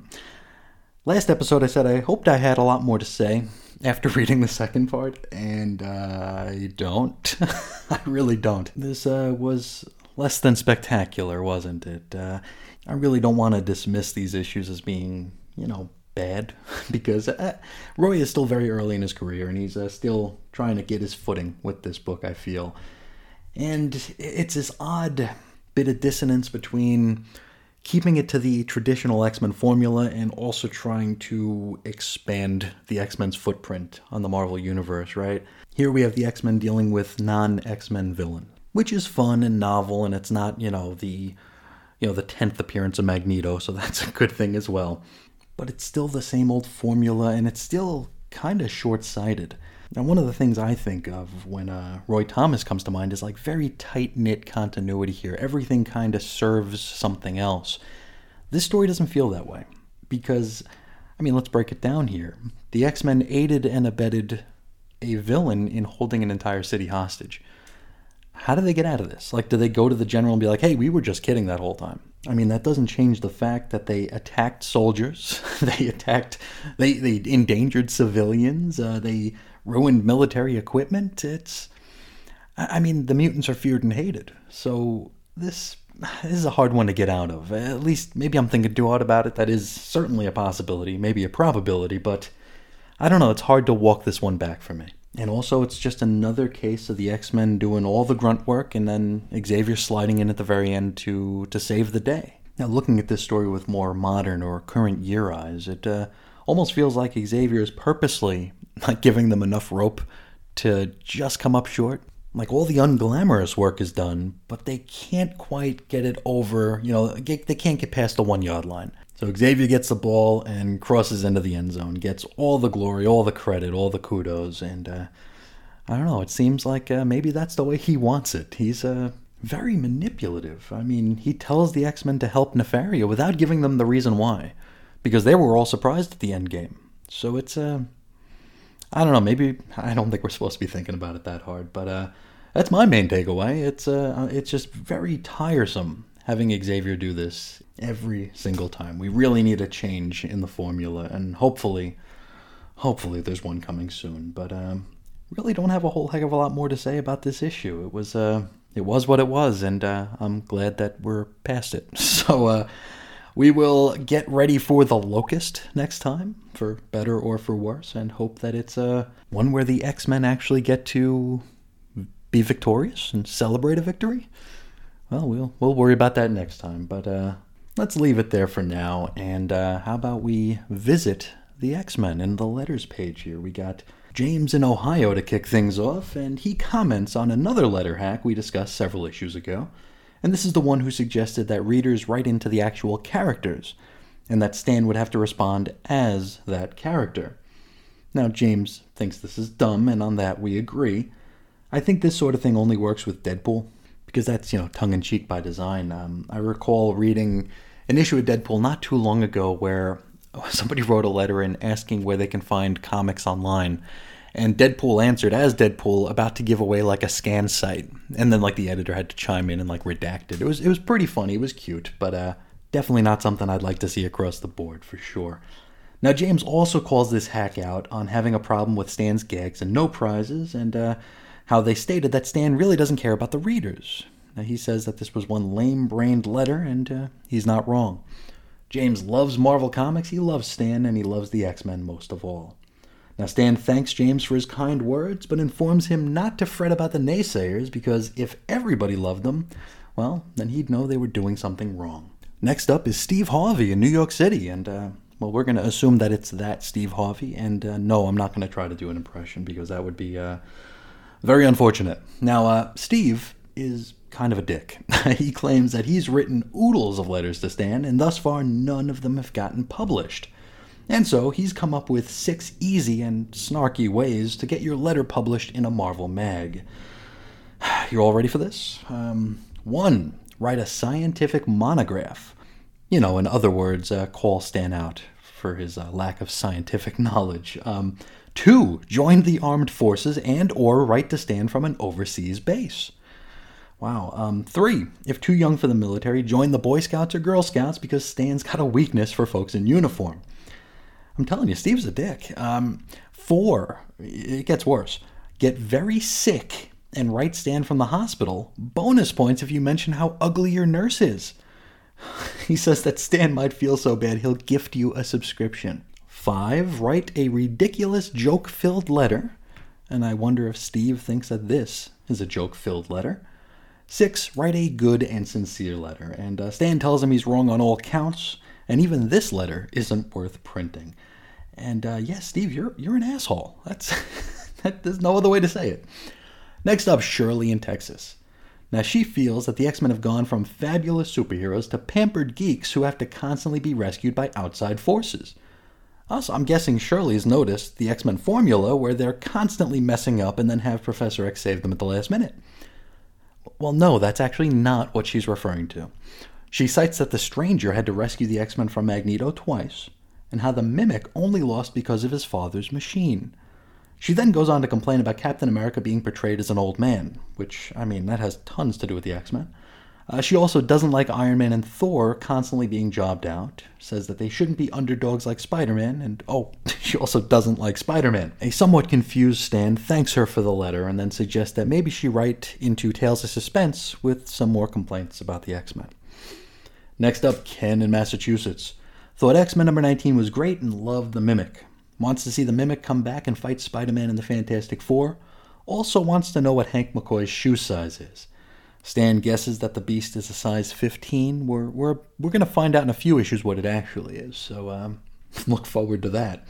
Last episode, I said I hoped I had a lot more to say after reading the second part, and uh, I don't. I really don't. This uh, was less than spectacular, wasn't it? Uh, I really don't want to dismiss these issues as being, you know, bad, because uh, Roy is still very early in his career, and he's still trying to get his footing with this book, I feel. And it's this odd bit of dissonance between keeping it to the traditional X Men formula and also trying to expand the X Men's footprint on the Marvel Universe, right? Here we have the X Men dealing with non X Men villain, which is fun and novel, and it's not, you know, the you know the tenth appearance of Magneto, so that's a good thing as well. But it's still the same old formula, and it's still kind of short sighted. Now, one of the things I think of when uh, Roy Thomas comes to mind is like very tight knit continuity here. Everything kind of serves something else. This story doesn't feel that way because, I mean, let's break it down here. The X Men aided and abetted a villain in holding an entire city hostage. How do they get out of this? Like, do they go to the general and be like, hey, we were just kidding that whole time? I mean, that doesn't change the fact that they attacked soldiers, they attacked, they, they endangered civilians, uh, they ruined military equipment. It's, I mean, the mutants are feared and hated. So this, this is a hard one to get out of. At least, maybe I'm thinking too hard about it. That is certainly a possibility, maybe a probability, but I don't know. It's hard to walk this one back for me. And also, it's just another case of the X Men doing all the grunt work and then Xavier sliding in at the very end to, to save the day. Now, looking at this story with more modern or current year eyes, it uh, almost feels like Xavier is purposely not giving them enough rope to just come up short. Like all the unglamorous work is done, but they can't quite get it over, you know, they can't get past the one yard line. So Xavier gets the ball and crosses into the end zone, gets all the glory, all the credit, all the kudos, and uh, I don't know. It seems like uh, maybe that's the way he wants it. He's uh, very manipulative. I mean, he tells the X Men to help Nefaria without giving them the reason why, because they were all surprised at the end game. So it's uh, I don't know. Maybe I don't think we're supposed to be thinking about it that hard, but uh, that's my main takeaway. It's uh, it's just very tiresome having Xavier do this every single time. We really need a change in the formula, and hopefully, hopefully there's one coming soon. But um, really don't have a whole heck of a lot more to say about this issue. It was uh, it was what it was, and uh, I'm glad that we're past it. So uh, we will get ready for the Locust next time, for better or for worse, and hope that it's uh, one where the X Men actually get to be victorious and celebrate a victory well, we'll we'll worry about that next time. But uh, let's leave it there for now. And uh, how about we visit the X Men in the letters page here? We got James in Ohio to kick things off, and he comments on another letter hack we discussed several issues ago. And this is the one who suggested that readers write into the actual characters, and that Stan would have to respond as that character. Now, James thinks this is dumb, and on that we agree. I think this sort of thing only works with Deadpool because that's you know tongue in cheek by design. Um, I recall reading an issue of Deadpool not too long ago where somebody wrote a letter in asking where they can find comics online. And Deadpool answered as Deadpool about to give away like a scan site, and then like the editor had to chime in and like redact it. It was it was pretty funny. It was cute, but uh, definitely not something I'd like to see across the board for sure. Now James also calls this hack out on having a problem with Stan's gags and no prizes, and uh, how they stated that Stan really doesn't care about the readers. Now, he says that this was one lame brained letter, and uh, he's not wrong. James loves Marvel Comics, he loves Stan, and he loves the X Men most of all. Now, Stan thanks James for his kind words, but informs him not to fret about the naysayers because if everybody loved them, well, then he'd know they were doing something wrong. Next up is Steve Harvey in New York City, and, uh, well, we're going to assume that it's that Steve Harvey, and uh, no, I'm not going to try to do an impression because that would be uh, very unfortunate. Now, uh, Steve is kind of a dick. he claims that he's written oodles of letters to Stan, and thus far none of them have gotten published. And so he's come up with six easy and snarky ways to get your letter published in a Marvel mag. You're all ready for this? Um, one, write a scientific monograph. You know, in other words, uh, call Stan out for his uh, lack of scientific knowledge. Um, Two, join the armed forces and or write to Stan from an overseas base. Wow. Um, three, if too young for the military, join the Boy Scouts or Girl Scouts because Stan's got a weakness for folks in uniform. I'm telling you, Steve's a dick. Um, four, it gets worse. Get very sick and write Stan from the hospital. Bonus points if you mention how ugly your nurse is. He says that Stan might feel so bad he'll gift you a subscription. Five, write a ridiculous joke filled letter. And I wonder if Steve thinks that this is a joke filled letter. Six, write a good and sincere letter. And uh, Stan tells him he's wrong on all counts, and even this letter isn't worth printing. And uh, yes, yeah, Steve, you're you're an asshole. That's that, there's no other way to say it. Next up, Shirley in Texas. Now, she feels that the X Men have gone from fabulous superheroes to pampered geeks who have to constantly be rescued by outside forces. Also, I'm guessing Shirley's noticed the X Men formula where they're constantly messing up and then have Professor X save them at the last minute. Well, no, that's actually not what she's referring to. She cites that the Stranger had to rescue the X Men from Magneto twice, and how the Mimic only lost because of his father's machine. She then goes on to complain about Captain America being portrayed as an old man, which, I mean, that has tons to do with the X Men. Uh, she also doesn't like Iron Man and Thor constantly being jobbed out, says that they shouldn't be underdogs like Spider Man, and oh, she also doesn't like Spider Man. A somewhat confused Stan thanks her for the letter and then suggests that maybe she write into Tales of Suspense with some more complaints about the X Men. Next up, Ken in Massachusetts. Thought X Men number 19 was great and loved the Mimic. Wants to see the Mimic come back and fight Spider Man and the Fantastic Four. Also wants to know what Hank McCoy's shoe size is. Stan guesses that the Beast is a size 15. We're, we're, we're going to find out in a few issues what it actually is, so um, look forward to that.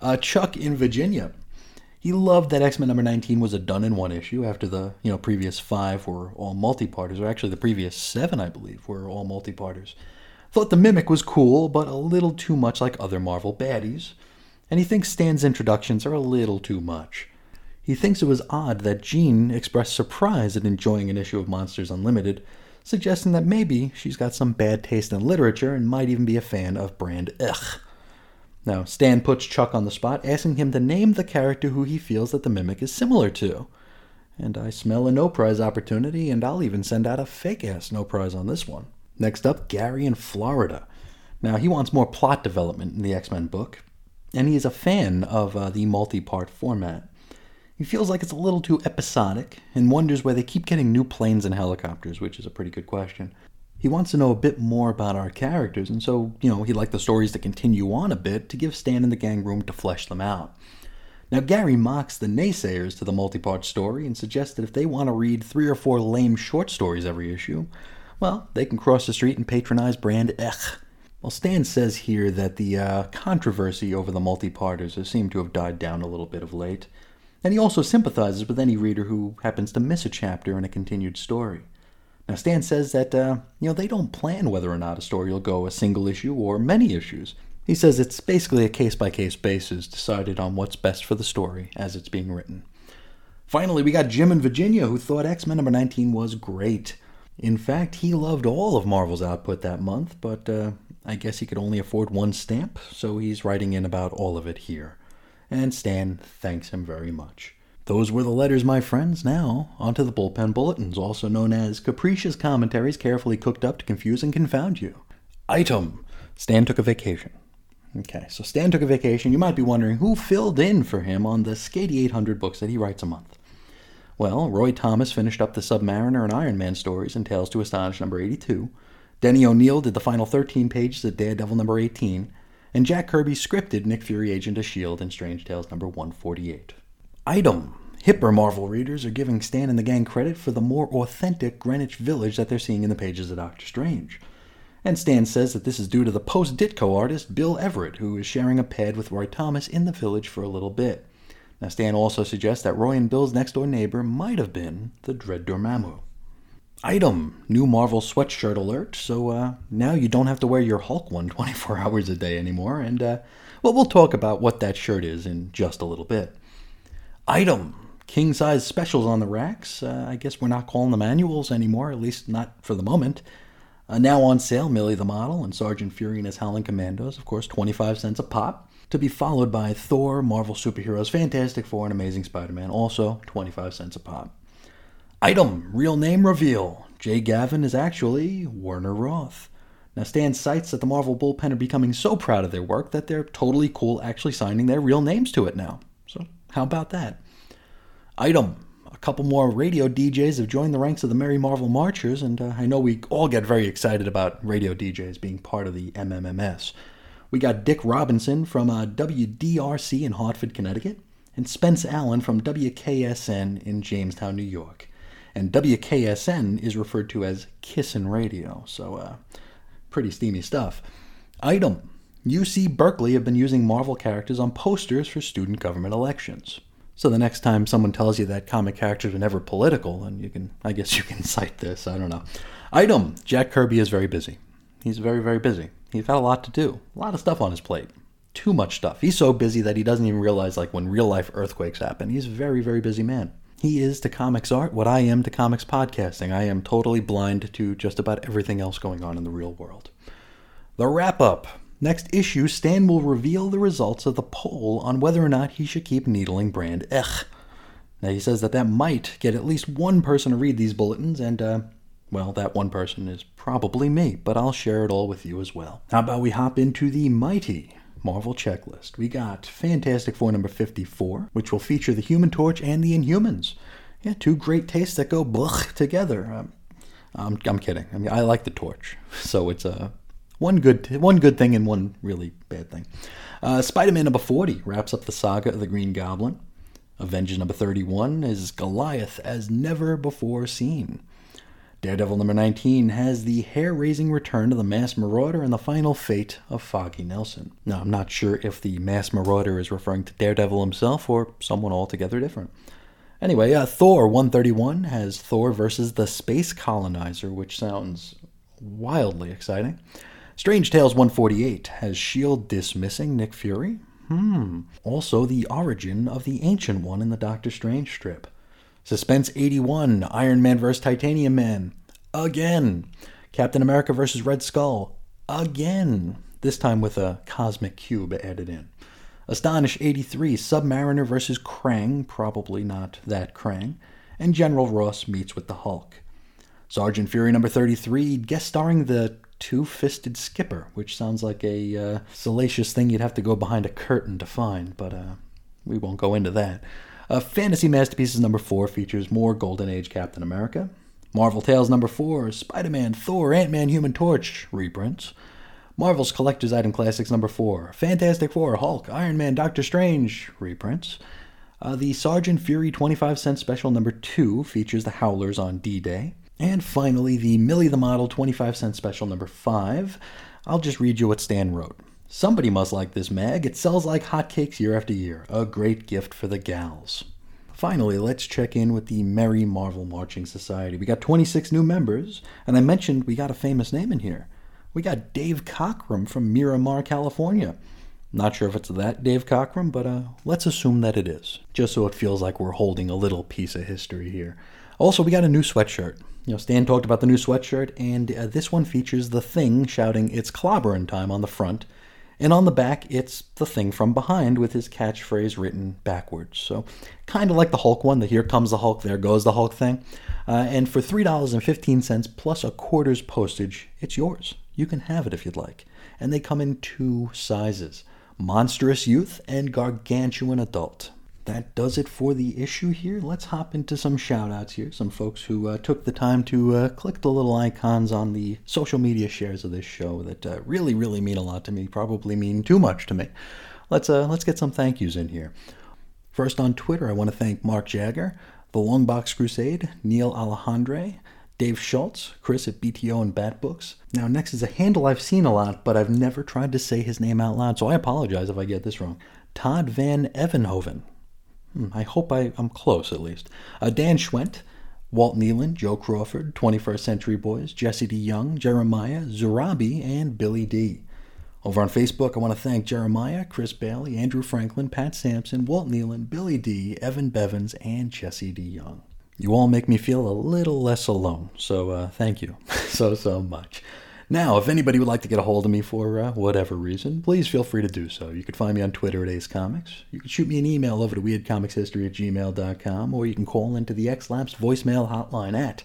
Uh, Chuck in Virginia. He loved that X Men number 19 was a done in one issue after the you know previous five were all multi-parters, or actually the previous seven, I believe, were all multi-parters. Thought the Mimic was cool, but a little too much like other Marvel baddies and he thinks Stan's introductions are a little too much. He thinks it was odd that Jean expressed surprise at enjoying an issue of Monsters Unlimited, suggesting that maybe she's got some bad taste in literature and might even be a fan of Brand Echh. Now, Stan puts Chuck on the spot, asking him to name the character who he feels that the Mimic is similar to. And I smell a no prize opportunity, and I'll even send out a fake ass no prize on this one. Next up, Gary in Florida. Now, he wants more plot development in the X Men book, and he is a fan of uh, the multi part format. He feels like it's a little too episodic and wonders why they keep getting new planes and helicopters, which is a pretty good question. He wants to know a bit more about our characters, and so, you know, he'd like the stories to continue on a bit to give Stan and the gang room to flesh them out. Now, Gary mocks the naysayers to the multi part story and suggests that if they want to read three or four lame short stories every issue, well, they can cross the street and patronize Brand Echh. Well, Stan says here that the uh, controversy over the multi-parters has seemed to have died down a little bit of late, and he also sympathizes with any reader who happens to miss a chapter in a continued story. Now, Stan says that uh, you know they don't plan whether or not a story will go a single issue or many issues. He says it's basically a case-by-case basis, decided on what's best for the story as it's being written. Finally, we got Jim in Virginia, who thought X-Men number 19 was great. In fact, he loved all of Marvel's output that month, but uh, I guess he could only afford one stamp, so he's writing in about all of it here. And Stan thanks him very much. Those were the letters, my friends. Now, onto the bullpen bulletins, also known as capricious commentaries carefully cooked up to confuse and confound you. Item Stan took a vacation. Okay, so Stan took a vacation. You might be wondering who filled in for him on the Skady 800 books that he writes a month. Well, Roy Thomas finished up the Submariner and Iron Man stories in Tales to Astonish number 82. Denny O'Neil did the final 13 pages of Daredevil number 18, and Jack Kirby scripted Nick Fury Agent of S.H.I.E.L.D. in Strange Tales number 148. Item Hipper Marvel readers are giving Stan and the gang credit for the more authentic Greenwich Village that they're seeing in the pages of Doctor Strange. And Stan says that this is due to the post Ditko artist Bill Everett, who is sharing a pad with Roy Thomas in the village for a little bit. Now, Stan also suggests that Roy and Bill's next door neighbor might have been the Dread Dormammu. Item New Marvel sweatshirt alert. So uh, now you don't have to wear your Hulk one 24 hours a day anymore. And uh, well, we'll talk about what that shirt is in just a little bit. Item King size specials on the racks. Uh, I guess we're not calling them annuals anymore, at least not for the moment. Uh, now on sale, Millie the Model and Sergeant Fury and his Howling Commandos, of course, 25 cents a pop. To be followed by Thor, Marvel Superheroes, Fantastic Four, and Amazing Spider Man, also 25 cents a pop. Item Real name reveal Jay Gavin is actually Werner Roth. Now, Stan cites that the Marvel bullpen are becoming so proud of their work that they're totally cool actually signing their real names to it now. How about that? Item A couple more radio DJs have joined the ranks of the Merry Marvel Marchers, and uh, I know we all get very excited about radio DJs being part of the MMMS. We got Dick Robinson from uh, WDRC in Hartford, Connecticut, and Spence Allen from WKSN in Jamestown, New York. and WKSN is referred to as Kissin' Radio. So, uh, pretty steamy stuff. Item UC Berkeley have been using Marvel characters on posters for student government elections. So the next time someone tells you that comic characters are never political, then you can, I guess you can cite this. I don't know. Item Jack Kirby is very busy. He's very, very busy. He's got a lot to do, a lot of stuff on his plate. Too much stuff. He's so busy that he doesn't even realize, like, when real life earthquakes happen. He's a very, very busy man. He is to comics art what I am to comics podcasting. I am totally blind to just about everything else going on in the real world. The wrap up. Next issue, Stan will reveal the results of the poll on whether or not he should keep needling brand Echh. Now, he says that that might get at least one person to read these bulletins, and, uh, well, that one person is probably me, but I'll share it all with you as well. How about we hop into the mighty Marvel checklist? We got Fantastic Four number 54, which will feature the Human Torch and the Inhumans. Yeah, two great tastes that go blech together. Um, I'm, I'm kidding. I mean, I like the Torch, so it's a uh, one good one good thing and one really bad thing. Uh, Spider-Man number 40 wraps up the saga of the Green Goblin. Avengers number 31 is Goliath as never before seen. Daredevil number 19 has the hair raising return of the Masked Marauder and the final fate of Foggy Nelson. Now, I'm not sure if the Masked Marauder is referring to Daredevil himself or someone altogether different. Anyway, uh, Thor 131 has Thor versus the Space Colonizer, which sounds wildly exciting. Strange Tales 148 has S.H.I.E.L.D. dismissing Nick Fury. Hmm. Also, the origin of the Ancient One in the Doctor Strange strip. Suspense 81, Iron Man vs. Titanium Man. Again. Captain America vs. Red Skull. Again. This time with a cosmic cube added in. Astonish 83, Submariner vs. Krang. Probably not that Krang. And General Ross meets with the Hulk. Sergeant Fury number 33, guest starring the two fisted skipper, which sounds like a uh, salacious thing you'd have to go behind a curtain to find, but uh, we won't go into that. Uh, Fantasy Masterpieces number four features more Golden Age Captain America. Marvel Tales number four, Spider Man, Thor, Ant Man, Human Torch reprints. Marvel's Collector's Item Classics number four, Fantastic Four, Hulk, Iron Man, Doctor Strange reprints. Uh, the Sergeant Fury 25 cent special number two features the Howlers on D Day. And finally, the Millie the Model 25 cent special number five. I'll just read you what Stan wrote. Somebody must like this mag. It sells like hotcakes year after year. A great gift for the gals. Finally, let's check in with the Merry Marvel Marching Society. We got 26 new members, and I mentioned we got a famous name in here. We got Dave Cockrum from Miramar, California. Not sure if it's that Dave Cockrum, but uh, let's assume that it is, just so it feels like we're holding a little piece of history here. Also, we got a new sweatshirt. You know, Stan talked about the new sweatshirt, and uh, this one features the thing shouting "It's clobbering time" on the front, and on the back, it's the thing from behind with his catchphrase written backwards. So, kind of like the Hulk one, the here comes the Hulk, there goes the Hulk thing. Uh, and for $3.15 plus a quarter's postage, it's yours. You can have it if you'd like. And they come in two sizes monstrous youth and gargantuan adult that does it for the issue here. Let's hop into some shout outs here. Some folks who uh, took the time to uh, click the little icons on the social media shares of this show that uh, really, really mean a lot to me, probably mean too much to me. Let's, uh, let's get some thank yous in here. First on Twitter, I want to thank Mark Jagger, The Longbox Crusade, Neil Alejandre, Dave Schultz, Chris at BTO and Bat Books. Now, next is a handle I've seen a lot, but I've never tried to say his name out loud, so I apologize if I get this wrong. Todd Van Evenhoven. Hmm, I hope I, am close at least. Uh, Dan Schwent, Walt Nealon, Joe Crawford, 21st Century Boys, Jesse D. Young, Jeremiah, Zurabi, and Billy D. Over on Facebook, I want to thank Jeremiah, Chris Bailey, Andrew Franklin, Pat Sampson, Walt Nealon, Billy D., Evan Bevins, and Jesse D. Young. You all make me feel a little less alone, so uh, thank you so, so much. Now, if anybody would like to get a hold of me for uh, whatever reason, please feel free to do so. You can find me on Twitter at Ace Comics. You can shoot me an email over to weirdcomicshistory at gmail.com, or you can call into the X-Lapsed voicemail hotline at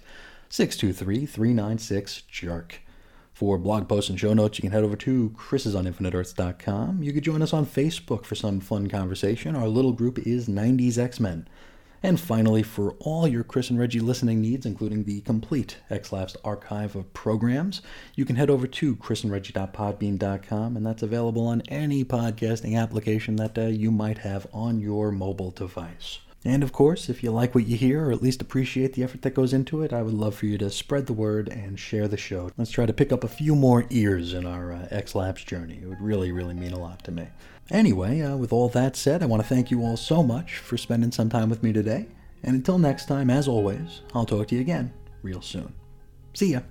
623-396-JERK. For blog posts and show notes, you can head over to chrisisoninfiniteearths.com. You can join us on Facebook for some fun conversation. Our little group is 90s X-Men. And finally, for all your Chris and Reggie listening needs, including the complete X-Lapsed archive of programs, you can head over to chrisandreggie.podbean.com, and that's available on any podcasting application that uh, you might have on your mobile device. And of course, if you like what you hear, or at least appreciate the effort that goes into it, I would love for you to spread the word and share the show. Let's try to pick up a few more ears in our uh, X-Lapsed journey. It would really, really mean a lot to me. Anyway, uh, with all that said, I want to thank you all so much for spending some time with me today. And until next time, as always, I'll talk to you again real soon. See ya.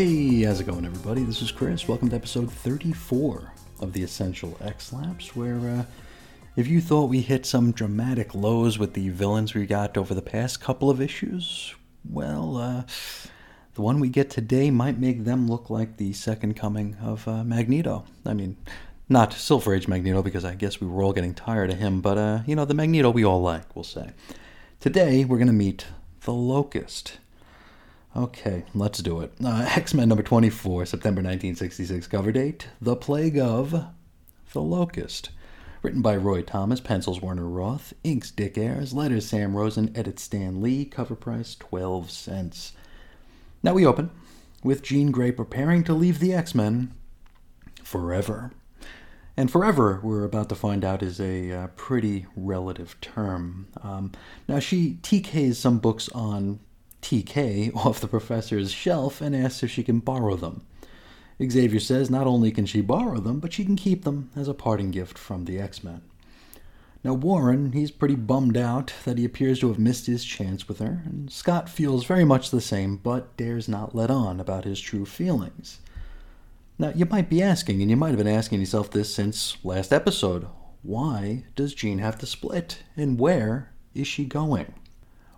Hey, how's it going, everybody? This is Chris. Welcome to episode 34 of the Essential X-Lapsed, where uh, if you thought we hit some dramatic lows with the villains we got over the past couple of issues, well, uh, the one we get today might make them look like the second coming of uh, Magneto. I mean, not Silver Age Magneto, because I guess we were all getting tired of him, but, uh, you know, the Magneto we all like, we'll say. Today, we're going to meet the Locust. Okay, let's do it. Uh, X Men number 24, September 1966, cover date The Plague of the Locust. Written by Roy Thomas, pencils Werner Roth, inks Dick Ayers, letters Sam Rosen, edits Stan Lee, cover price 12 cents. Now we open with Jean Grey preparing to leave the X Men forever. And forever, we're about to find out, is a uh, pretty relative term. Um, now, she TKs some books on TK off the professor's shelf and asks if she can borrow them. Xavier says not only can she borrow them, but she can keep them as a parting gift from the X Men. Now, Warren, he's pretty bummed out that he appears to have missed his chance with her, and Scott feels very much the same, but dares not let on about his true feelings. Now, you might be asking, and you might have been asking yourself this since last episode why does Jean have to split, and where is she going?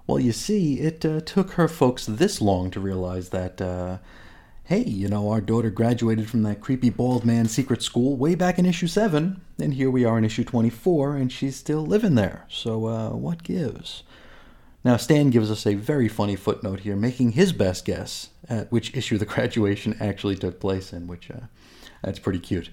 Well, you see, it uh, took her folks this long to realize that, uh, hey, you know, our daughter graduated from that creepy bald man secret school way back in issue 7, and here we are in issue 24, and she's still living there. So, uh, what gives? Now, Stan gives us a very funny footnote here, making his best guess at which issue the graduation actually took place in, which, uh, that's pretty cute.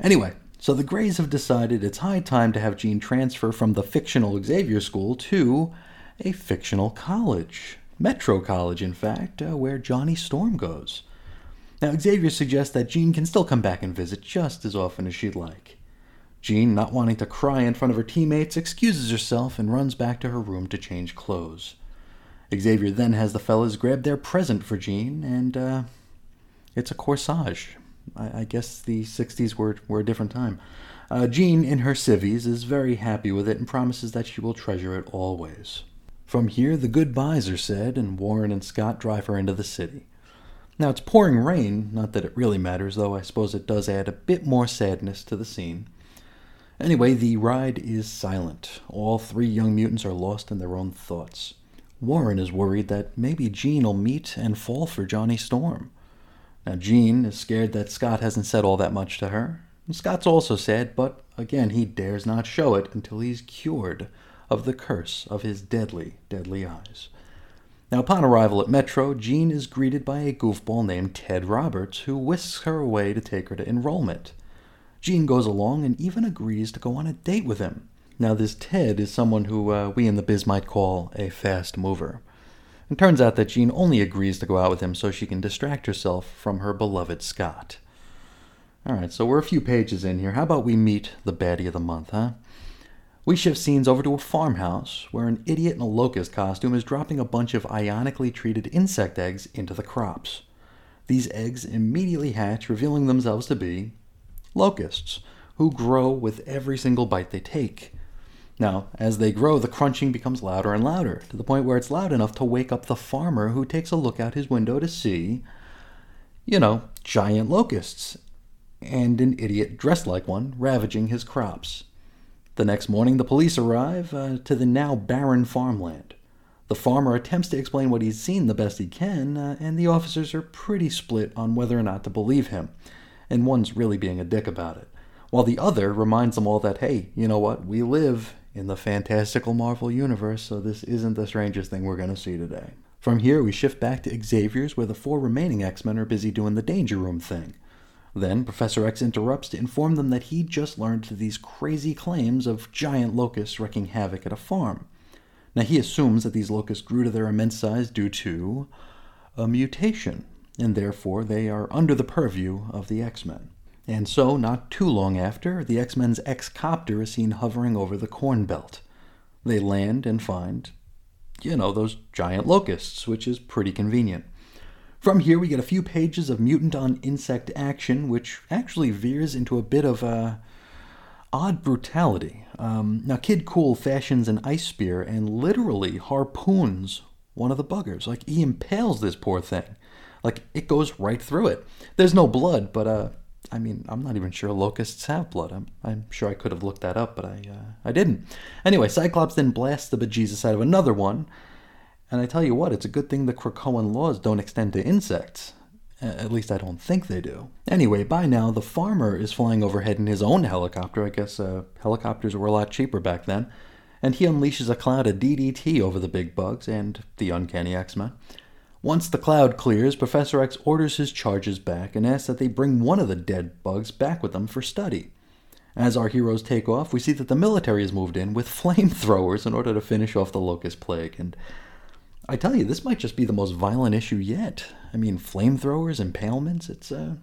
Anyway, so the Greys have decided it's high time to have Jean transfer from the fictional Xavier School to a fictional college. Metro College, in fact, uh, where Johnny Storm goes. Now, Xavier suggests that Jean can still come back and visit just as often as she'd like. Jean, not wanting to cry in front of her teammates, excuses herself and runs back to her room to change clothes. Xavier then has the fellas grab their present for Jean, and uh, it's a corsage. I, I, guess the 60s were, were a different time. Uh, Jean, in her civvies, is very happy with it and promises that she will treasure it always. From here, the goodbyes are said, and Warren and Scott drive her into the city. Now it's pouring rain, not that it really matters, though I suppose it does add a bit more sadness to the scene. Anyway, the ride is silent. All three young mutants are lost in their own thoughts. Warren is worried that maybe Jean will meet and fall for Johnny Storm. Now, Jean is scared that Scott hasn't said all that much to her. And Scott's also sad, but again, he dares not show it until he's cured of the curse of his deadly, deadly eyes. Now, upon arrival at Metro, Jean is greeted by a goofball named Ted Roberts, who whisks her away to take her to enrollment. Jean goes along and even agrees to go on a date with him. Now, this Ted is someone who uh, we in the biz might call a fast mover. It turns out that Jean only agrees to go out with him so she can distract herself from her beloved Scott. Alright, so we're a few pages in here. How about we meet the baddie of the month, huh? We shift scenes over to a farmhouse where an idiot in a locust costume is dropping a bunch of ionically treated insect eggs into the crops. These eggs immediately hatch, revealing themselves to be locusts, who grow with every single bite they take. Now, as they grow, the crunching becomes louder and louder, to the point where it's loud enough to wake up the farmer who takes a look out his window to see, you know, giant locusts, and an idiot dressed like one ravaging his crops. The next morning, the police arrive uh, to the now barren farmland. The farmer attempts to explain what he's seen the best he can, uh, and the officers are pretty split on whether or not to believe him, and one's really being a dick about it, while the other reminds them all that, hey, you know what, we live in the fantastical Marvel universe, so this isn't the strangest thing we're going to see today. From here, we shift back to Xavier's, where the four remaining X Men are busy doing the Danger Room thing. Then Professor X interrupts to inform them that he just learned these crazy claims of giant locusts wreaking havoc at a farm. Now he assumes that these locusts grew to their immense size due to a mutation, and therefore they are under the purview of the X Men. And so, not too long after, the X Men's X Copter is seen hovering over the Corn Belt. They land and find, you know, those giant locusts, which is pretty convenient. From here, we get a few pages of mutant on insect action, which actually veers into a bit of a odd brutality. Um, now, Kid Cool fashions an ice spear and literally harpoons one of the buggers. Like he impales this poor thing. Like it goes right through it. There's no blood, but uh, I mean, I'm not even sure locusts have blood. I'm, I'm sure I could have looked that up, but I, uh, I didn't. Anyway, Cyclops then blasts the bejesus out of another one, and I tell you what, it's a good thing the Krakoan laws don't extend to insects. At least I don't think they do. Anyway, by now, the farmer is flying overhead in his own helicopter. I guess uh, helicopters were a lot cheaper back then. And he unleashes a cloud of DDT over the big bugs and the uncanny X Men. Once the cloud clears, Professor X orders his charges back and asks that they bring one of the dead bugs back with them for study. As our heroes take off, we see that the military has moved in with flamethrowers in order to finish off the locust plague. And I tell you, this might just be the most violent issue yet. I mean, flamethrowers, impalements, it's, uh,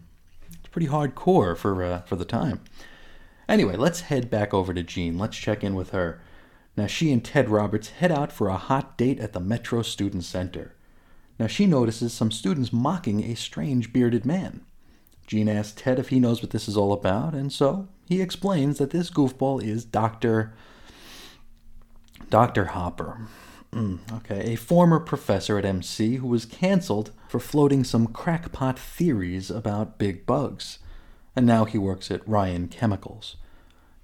it's pretty hardcore for, uh, for the time. Anyway, let's head back over to Jean. Let's check in with her. Now, she and Ted Roberts head out for a hot date at the Metro Student Center. Now, she notices some students mocking a strange bearded man. Jean asks Ted if he knows what this is all about, and so he explains that this goofball is Dr. Dr. Hopper. Mm, okay, a former professor at MC who was canceled for floating some crackpot theories about big bugs. And now he works at Ryan Chemicals.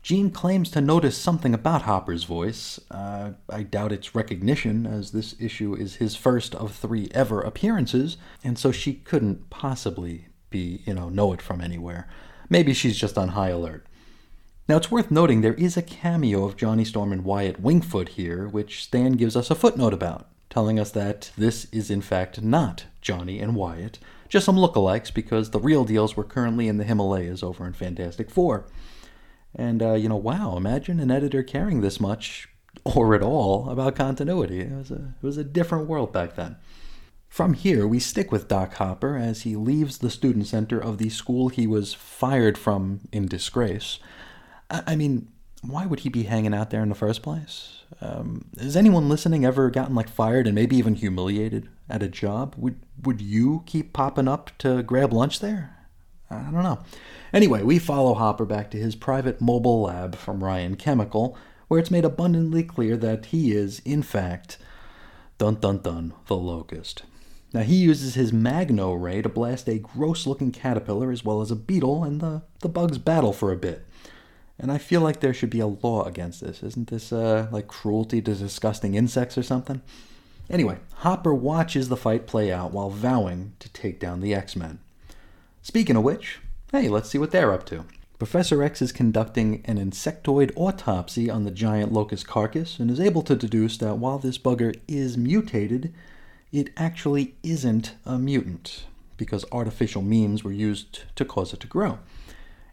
Jean claims to notice something about Hopper's voice. Uh, I doubt it's recognition, as this issue is his first of three ever appearances, and so she couldn't possibly be, you know, know it from anywhere. Maybe she's just on high alert. Now, it's worth noting there is a cameo of Johnny Storm and Wyatt Wingfoot here, which Stan gives us a footnote about, telling us that this is in fact not Johnny and Wyatt, just some lookalikes because the real deals were currently in the Himalayas over in Fantastic Four. And, uh, you know, wow, imagine an editor caring this much, or at all, about continuity. It was a, it was a different world back then. From here, we stick with Doc Hopper as he leaves the student center of the school he was fired from in disgrace I mean, why would he be hanging out there in the first place? Um, has anyone listening ever gotten like fired and maybe even humiliated at a job? Would would you keep popping up to grab lunch there? I don't know. Anyway, we follow Hopper back to his private mobile lab from Ryan Chemical, where it's made abundantly clear that he is, in fact, dun dun dun, the locust. Now, he uses his Magno ray to blast a gross looking caterpillar as well as a beetle, and the, the bugs battle for a bit. And I feel like there should be a law against this. Isn't this uh, like cruelty to disgusting insects or something? Anyway, Hopper watches the fight play out while vowing to take down the X Men. Speaking of which, hey, let's see what they're up to. Professor X is conducting an insectoid autopsy on the giant locust carcass and is able to deduce that while this bugger is mutated, it actually isn't a mutant, because artificial means were used to cause it to grow.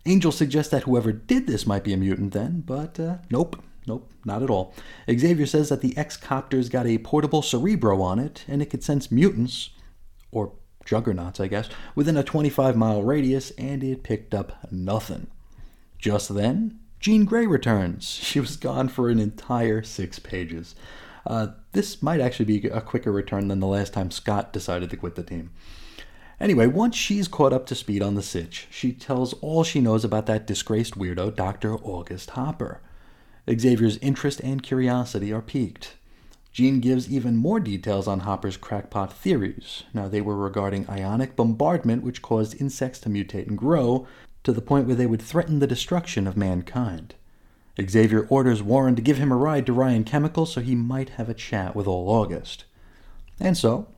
Angel suggests that whoever did this might be a mutant then, but uh, nope, nope, not at all. Xavier says that the X Copter's got a portable cerebro on it, and it could sense mutants, or juggernauts, I guess, within a 25 mile radius, and it picked up nothing. Just then, Jean Grey returns. She was gone for an entire six pages. Uh, this might actually be a quicker return than the last time Scott decided to quit the team. Anyway, once she's caught up to speed on the sitch, she tells all she knows about that disgraced weirdo, Dr. August Hopper. Xavier's interest and curiosity are piqued. Jean gives even more details on Hopper's crackpot theories. Now, they were regarding ionic bombardment, which caused insects to mutate and grow to the point where they would threaten the destruction of mankind. Xavier orders Warren to give him a ride to Ryan Chemical so he might have a chat with All August. And so,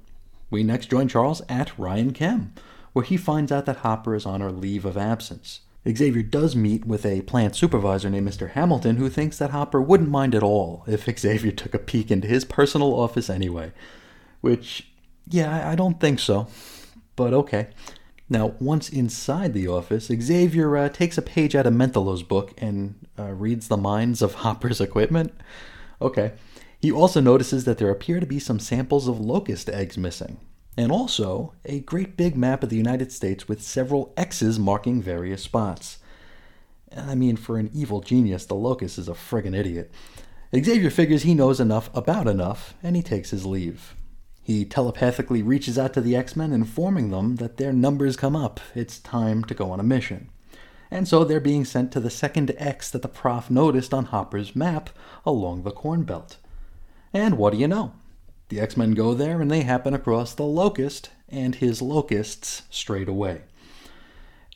we next join Charles at Ryan Chem, where he finds out that Hopper is on her leave of absence. Xavier does meet with a plant supervisor named Mr. Hamilton who thinks that Hopper wouldn't mind at all if Xavier took a peek into his personal office anyway. Which, yeah, I don't think so. But okay. Now, once inside the office, Xavier uh, takes a page out of Mentallo's book and uh, reads the minds of Hopper's equipment. Okay. He also notices that there appear to be some samples of locust eggs missing, and also a great big map of the United States with several X's marking various spots. I mean, for an evil genius, the locust is a friggin' idiot. Xavier figures he knows enough about enough, and he takes his leave. He telepathically reaches out to the X Men, informing them that their numbers come up. It's time to go on a mission. And so they're being sent to the second X that the prof noticed on Hopper's map along the Corn Belt. And what do you know? The X Men go there and they happen across the Locust and his locusts straight away.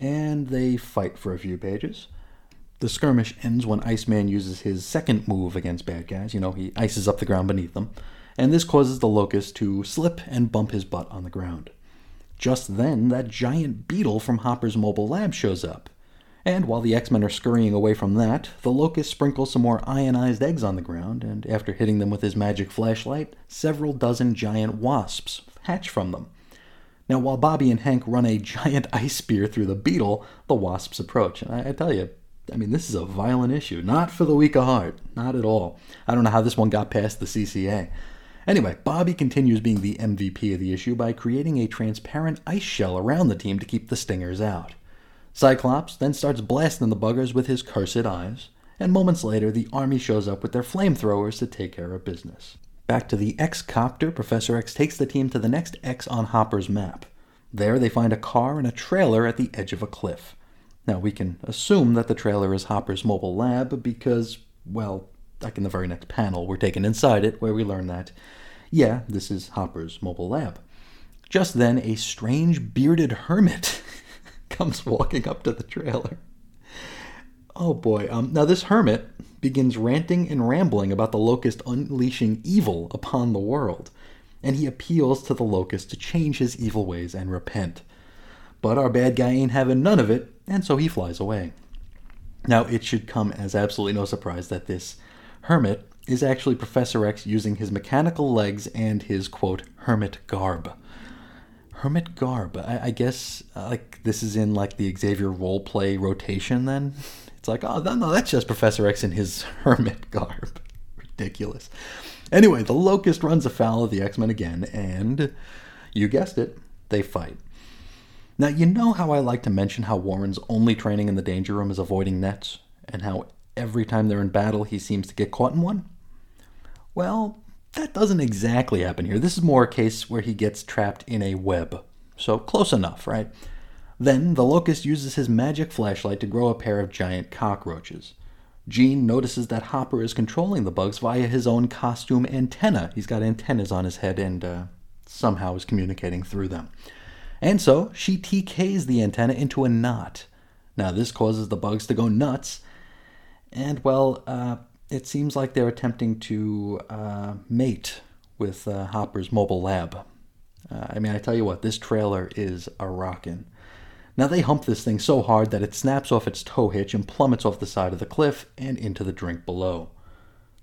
And they fight for a few pages. The skirmish ends when Iceman uses his second move against bad guys. You know, he ices up the ground beneath them and this causes the locust to slip and bump his butt on the ground. Just then, that giant beetle from Hopper's mobile lab shows up. And while the X Men are scurrying away from that, the locust sprinkles some more ionized eggs on the ground, and after hitting them with his magic flashlight, several dozen giant wasps hatch from them. Now, while Bobby and Hank run a giant ice spear through the beetle, the wasps approach. And I, I tell you, I mean, this is a violent issue. Not for the weak of heart. Not at all. I don't know how this one got past the CCA. Anyway, Bobby continues being the MVP of the issue by creating a transparent ice shell around the team to keep the stingers out. Cyclops then starts blasting the buggers with his cursed eyes, and moments later, the army shows up with their flamethrowers to take care of business. Back to the X copter, Professor X takes the team to the next X on Hopper's map. There, they find a car and a trailer at the edge of a cliff. Now, we can assume that the trailer is Hopper's mobile lab because, well, like in the very next panel, we're taken inside it where we learn that, yeah, this is Hopper's mobile lab. Just then, a strange bearded hermit comes walking up to the trailer. Oh boy. Um, now, this hermit begins ranting and rambling about the locust unleashing evil upon the world, and he appeals to the locust to change his evil ways and repent. But our bad guy ain't having none of it, and so he flies away. Now, it should come as absolutely no surprise that this hermit is actually Professor X using his mechanical legs and his quote hermit garb. Hermit garb. I, I guess uh, like this is in like the Xavier role play rotation. Then it's like oh no, no that's just Professor X in his hermit garb. Ridiculous. Anyway, the Locust runs afoul of the X Men again, and you guessed it, they fight. Now, you know how I like to mention how Warren's only training in the Danger Room is avoiding nets, and how every time they're in battle, he seems to get caught in one? Well, that doesn't exactly happen here. This is more a case where he gets trapped in a web. So close enough, right? Then the locust uses his magic flashlight to grow a pair of giant cockroaches. Jean notices that Hopper is controlling the bugs via his own costume antenna. He's got antennas on his head, and uh, somehow is communicating through them. And so she TKs the antenna into a knot. Now, this causes the bugs to go nuts, and well, uh, it seems like they're attempting to uh, mate with uh, Hopper's mobile lab. Uh, I mean, I tell you what, this trailer is a rockin'. Now, they hump this thing so hard that it snaps off its tow hitch and plummets off the side of the cliff and into the drink below.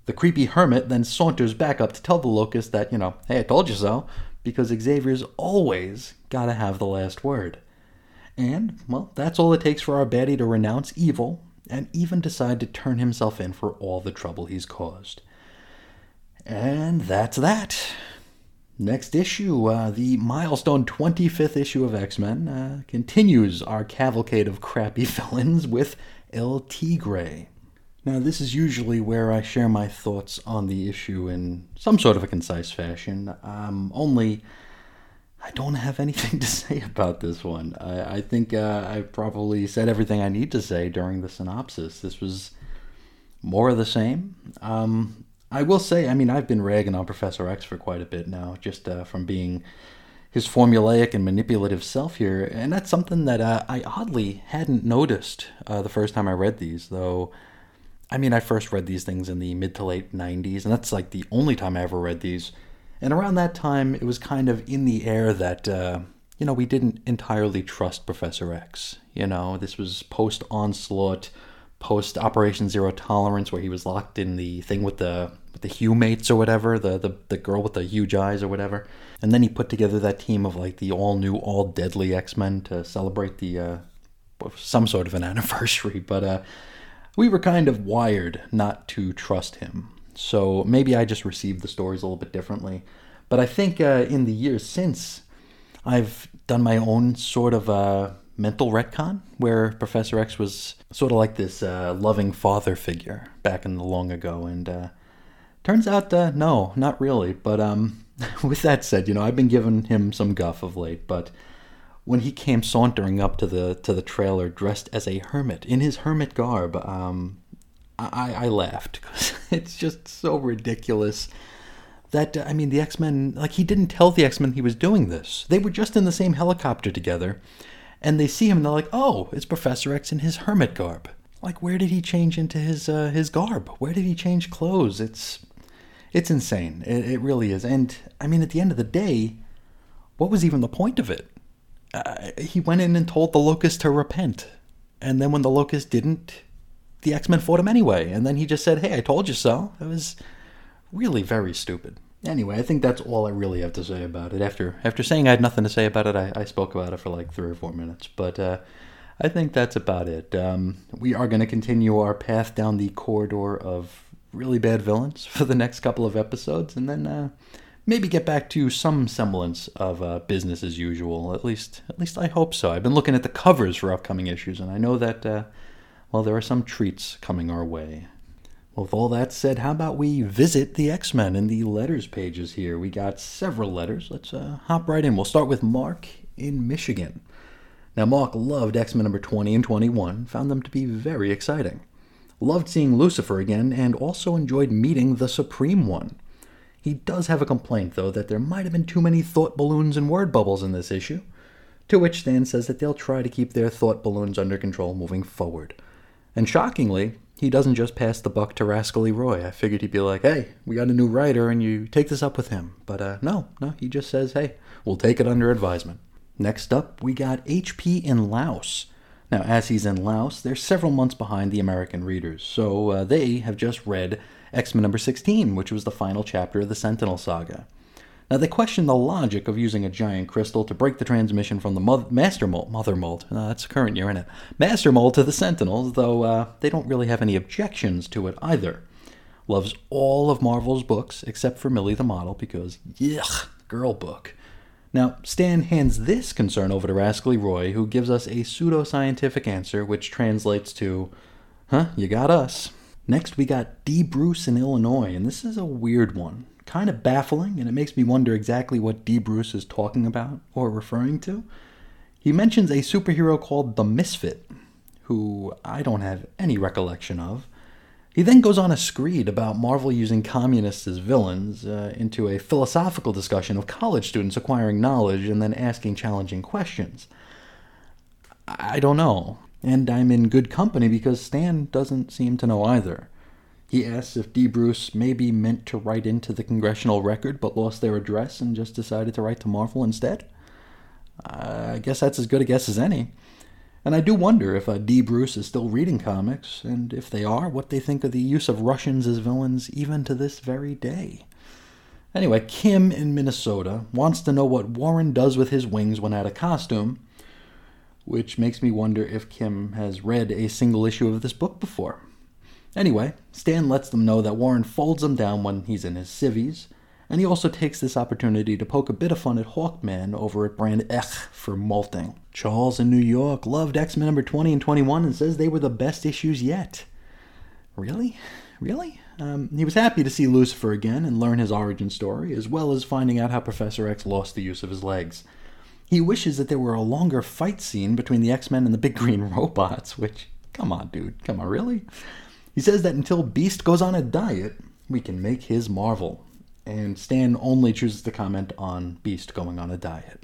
The creepy hermit then saunters back up to tell the locust that, you know, hey, I told you so, because Xavier's always gotta have the last word. And, well, that's all it takes for our baddie to renounce evil and even decide to turn himself in for all the trouble he's caused. And that's that. Next issue, uh, the milestone 25th issue of X Men, uh, continues our cavalcade of crappy villains with El Tigre. Now, this is usually where I share my thoughts on the issue in some sort of a concise fashion. Um, only, I don't have anything to say about this one. I, I think uh, I probably said everything I need to say during the synopsis. This was more of the same. Um, I will say, I mean, I've been ragging on Professor X for quite a bit now, just uh, from being his formulaic and manipulative self here, and that's something that uh, I oddly hadn't noticed uh, the first time I read these, though. I mean, I first read these things in the mid to late 90s, and that's like the only time I ever read these. And around that time, it was kind of in the air that, uh, you know, we didn't entirely trust Professor X. You know, this was post onslaught, post Operation Zero Tolerance, where he was locked in the thing with the with the Humates or whatever, the, the the girl with the huge eyes or whatever. And then he put together that team of like the all new, all deadly X Men to celebrate the uh, some sort of an anniversary. But uh, we were kind of wired not to trust him. So maybe I just received the stories a little bit differently. But I think uh, in the years since, I've done my own sort of uh, mental retcon where Professor X was sort of like this uh, loving father figure back in the long ago. And uh, Turns out, uh, no, not really. But um, with that said, you know, I've been giving him some guff of late. But when he came sauntering up to the to the trailer dressed as a hermit in his hermit garb, um, I, I laughed because it's just so ridiculous. That I mean, the X Men like he didn't tell the X Men he was doing this. They were just in the same helicopter together, and they see him and they're like, "Oh, it's Professor X in his hermit garb." Like, where did he change into his uh, his garb? Where did he change clothes? It's it's insane. It, it, really is. And I mean, at the end of the day, what was even the point of it? Uh, he went in and told the Locust to repent. And then when the Locust didn't, the X Men fought him anyway. And then he just said, hey, I told you so. It was really very stupid. Anyway, I think that's all I really have to say about it. After after saying I had nothing to say about it, I, I spoke about it for like three or four minutes. But uh, I think that's about it. Um, we are going to continue our path down the corridor of really bad villains for the next couple of episodes, and then uh, maybe get back to some semblance of uh, business as usual. At least, at least I hope so. I've been looking at the covers for upcoming issues, and I know that uh, well, there are some treats coming our way. Well, with all that said, how about we visit the X Men in the letters pages here? We got several letters. Let's uh, hop right in. We'll start with Mark in Michigan. Now, Mark loved X Men number 20 and 21, found them to be very exciting. Loved seeing Lucifer again, and also enjoyed meeting the Supreme One. He does have a complaint, though, that there might have been too many thought balloons and word bubbles in this issue. To which Stan says that they'll try to keep their thought balloons under control moving forward. And shockingly, he doesn't just pass the buck to Rascally Roy. I figured he'd be like, hey, we got a new writer and you take this up with him. But uh, no, no, he just says, hey, we'll take it under advisement. Next up, we got HP in Laos. Now, as he's in Laos, they're several months behind the American readers, so uh, they have just read X Men number 16, which was the final chapter of the Sentinel saga. Now, they question the logic of using a giant crystal to break the transmission from the mo- Master Mold, Mother Mold, no, that's current year, it? Master Mold to the Sentinels, though uh, they don't really have any objections to it either. Loves all of Marvel's books except for Millie the Model because, yuck, girl book. Now, Stan hands this concern over to Rascally Roy, who gives us a pseudo-scientific answer, which translates to, huh, you got us. Next, we got D. Bruce in Illinois, and this is a weird one. Kind of baffling, and it makes me wonder exactly what D. Bruce is talking about or referring to. He mentions a superhero called the Misfit, who I don't have any recollection of. He then goes on a screed about Marvel using communists as villains uh, into a philosophical discussion of college students acquiring knowledge and then asking challenging questions. I don't know. And I'm in good company because Stan doesn't seem to know either. He asks if D. Bruce maybe meant to write into the congressional record but lost their address and just decided to write to Marvel instead. I guess that's as good a guess as any. And I do wonder if uh, D. Bruce is still reading comics, and if they are, what they think of the use of Russians as villains even to this very day. Anyway, Kim in Minnesota wants to know what Warren does with his wings when out of costume, which makes me wonder if Kim has read a single issue of this book before. Anyway, Stan lets them know that Warren folds them down when he's in his civvies, and he also takes this opportunity to poke a bit of fun at Hawkman over at Brand Echh for molting. Charles in New York loved X Men number 20 and 21 and says they were the best issues yet. Really? Really? Um, he was happy to see Lucifer again and learn his origin story, as well as finding out how Professor X lost the use of his legs. He wishes that there were a longer fight scene between the X Men and the big green robots, which, come on, dude, come on, really? He says that until Beast goes on a diet, we can make his Marvel and Stan only chooses to comment on Beast going on a diet.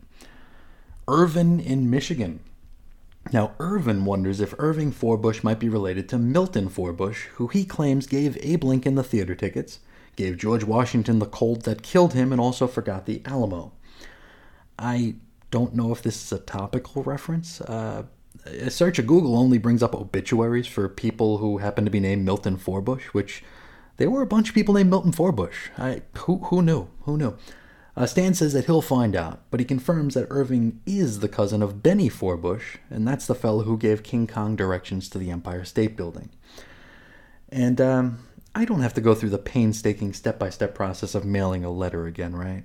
Irvin in Michigan. Now, Irvin wonders if Irving Forbush might be related to Milton Forbush, who he claims gave Abe Lincoln the theater tickets, gave George Washington the cold that killed him, and also forgot the Alamo. I don't know if this is a topical reference. Uh, a search of Google only brings up obituaries for people who happen to be named Milton Forbush, which there were a bunch of people named Milton Forbush. I, who, who knew? Who knew? Uh, Stan says that he'll find out, but he confirms that Irving is the cousin of Benny Forbush, and that's the fellow who gave King Kong directions to the Empire State Building. And um, I don't have to go through the painstaking step by step process of mailing a letter again, right?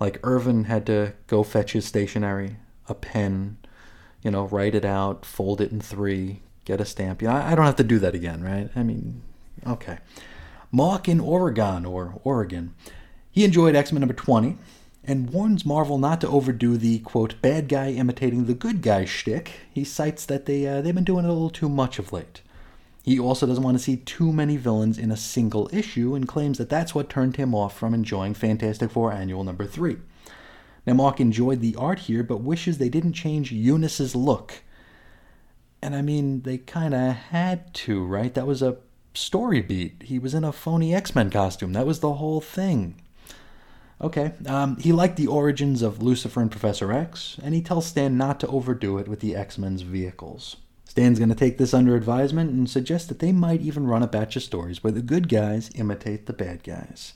Like Irvin had to go fetch his stationery, a pen, you know, write it out, fold it in three, get a stamp. Know, I don't have to do that again, right? I mean, okay. Mark in Oregon, or Oregon. He enjoyed X Men number 20 and warns Marvel not to overdo the quote bad guy imitating the good guy shtick. He cites that they uh, they've been doing it a little too much of late. He also doesn't want to see too many villains in a single issue and claims that that's what turned him off from enjoying Fantastic Four Annual number 3. Now Mark enjoyed the art here but wishes they didn't change Eunice's look. And I mean, they kind of had to, right? That was a story beat. He was in a phony X Men costume. That was the whole thing. Okay, um, he liked the origins of Lucifer and Professor X, and he tells Stan not to overdo it with the X Men's vehicles. Stan's going to take this under advisement and suggest that they might even run a batch of stories where the good guys imitate the bad guys.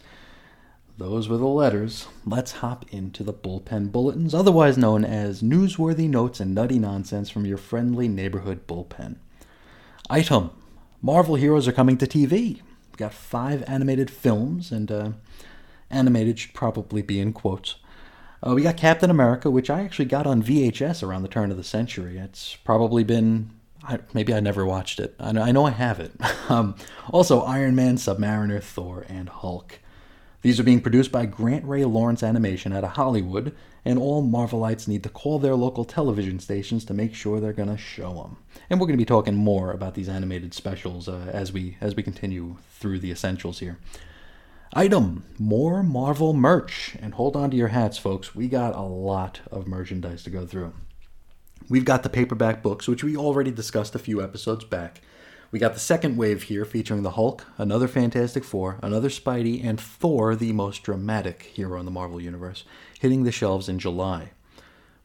Those were the letters. Let's hop into the bullpen bulletins, otherwise known as newsworthy notes and nutty nonsense from your friendly neighborhood bullpen. Item Marvel heroes are coming to TV. We've got five animated films, and uh, animated should probably be in quotes. Uh, we got Captain America, which I actually got on VHS around the turn of the century. It's probably been, I, maybe I never watched it. I know I, know I have it. um, also, Iron Man, Submariner, Thor, and Hulk. These are being produced by Grantray-Lawrence Animation out of Hollywood, and all Marvelites need to call their local television stations to make sure they're going to show them. And we're going to be talking more about these animated specials uh, as we as we continue through the essentials here. Item: more Marvel merch, and hold on to your hats, folks. We got a lot of merchandise to go through. We've got the paperback books, which we already discussed a few episodes back. We got the second wave here featuring the Hulk, another Fantastic Four, another Spidey, and Thor, the most dramatic hero in the Marvel Universe, hitting the shelves in July.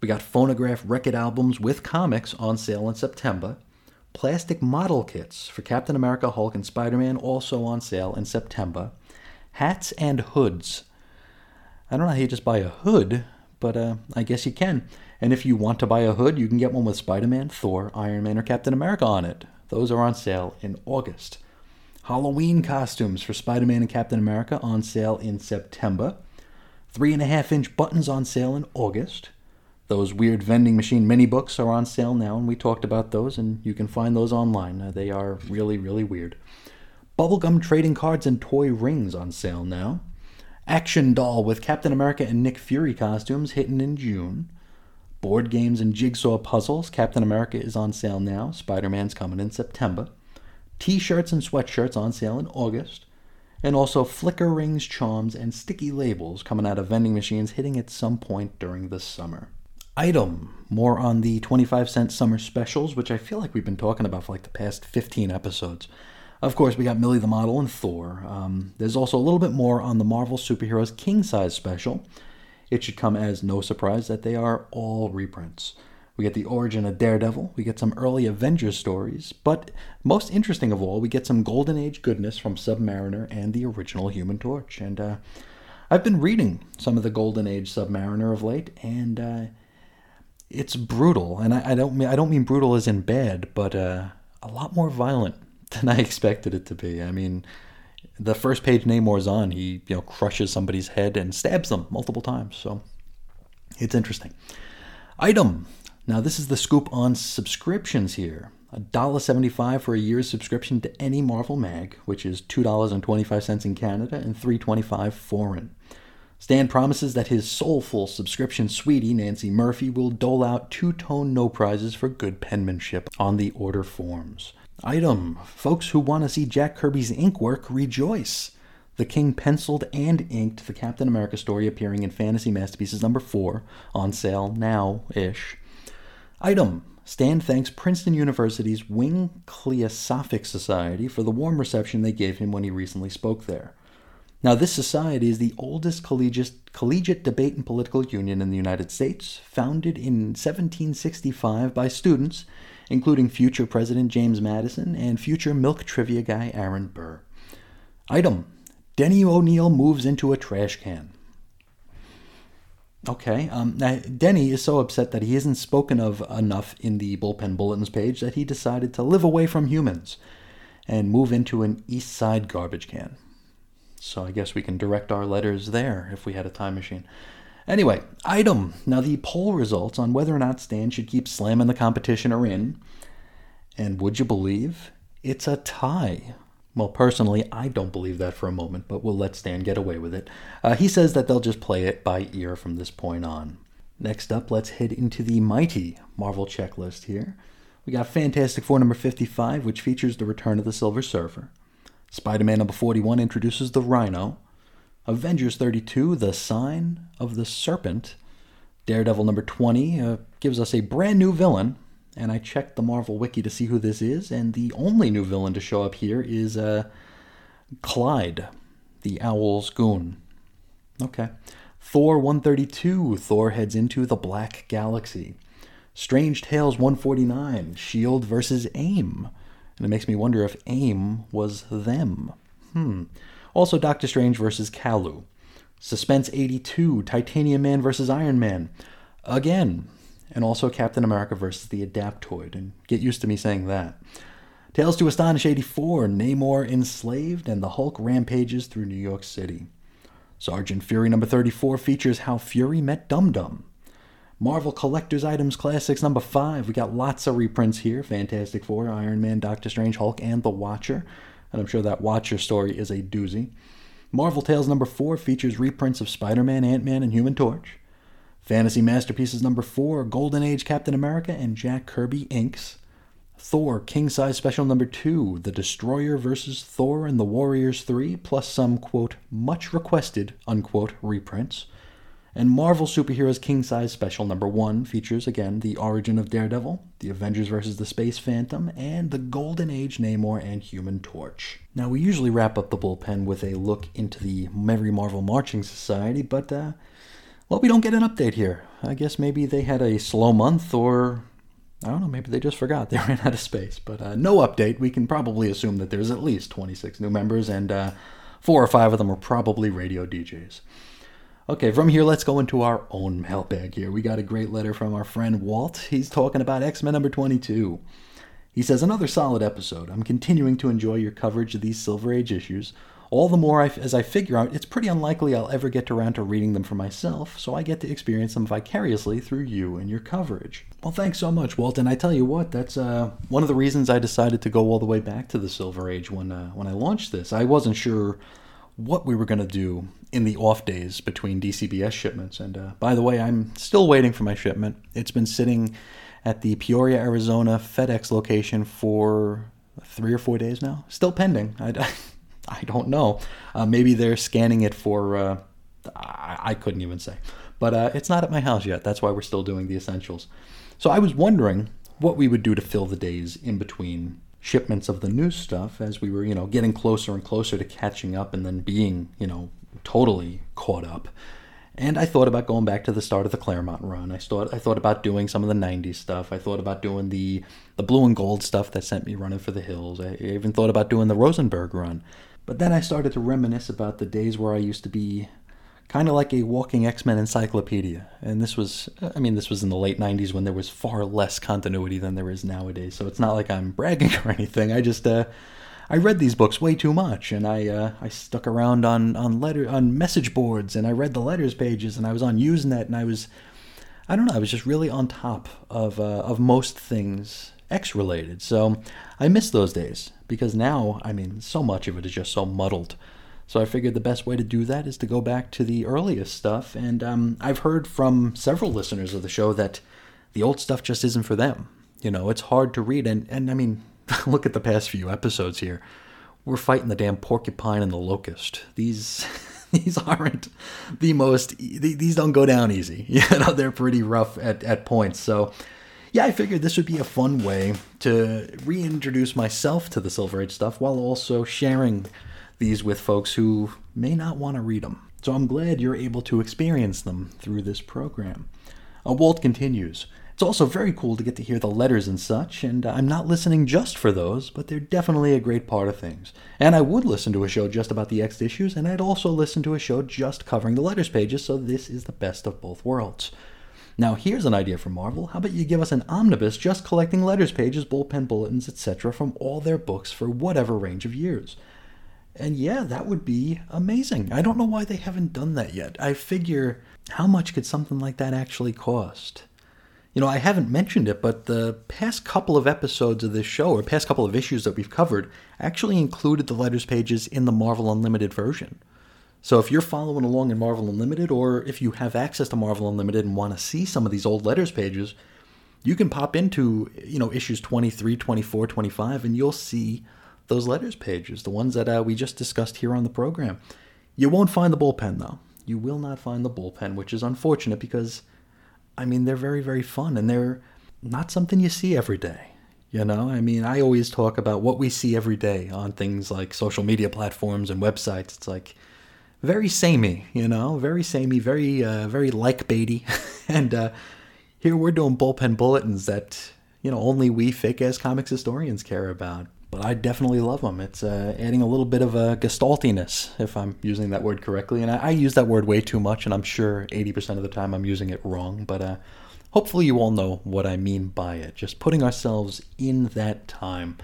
We got phonograph record albums with comics on sale in September. Plastic model kits for Captain America, Hulk, and Spider Man also on sale in September. Hats and hoods. I don't know how you just buy a hood, but uh, I guess you can. And if you want to buy a hood, you can get one with Spider Man, Thor, Iron Man, or Captain America on it. Those are on sale in August. Halloween costumes for Spider Man and Captain America on sale in September. Three and a half inch buttons on sale in August. Those weird vending machine mini books are on sale now, and we talked about those, and you can find those online. Uh, they are really, really weird. Bubblegum trading cards and toy rings on sale now. Action doll with Captain America and Nick Fury costumes hitting in June. Board games and jigsaw puzzles. Captain America is on sale now. Spider Man's coming in September. t shirts and sweatshirts on sale in August, and also flicker rings, charms, and sticky labels coming out of vending machines hitting at some point during the summer. Item more on the 25 cent summer specials, which I feel like we've been talking about for like the past 15 episodes. Of course, we got Millie the Model and Thor. Um, there's also a little bit more on the Marvel Superheroes King Size special. It should come as no surprise that they are all reprints. We get the origin of Daredevil, we get some early Avengers stories, but most interesting of all, we get some Golden Age goodness from Submariner and the original Human Torch. And uh, I've been reading some of the Golden Age Submariner of late, and uh, it's brutal. And I, I, don't mean I don't mean brutal as in bad, but uh, a lot more violent than I expected it to be. I mean, the first page Namor's on, he you know crushes somebody's head and stabs them multiple times. So it's interesting. Item now, this is the scoop on subscriptions here. $1.75 for a year's subscription to any Marvel mag, which is $2.25 in Canada and $3.25 foreign. Stan promises that his soulful subscription sweetie, Nancy Murphy, will dole out two tone no prizes for good penmanship on the order forms. Item Folks who want to see Jack Kirby's ink work rejoice. The King penciled and inked the Captain America story appearing in Fantasy Masterpieces number 4, on sale now ish. Item Stan thanks Princeton University's Whig Cliosophic Society for the warm reception they gave him when he recently spoke there. Now, this society is the oldest collegiate, collegiate debate and political union in the United States, founded in 1765 by students, including future President James Madison and future milk trivia guy Aaron Burr. Item Denny O'Neil moves into a trash can. Okay. Um, Denny is so upset that he isn't spoken of enough in the bullpen bulletins page that he decided to live away from humans and move into an East Side garbage can. So I guess we can direct our letters there if we had a time machine. Anyway, item. Now, the poll results on whether or not Stan should keep slamming the competition are in. And would you believe? It's a tie. Well, personally, I don't believe that for a moment, but we'll let Stan get away with it. Uh, he says that they'll just play it by ear from this point on. Next up, let's head into the mighty Marvel checklist here. We got Fantastic Four number 55, which features the return of the Silver Surfer. Spider Man number 41 introduces the Rhino. Avengers 32, The Sign of the Serpent. Daredevil number 20 uh, gives us a brand new villain, and I checked the Marvel Wiki to see who this is, and the only new villain to show up here is uh, Clyde, the Owl's goon. Okay. Thor 132, Thor heads into the Black Galaxy. Strange Tales 149, Shield versus AIM. And it makes me wonder if AIM was them. Hmm. Also, Doctor Strange versus Kaluu. Suspense 82, Titanium Man versus Iron Man. Again, and also Captain America versus the Adaptoid, and get used to me saying that. Tales to Astonish 84, Namor enslaved, and the Hulk rampages through New York City. Sergeant Fury number 34 features how Fury met Dum Dum. Marvel Collector's Items Classics number 5, we got lots of reprints here Fantastic Four, Iron Man, Doctor Strange, Hulk, and The Watcher. And I'm sure that Watcher story is a doozy. Marvel Tales number 4 features reprints of Spider Man, Ant Man, and Human Torch. Fantasy Masterpieces number 4, Golden Age Captain America and Jack Kirby inks. Thor King Size Special number 2, The Destroyer versus Thor and the Warriors 3, plus some, quote, much requested, unquote, reprints. And Marvel Superheroes King Size Special number 1 features, again, the origin of Daredevil, the Avengers versus the Space Phantom, and the Golden Age Namor and Human Torch. Now, we usually wrap up the bullpen with a look into the Merry Marvel Marching Society, but, uh, well, we don't get an update here. I guess maybe they had a slow month, or I don't know, maybe they just forgot. They ran out of space. But uh, no update. We can probably assume that there's at least 26 new members, and uh, four or five of them are probably radio DJs. Okay, from here, let's go into our own mailbag here. We got a great letter from our friend Walt. He's talking about X Men number 22. He says, Another solid episode. I'm continuing to enjoy your coverage of these Silver Age issues all the more I, as I figure out it's pretty unlikely I'll ever get around to reading them for myself, so I get to experience them vicariously through you and your coverage. Well, thanks so much, Walt. And I tell you what, that's uh, one of the reasons I decided to go all the way back to the Silver Age when uh, when I launched this. I wasn't sure what we were going to do in the off days between DCBS shipments. And uh, by the way, I'm still waiting for my shipment. It's been sitting at the Peoria, Arizona FedEx location for three or four days now. Still pending. I, I don't know. Uh, maybe they're scanning it for. Uh, I, I, couldn't even say. But uh, it's not at my house yet. That's why we're still doing the essentials. So I was wondering what we would do to fill the days in between shipments of the new stuff as we were, you know, getting closer and closer to catching up and then being, you know, totally caught up. And I thought about going back to the start of the Claremont run. I thought I thought about doing some of the '90s stuff. I thought about doing the the blue and gold stuff that sent me running for the hills. I even thought about doing the Rosenberg run. But then I started to reminisce about the days where I used to be kind of like a walking X-Men encyclopedia. And this was I mean this was in the late 90s when there was far less continuity than there is nowadays. So it's not like I'm bragging or anything. I just uh I read these books way too much, and I uh, I stuck around on on letter on message boards, and I read the letters pages, and I was on Usenet, and I was I don't know, I was just really on top of uh, of most things X related. So I miss those days because now, I mean, so much of it is just so muddled. So I figured the best way to do that is to go back to the earliest stuff, and um, I've heard from several listeners of the show that the old stuff just isn't for them. You know, it's hard to read, and and I mean, look at the past few episodes here. We're fighting the damn porcupine and the locust. These these aren't the most these don't go down easy. You know, they're pretty rough at, at points. So yeah, I figured this would be a fun way to reintroduce myself to the Silver Age stuff while also sharing these with folks who may not want to read them. So I'm glad you're able to experience them through this program. Uh, Walt continues. It's also very cool to get to hear the letters and such, and uh, I'm not listening just for those, but they're definitely a great part of things. And I would listen to a show just about the X issues, and I'd also listen to a show just covering the letters pages, so this is the best of both worlds. Now, here's an idea for Marvel. How about you give us an omnibus just collecting letters pages, bullpen bulletins, etc. from all their books for whatever range of years? And yeah, that would be amazing. I don't know why they haven't done that yet. I figure how much could something like that actually cost? You know, I haven't mentioned it, but the past couple of episodes of this show, or past couple of issues that we've covered, actually included the letters pages in the Marvel Unlimited version. So if you're following along in Marvel Unlimited, or if you have access to Marvel Unlimited and want to see some of these old letters pages, you can pop into, you know, issues 23, 24, 25, and you'll see those letters pages, the ones that uh, we just discussed here on the program. You won't find the bullpen, though. You will not find the bullpen, which is unfortunate because I mean, they're very, very fun and they're not something you see every day. You know, I mean, I always talk about what we see every day on things like social media platforms and websites. It's like very samey, you know, very samey, very, uh, very like baity. and uh, here we're doing bullpen bulletins that, you know, only we fake ass comics historians care about but I definitely love them. It's uh, adding a little bit of a gestaltiness, if I'm using that word correctly. And I, I, use that word way too much, and I'm sure 80% of the time I'm using it wrong. But uh, hopefully, you all know what I mean by it. Just putting ourselves in that time.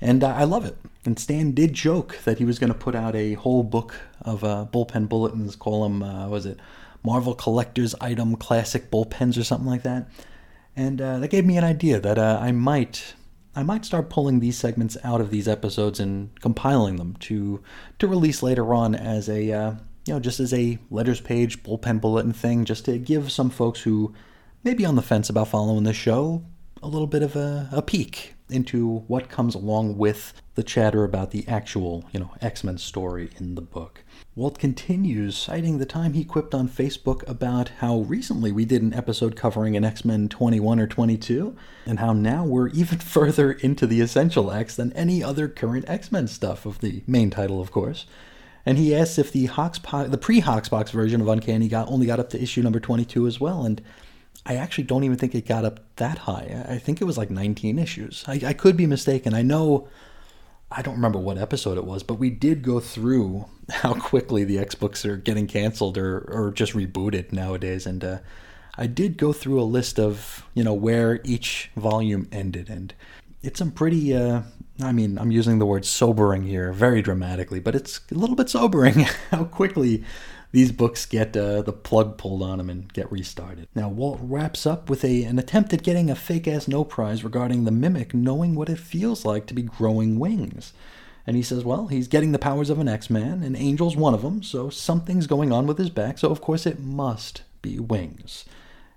And uh, I love it. And Stan did joke that he was going to put out a whole book of uh, bullpen bulletins, call them, uh, was it Marvel Collector's Item Classic Bullpens or something like that. And uh, that gave me an idea that I might I might start pulling these segments out of these episodes and compiling them to to release later on as a uh, you know just as a letters page bullpen bulletin thing, just to give some folks who may be on the fence about following the show a little bit of a, a peek into what comes along with the chatter about the actual you know X-Men story in the book. Walt continues, citing the time he quipped on Facebook about how recently we did an episode covering an X Men 21 or 22, and how now we're even further into the Essential X than any other current X Men stuff, of the main title, of course. And he asks if the the pre-Hoxpox version of Uncanny got only got up to issue number 22 as well, and I actually don't even think it got up that high. I think it was like 19 issues. I, I could be mistaken. I know I don't remember what episode it was, but we did go through how quickly the X books are getting canceled or, or just rebooted nowadays. And uh, I did go through a list of, you know, where each volume ended. And it's some pretty, uh, I mean, I'm using the word sobering here very dramatically, but it's a little bit sobering how quickly these books get uh, the plug pulled on them and get restarted. Now, Walt wraps up with a, an attempt at getting a fake ass no prize regarding the mimic knowing what it feels like to be growing wings. And he says, well, he's getting the powers of an X Man, and Angel's one of them, so something's going on with his back, so of course it must be wings.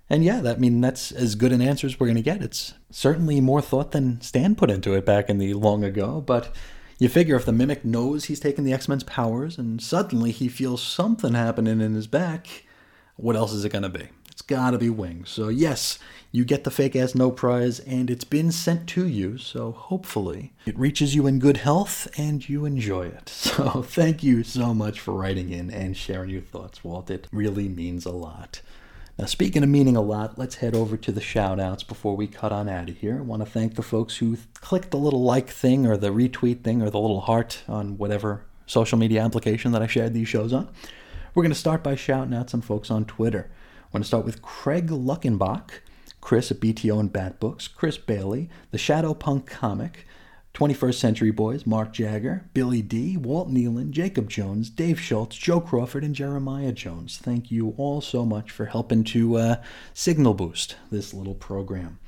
And yeah, that I mean that's as good an answer as we're gonna get. It's certainly more thought than Stan put into it back in the long ago, but you figure if the mimic knows he's taken the X-Men's powers and suddenly he feels something happening in his back, what else is it gonna be? It's gotta be wings. So yes, you get the fake ass no prize and it's been sent to you, so hopefully it reaches you in good health and you enjoy it. So thank you so much for writing in and sharing your thoughts, Walt. It really means a lot. Now, speaking of meaning a lot, let's head over to the shout outs before we cut on out of here. I want to thank the folks who clicked the little like thing or the retweet thing or the little heart on whatever social media application that I shared these shows on. We're going to start by shouting out some folks on Twitter. I want to start with Craig Luckenbach, Chris at BTO and Bat Books, Chris Bailey, the Shadow Punk Comic, 21st Century Boys, Mark Jagger, Billy D, Walt Nealon, Jacob Jones, Dave Schultz, Joe Crawford, and Jeremiah Jones. Thank you all so much for helping to uh, signal boost this little program.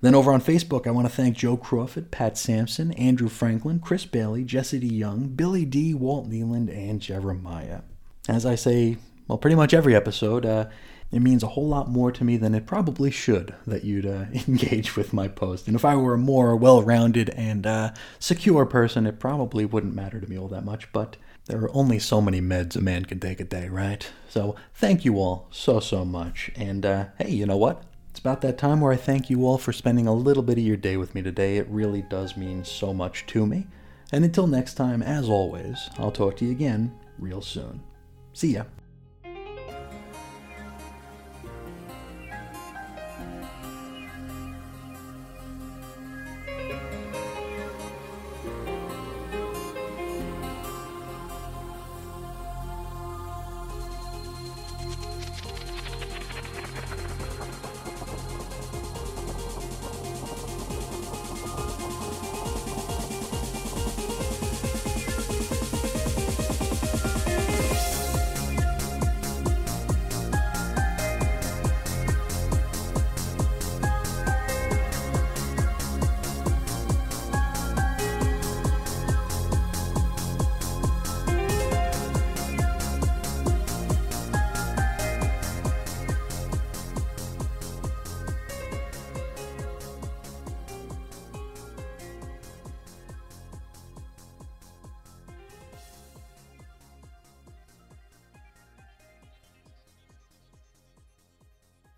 Then over on Facebook, I want to thank Joe Crawford, Pat Sampson, Andrew Franklin, Chris Bailey, Jesse D. Young, Billy D., Walt Nealand, and Jeremiah. As I say, well, pretty much every episode, uh, it means a whole lot more to me than it probably should that you'd uh, engage with my post. And if I were a more well rounded and uh, secure person, it probably wouldn't matter to me all that much. But there are only so many meds a man can take a day, right? So thank you all so, so much. And uh, hey, you know what? It's about that time where I thank you all for spending a little bit of your day with me today. It really does mean so much to me. And until next time, as always, I'll talk to you again real soon. See ya.